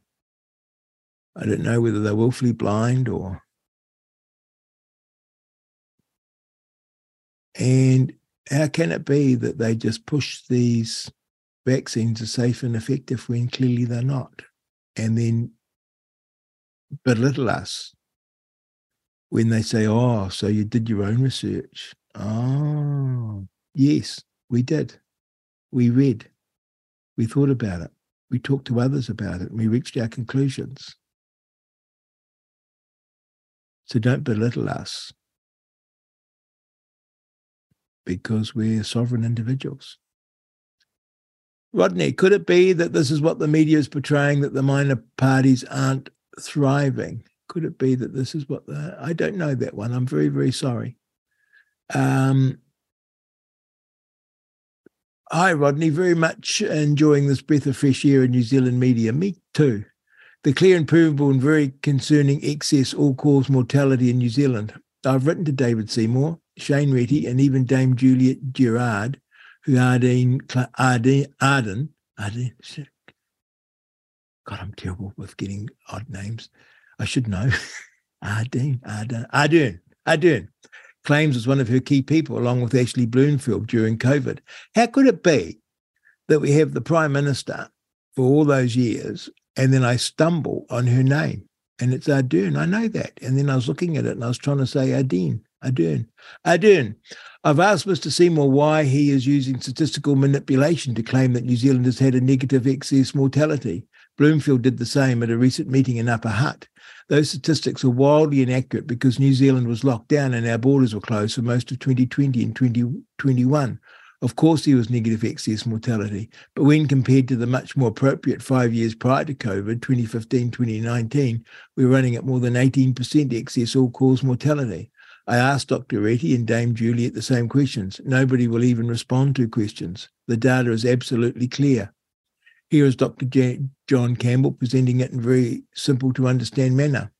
I don't know whether they're willfully blind or. And how can it be that they just push these vaccines as safe and effective when clearly they're not? And then belittle us when they say, oh, so you did your own research. Oh, yes, we did. We read. We thought about it. We talked to others about it. We reached our conclusions. So don't belittle us because we're sovereign individuals. Rodney, could it be that this is what the media is portraying that the minor parties aren't thriving? Could it be that this is what the. I don't know that one. I'm very, very sorry. Um, hi, Rodney. Very much enjoying this breath of fresh air in New Zealand media. Me too. The clear and provable and very concerning excess all cause mortality in New Zealand. I've written to David Seymour, Shane Reti, and even Dame Juliet Gerrard, who Arden, Arden, Arden, Arden, God, I'm terrible with getting odd names. I should know. Ardeen, Ardern, Ardern, Ardern claims as one of her key people, along with Ashley Bloomfield during COVID. How could it be that we have the Prime Minister for all those years and then I stumble on her name and it's Ardern? I know that. And then I was looking at it and I was trying to say Ardeen, Ardern, Ardern. I've asked Mr. Seymour why he is using statistical manipulation to claim that New Zealand has had a negative excess mortality. Bloomfield did the same at a recent meeting in Upper Hutt. Those statistics are wildly inaccurate because New Zealand was locked down and our borders were closed for most of 2020 and 2021. Of course, there was negative excess mortality, but when compared to the much more appropriate five years prior to COVID, 2015 2019, we we're running at more than 18% excess all cause mortality. I asked Dr. Reti and Dame Juliet the same questions. Nobody will even respond to questions. The data is absolutely clear. Here is Dr. J- John Campbell presenting it in very simple to understand manner.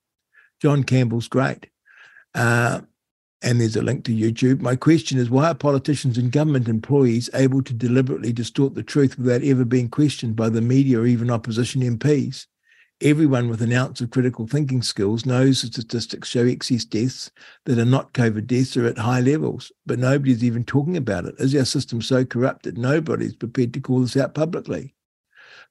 John Campbell's great. Uh, and there's a link to YouTube. My question is why are politicians and government employees able to deliberately distort the truth without ever being questioned by the media or even opposition MPs? Everyone with an ounce of critical thinking skills knows the statistics show excess deaths that are not COVID deaths are at high levels, but nobody's even talking about it. Is our system so corrupt that nobody's prepared to call this out publicly?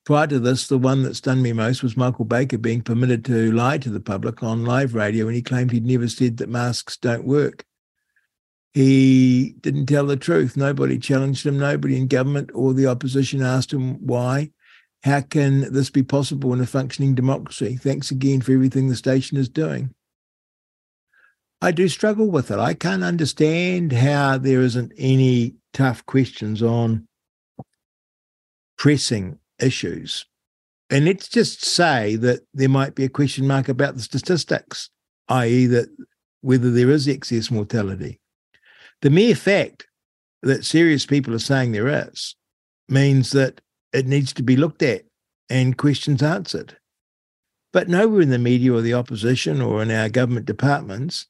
Prior to this, the one that stunned me most was Michael Baker being permitted to lie to the public on live radio when he claimed he'd never said that masks don't work. He didn't tell the truth. Nobody challenged him. Nobody in government or the opposition asked him why. How can this be possible in a functioning democracy? Thanks again for everything the station is doing. I do struggle with it. I can't understand how there isn't any tough questions on pressing issues. And let's just say that there might be a question mark about the statistics, i.e., that whether there is excess mortality. The mere fact that serious people are saying there is means that it needs to be looked at and questions answered. But nowhere in the media or the opposition or in our government departments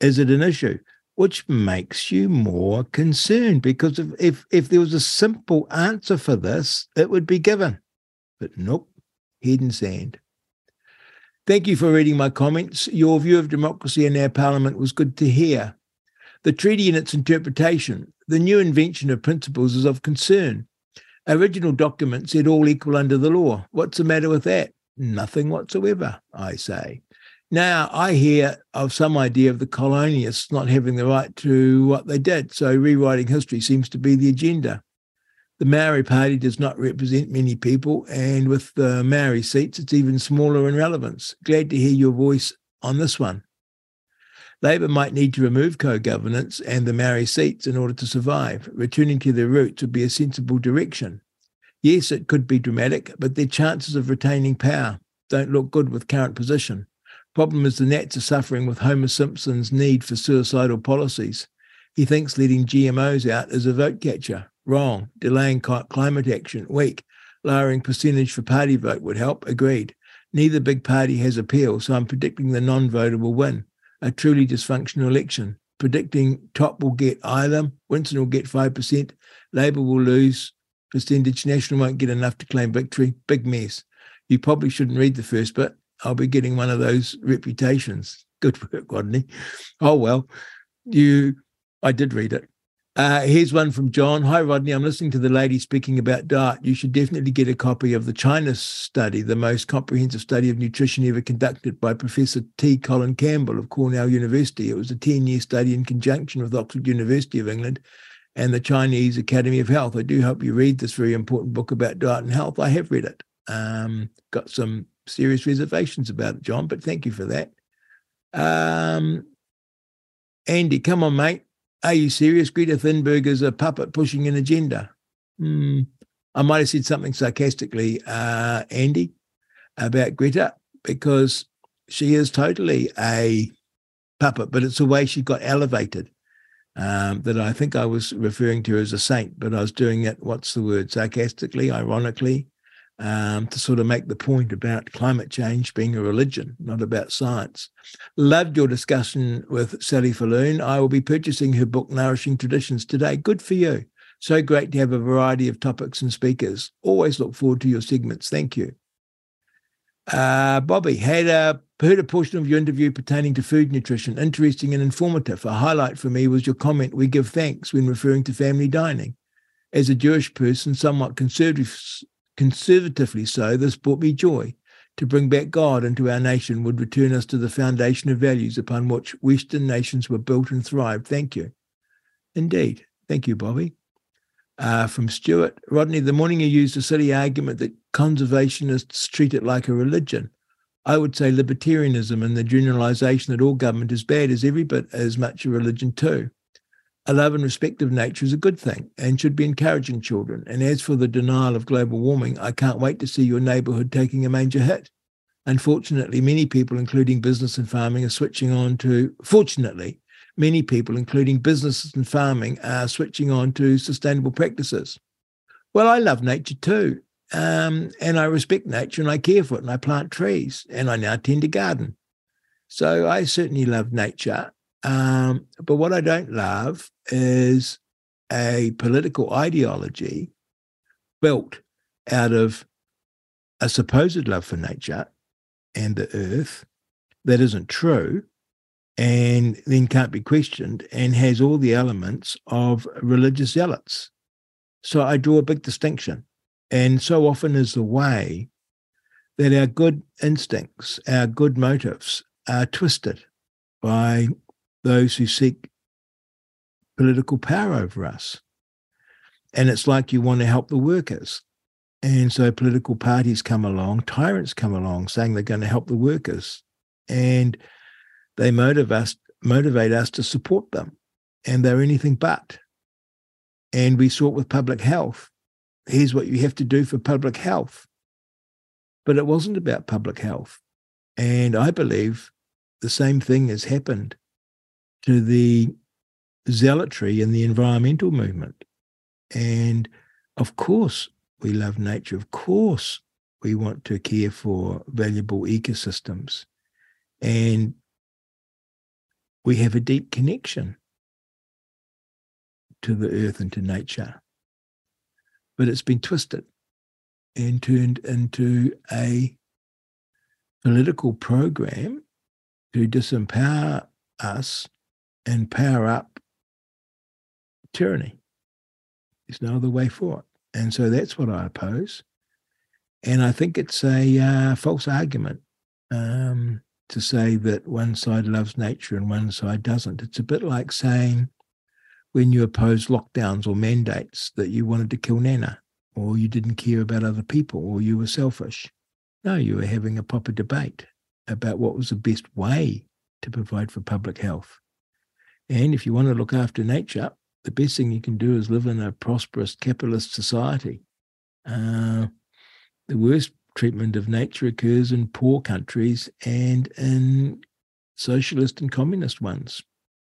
is it an issue, which makes you more concerned because if, if, if there was a simple answer for this, it would be given. But nope, hidden sand. Thank you for reading my comments. Your view of democracy in our parliament was good to hear. The treaty and its interpretation, the new invention of principles is of concern. Original document said all equal under the law. What's the matter with that? Nothing whatsoever, I say. Now, I hear of some idea of the colonialists not having the right to what they did, so rewriting history seems to be the agenda. The Maori Party does not represent many people, and with the Maori seats, it's even smaller in relevance. Glad to hear your voice on this one. Labor might need to remove co governance and the Maori seats in order to survive. Returning to their roots would be a sensible direction. Yes, it could be dramatic, but their chances of retaining power don't look good with current position. Problem is the Nats are suffering with Homer Simpson's need for suicidal policies. He thinks letting GMOs out is a vote catcher. Wrong. Delaying climate action. Weak. Lowering percentage for party vote would help. Agreed. Neither big party has appeal, so I'm predicting the non-voter will win. A truly dysfunctional election. Predicting Top will get either. Winston will get 5%. Labour will lose percentage. National won't get enough to claim victory. Big mess. You probably shouldn't read the first bit. I'll be getting one of those reputations. Good work, Rodney. Oh well, you. I did read it. Uh, here's one from John. Hi, Rodney. I'm listening to the lady speaking about diet. You should definitely get a copy of the China study, the most comprehensive study of nutrition ever conducted by Professor T. Colin Campbell of Cornell University. It was a 10 year study in conjunction with Oxford University of England and the Chinese Academy of Health. I do hope you read this very important book about diet and health. I have read it. Um, got some serious reservations about it, John, but thank you for that. Um, Andy, come on, mate. Are you serious? Greta Thunberg is a puppet pushing an agenda. Hmm. I might have said something sarcastically, uh, Andy, about Greta, because she is totally a puppet, but it's the way she got elevated um, that I think I was referring to as a saint, but I was doing it, what's the word, sarcastically, ironically, um, to sort of make the point about climate change being a religion, not about science. Loved your discussion with Sally Fallon. I will be purchasing her book, Nourishing Traditions, today. Good for you. So great to have a variety of topics and speakers. Always look forward to your segments. Thank you. Uh, Bobby had a heard a portion of your interview pertaining to food nutrition. Interesting and informative. A highlight for me was your comment, "We give thanks" when referring to family dining. As a Jewish person, somewhat conservative, conservatively so, this brought me joy. To bring back God into our nation would return us to the foundation of values upon which Western nations were built and thrived. Thank you. Indeed. Thank you, Bobby. Uh, from Stuart Rodney, the morning you used a silly argument that conservationists treat it like a religion. I would say libertarianism and the generalization that all government is bad is every bit as much a religion too. A love and respect of nature is a good thing and should be encouraging children. And as for the denial of global warming, I can't wait to see your neighborhood taking a major hit. Unfortunately, many people, including business and farming, are switching on to, fortunately, many people, including businesses and farming, are switching on to sustainable practices. Well, I love nature too. Um, and I respect nature and I care for it and I plant trees and I now tend to garden. So I certainly love nature. Um, but what I don't love is a political ideology built out of a supposed love for nature and the earth that isn't true and then can't be questioned and has all the elements of religious zealots. So I draw a big distinction. And so often is the way that our good instincts, our good motives are twisted by those who seek political power over us. And it's like you want to help the workers. And so political parties come along, tyrants come along saying they're going to help the workers. And they motivate us, motivate us to support them. And they're anything but. And we saw it with public health. Here's what you have to do for public health. But it wasn't about public health. And I believe the same thing has happened to the zealotry in the environmental movement. And of course, we love nature. Of course, we want to care for valuable ecosystems. And we have a deep connection to the earth and to nature. But it's been twisted and turned into a political program to disempower us and power up tyranny. There's no other way for it. And so that's what I oppose. And I think it's a uh, false argument um, to say that one side loves nature and one side doesn't. It's a bit like saying when you oppose lockdowns or mandates that you wanted to kill Nana or you didn't care about other people or you were selfish. No, you were having a proper debate about what was the best way to provide for public health. And if you want to look after nature, the best thing you can do is live in a prosperous capitalist society. Uh, the worst treatment of nature occurs in poor countries and in socialist and communist ones.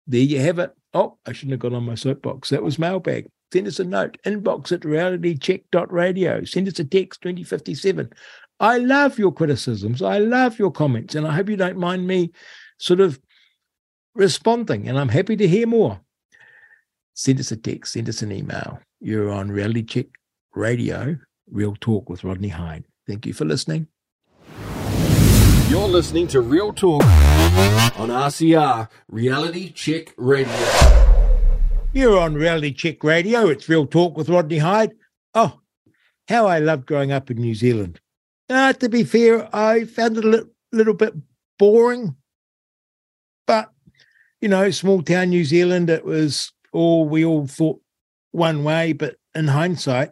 There you have it. Oh, I shouldn't have got on my soapbox. That was mailbag. Send us a note, inbox at realitycheck.radio. Send us a text 2057. I love your criticisms. I love your comments. And I hope you don't mind me sort of responding, and I'm happy to hear more. Send us a text, send us an email. You're on Reality Check Radio, Real Talk with Rodney Hide. Thank you for listening. You're listening to Real Talk on RCR, Reality Check Radio. You're on Reality Check Radio. It's Real Talk with Rodney Hide. Oh, how I loved growing up in New Zealand. Uh, to be fair, I found it a little, little bit boring, you know, small town New Zealand, it was all we all thought one way, but in hindsight,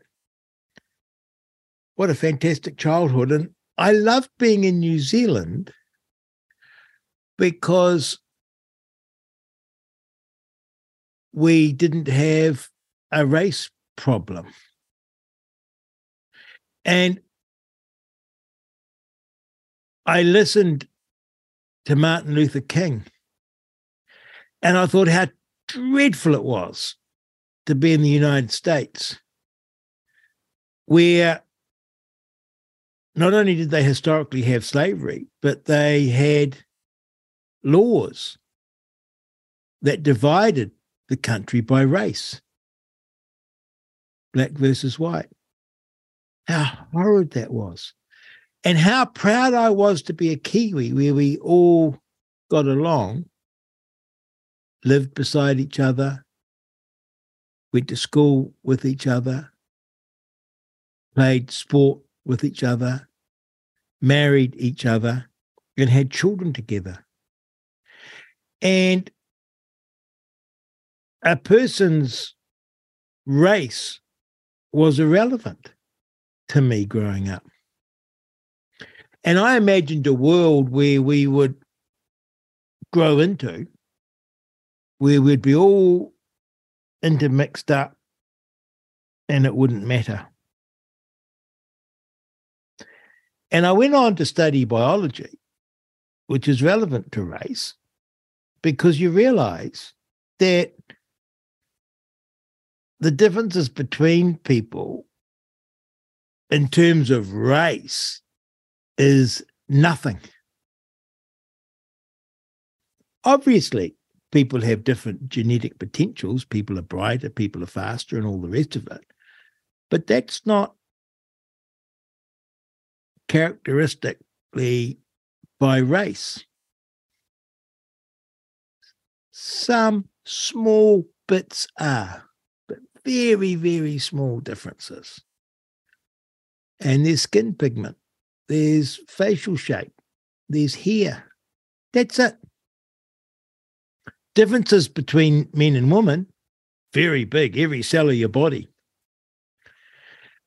what a fantastic childhood. And I loved being in New Zealand because we didn't have a race problem. And I listened to Martin Luther King and I thought how dreadful it was to be in the United States, where not only did they historically have slavery, but they had laws that divided the country by race black versus white. How horrid that was. And how proud I was to be a Kiwi where we all got along, lived beside each other, went to school with each other, played sport with each other, married each other, and had children together. And a person's race was irrelevant to me growing up. And I imagined a world where we would grow into, where we'd be all intermixed up and it wouldn't matter. And I went on to study biology, which is relevant to race, because you realize that the differences between people in terms of race is nothing. Obviously, people have different genetic potentials. People are brighter, people are faster, and all the rest of it. But that's not characteristically by race. Some small bits are but very, very small differences. And there's skin pigment, there's facial shape, there's hair. That's it. Differences between men and women, very big, every cell of your body.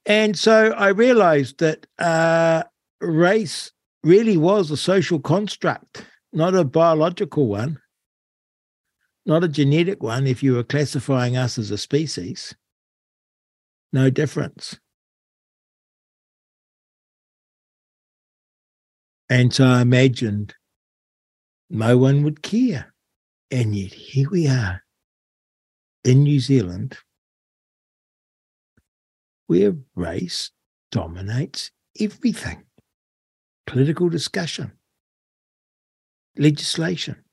And so I realized that uh, race really was a social construct, not a biological one not a genetic one if you were classifying us as a species. No difference. And so I imagined no one would care. And yet here we are in New Zealand where race dominates everything political discussion, legislation,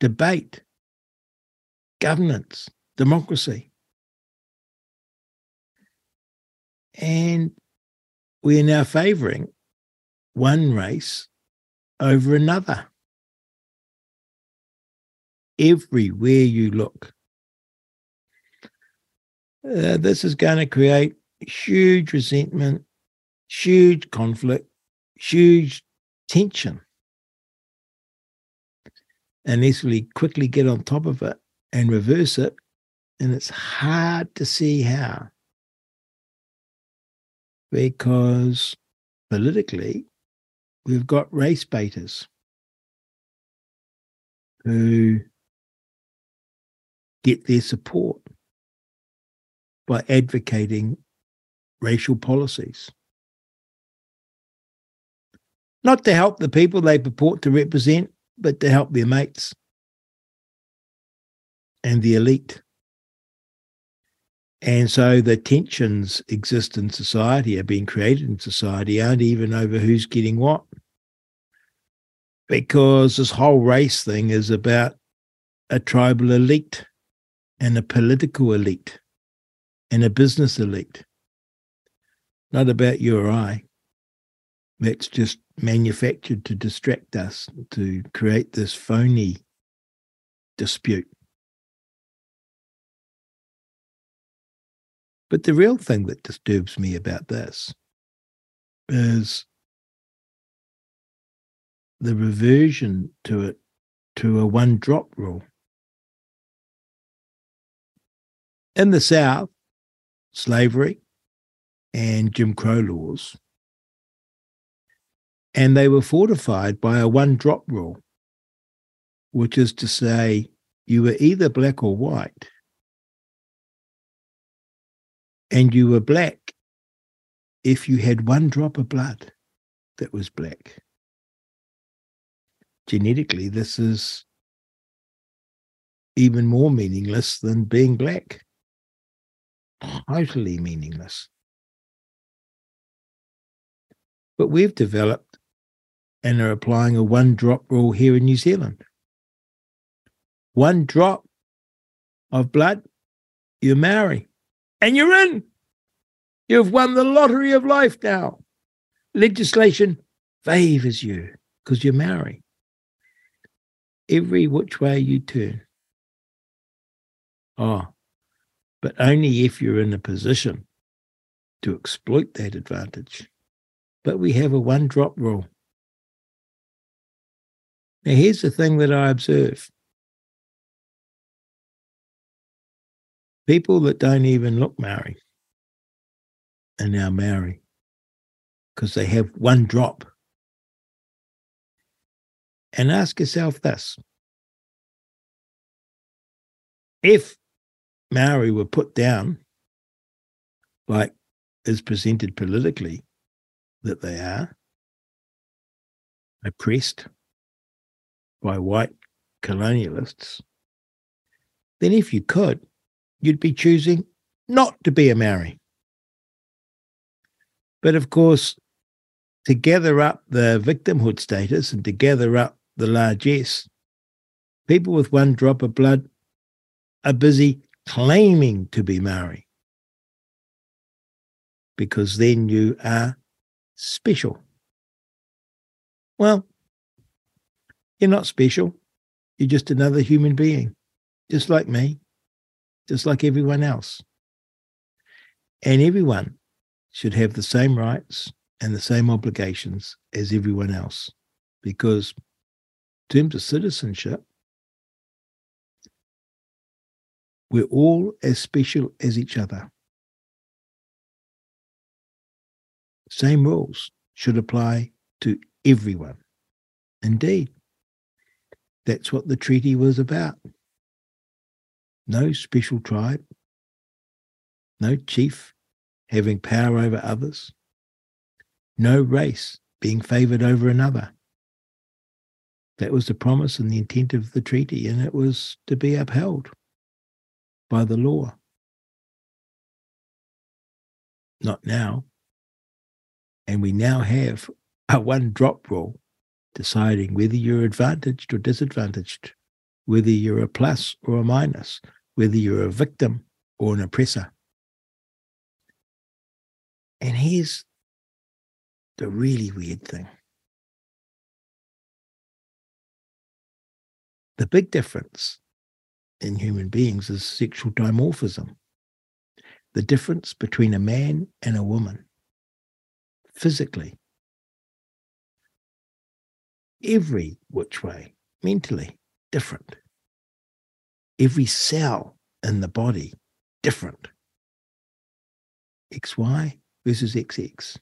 debate, governance, democracy. And we are now favouring one race over another. Everywhere you look. Uh, this is going to create huge resentment, huge conflict, huge tension. Unless we quickly get on top of it and reverse it. And it's hard to see how. Because politically, we've got race baiters who get their support by advocating racial policies. Not to help the people they purport to represent, but to help their mates and the elite. And so the tensions exist in society, are being created in society, aren't even over who's getting what. Because this whole race thing is about a tribal elite and a political elite and a business elite, not about you or I. That's just manufactured to distract us, to create this phony dispute. But the real thing that disturbs me about this is the reversion to it to a one drop rule. In the South, slavery and Jim Crow laws, and they were fortified by a one drop rule, which is to say, you were either black or white and you were black if you had one drop of blood that was black. Genetically, this is even more meaningless than being black. Totally meaningless. But we've developed and are applying a one drop rule here in New Zealand. One drop of blood, you marry, and you're in. You've won the lottery of life now. Legislation favors you because you're Maori. Every which way you turn. Oh, but only if you're in a position to exploit that advantage. But we have a one drop rule. Now, here's the thing that I observe people that don't even look married are now married because they have one drop. And ask yourself this if Maori were put down, like is presented politically that they are, oppressed by white colonialists, then if you could, you'd be choosing not to be a Maori. But of course, to gather up the victimhood status and to gather up the largesse, people with one drop of blood are busy claiming to be Maori. Because then you are special. Well, you're not special. You're just another human being, just like me, just like everyone else. And everyone should have the same rights and the same obligations as everyone else. Because, in terms of citizenship, we're all as special as each other. Same rules should apply to everyone. Indeed, that's what the treaty was about. No special tribe, no chief having power over others, no race being favored over another. That was the promise and the intent of the treaty, and it was to be upheld by the law. Not now. And we now have a one drop rule deciding whether you're advantaged or disadvantaged, whether you're a plus or a minus, whether you're a victim or an oppressor. And here's the really weird thing the big difference in human beings is sexual dimorphism the difference between a man and a woman physically, every which way, mentally, different. Every cell in the body, different. XY versus XX.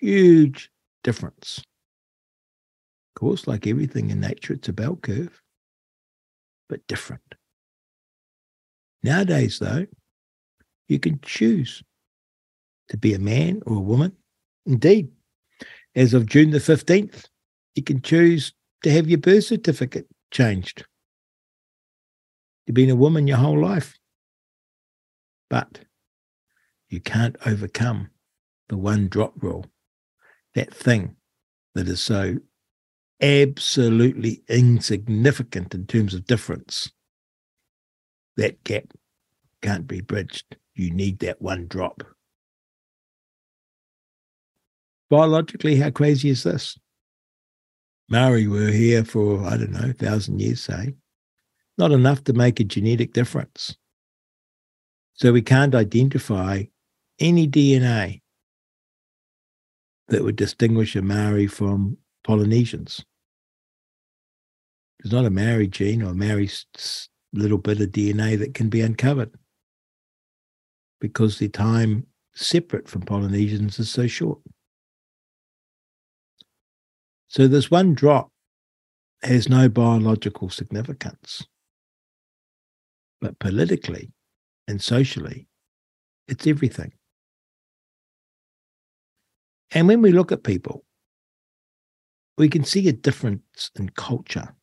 Huge difference. Of course, like everything in nature, it's a bell curve, but different. Nowadays, though, you can choose to be a man or a woman Indeed. As of June the 15th, you can choose to have your birth certificate changed. You've been a woman your whole life. But you can't overcome the one drop rule, that thing that is so absolutely insignificant in terms of difference. That gap can't be bridged. You need that one drop. Biologically, how crazy is this? Maori were here for, I don't know, thousand years, say. Not enough to make a genetic difference. So we can't identify any DNA that would distinguish a Maori from Polynesians. There's not a Maori gene or Maori little bit of DNA that can be uncovered because the time separate from Polynesians is so short. So this one drop has no biological significance. But politically and socially, it's everything. And when we look at people, we can see a difference in culture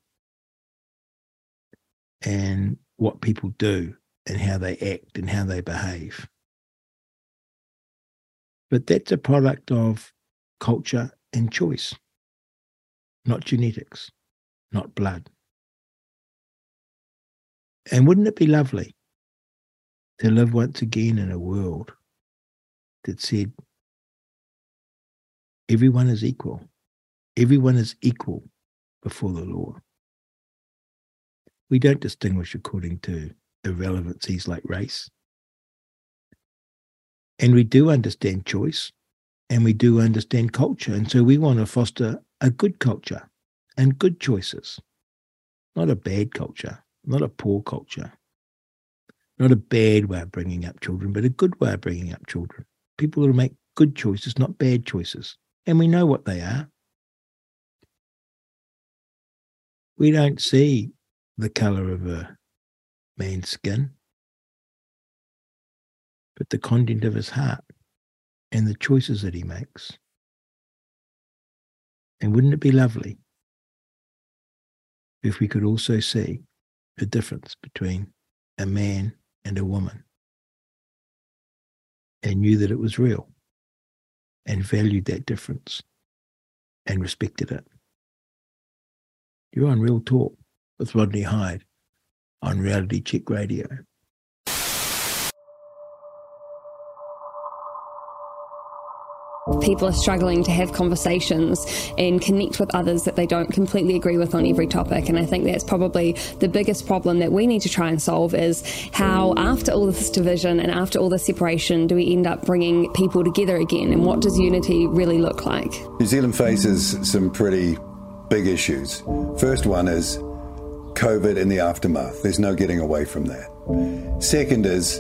and what people do and how they act and how they behave. But that's a product of culture, and choice, not genetics, not blood. And wouldn't it be lovely to live once again in a world that said everyone is equal? Everyone is equal before the law. We don't distinguish according to irrelevancies like race. And we do understand choice and we do understand culture. And so we want to foster a good culture and good choices, not a bad culture, not a poor culture, not a bad way of bringing up children, but a good way of bringing up children. People who make good choices, not bad choices. And we know what they are. We don't see the color of a man's skin, but the content of his heart and the choices that he makes. And wouldn't it be lovely if we could also see the difference between a man and a woman and knew that it was real and valued that difference and respected it? You're on Real Talk with Rodney Hide on Reality Check Radio. people are struggling to have conversations and connect with others that they don't completely agree with on every topic. And I think that's probably the biggest problem that we need to try and solve is how, after all this division and after all this separation, do we end up bringing people together again? And what does unity really look like? New Zealand faces some pretty big issues. First one is COVID and the aftermath. There's no getting away from that. Second is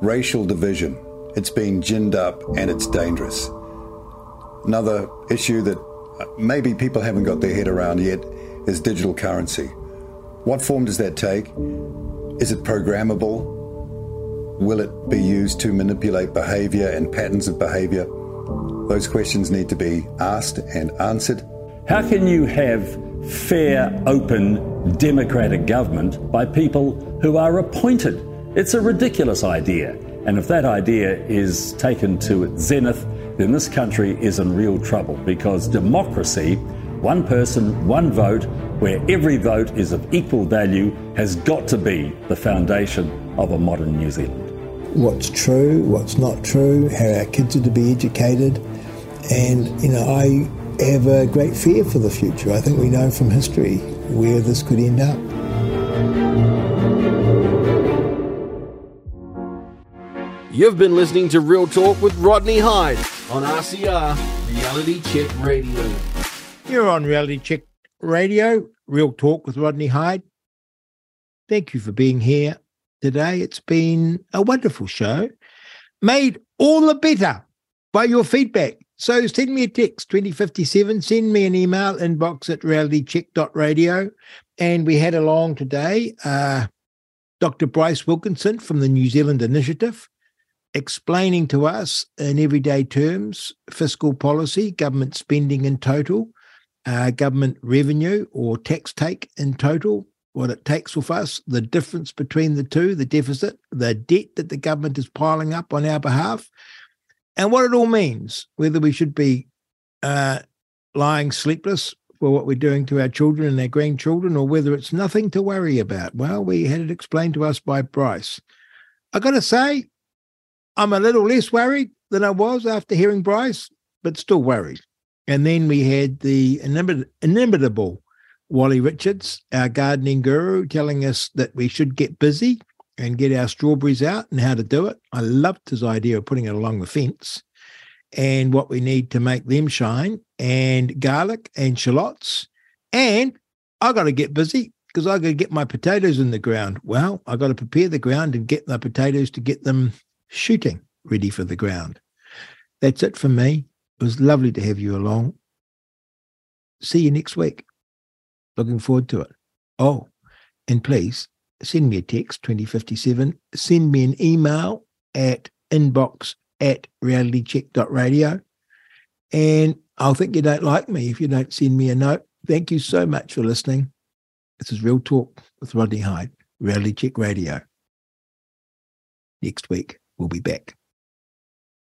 racial division. It's been ginned up and it's dangerous. Another issue that maybe people haven't got their head around yet is digital currency. What form does that take? Is it programmable? Will it be used to manipulate behavior and patterns of behavior? Those questions need to be asked and answered. How can you have fair, open, democratic government by people who are appointed? It's a ridiculous idea. And if that idea is taken to its zenith, then this country is in real trouble because democracy, one person, one vote, where every vote is of equal value, has got to be the foundation of a modern New Zealand. What's true, what's not true, how our kids are to be educated. And, you know, I have a great fear for the future. I think we know from history where this could end up. You've been listening to Real Talk with Rodney Hide on RCR Reality Check Radio. You're on Reality Check Radio, Real Talk with Rodney Hide. Thank you for being here today. It's been a wonderful show, made all the better by your feedback. So send me a text 2057, send me an email inbox at realitycheck.radio. And we had along today uh, Dr. Bryce Wilkinson from the New Zealand Initiative explaining to us in everyday terms fiscal policy, government spending in total, uh, government revenue or tax take in total, what it takes with us, the difference between the two, the deficit, the debt that the government is piling up on our behalf, and what it all means, whether we should be uh, lying sleepless for what we're doing to our children and our grandchildren, or whether it's nothing to worry about. Well, we had it explained to us by Bryce. I got to say, I'm a little less worried than I was after hearing Bryce, but still worried. And then we had the inimitable Wally Richards, our gardening guru, telling us that we should get busy and get our strawberries out and how to do it. I loved his idea of putting it along the fence and what we need to make them shine, and garlic and shallots. And I got to get busy because I got to get my potatoes in the ground. Well, I got to prepare the ground and get the potatoes to get them shooting ready for the ground. That's it from me. It was lovely to have you along. See you next week. Looking forward to it. Oh, and please send me a text 2057. Send me an email at inbox at realitycheck.radio. And I'll think you don't like me if you don't send me a note. Thank you so much for listening. This is Real Talk with Rodney Hide, Reality Check Radio. Next week. We'll be back.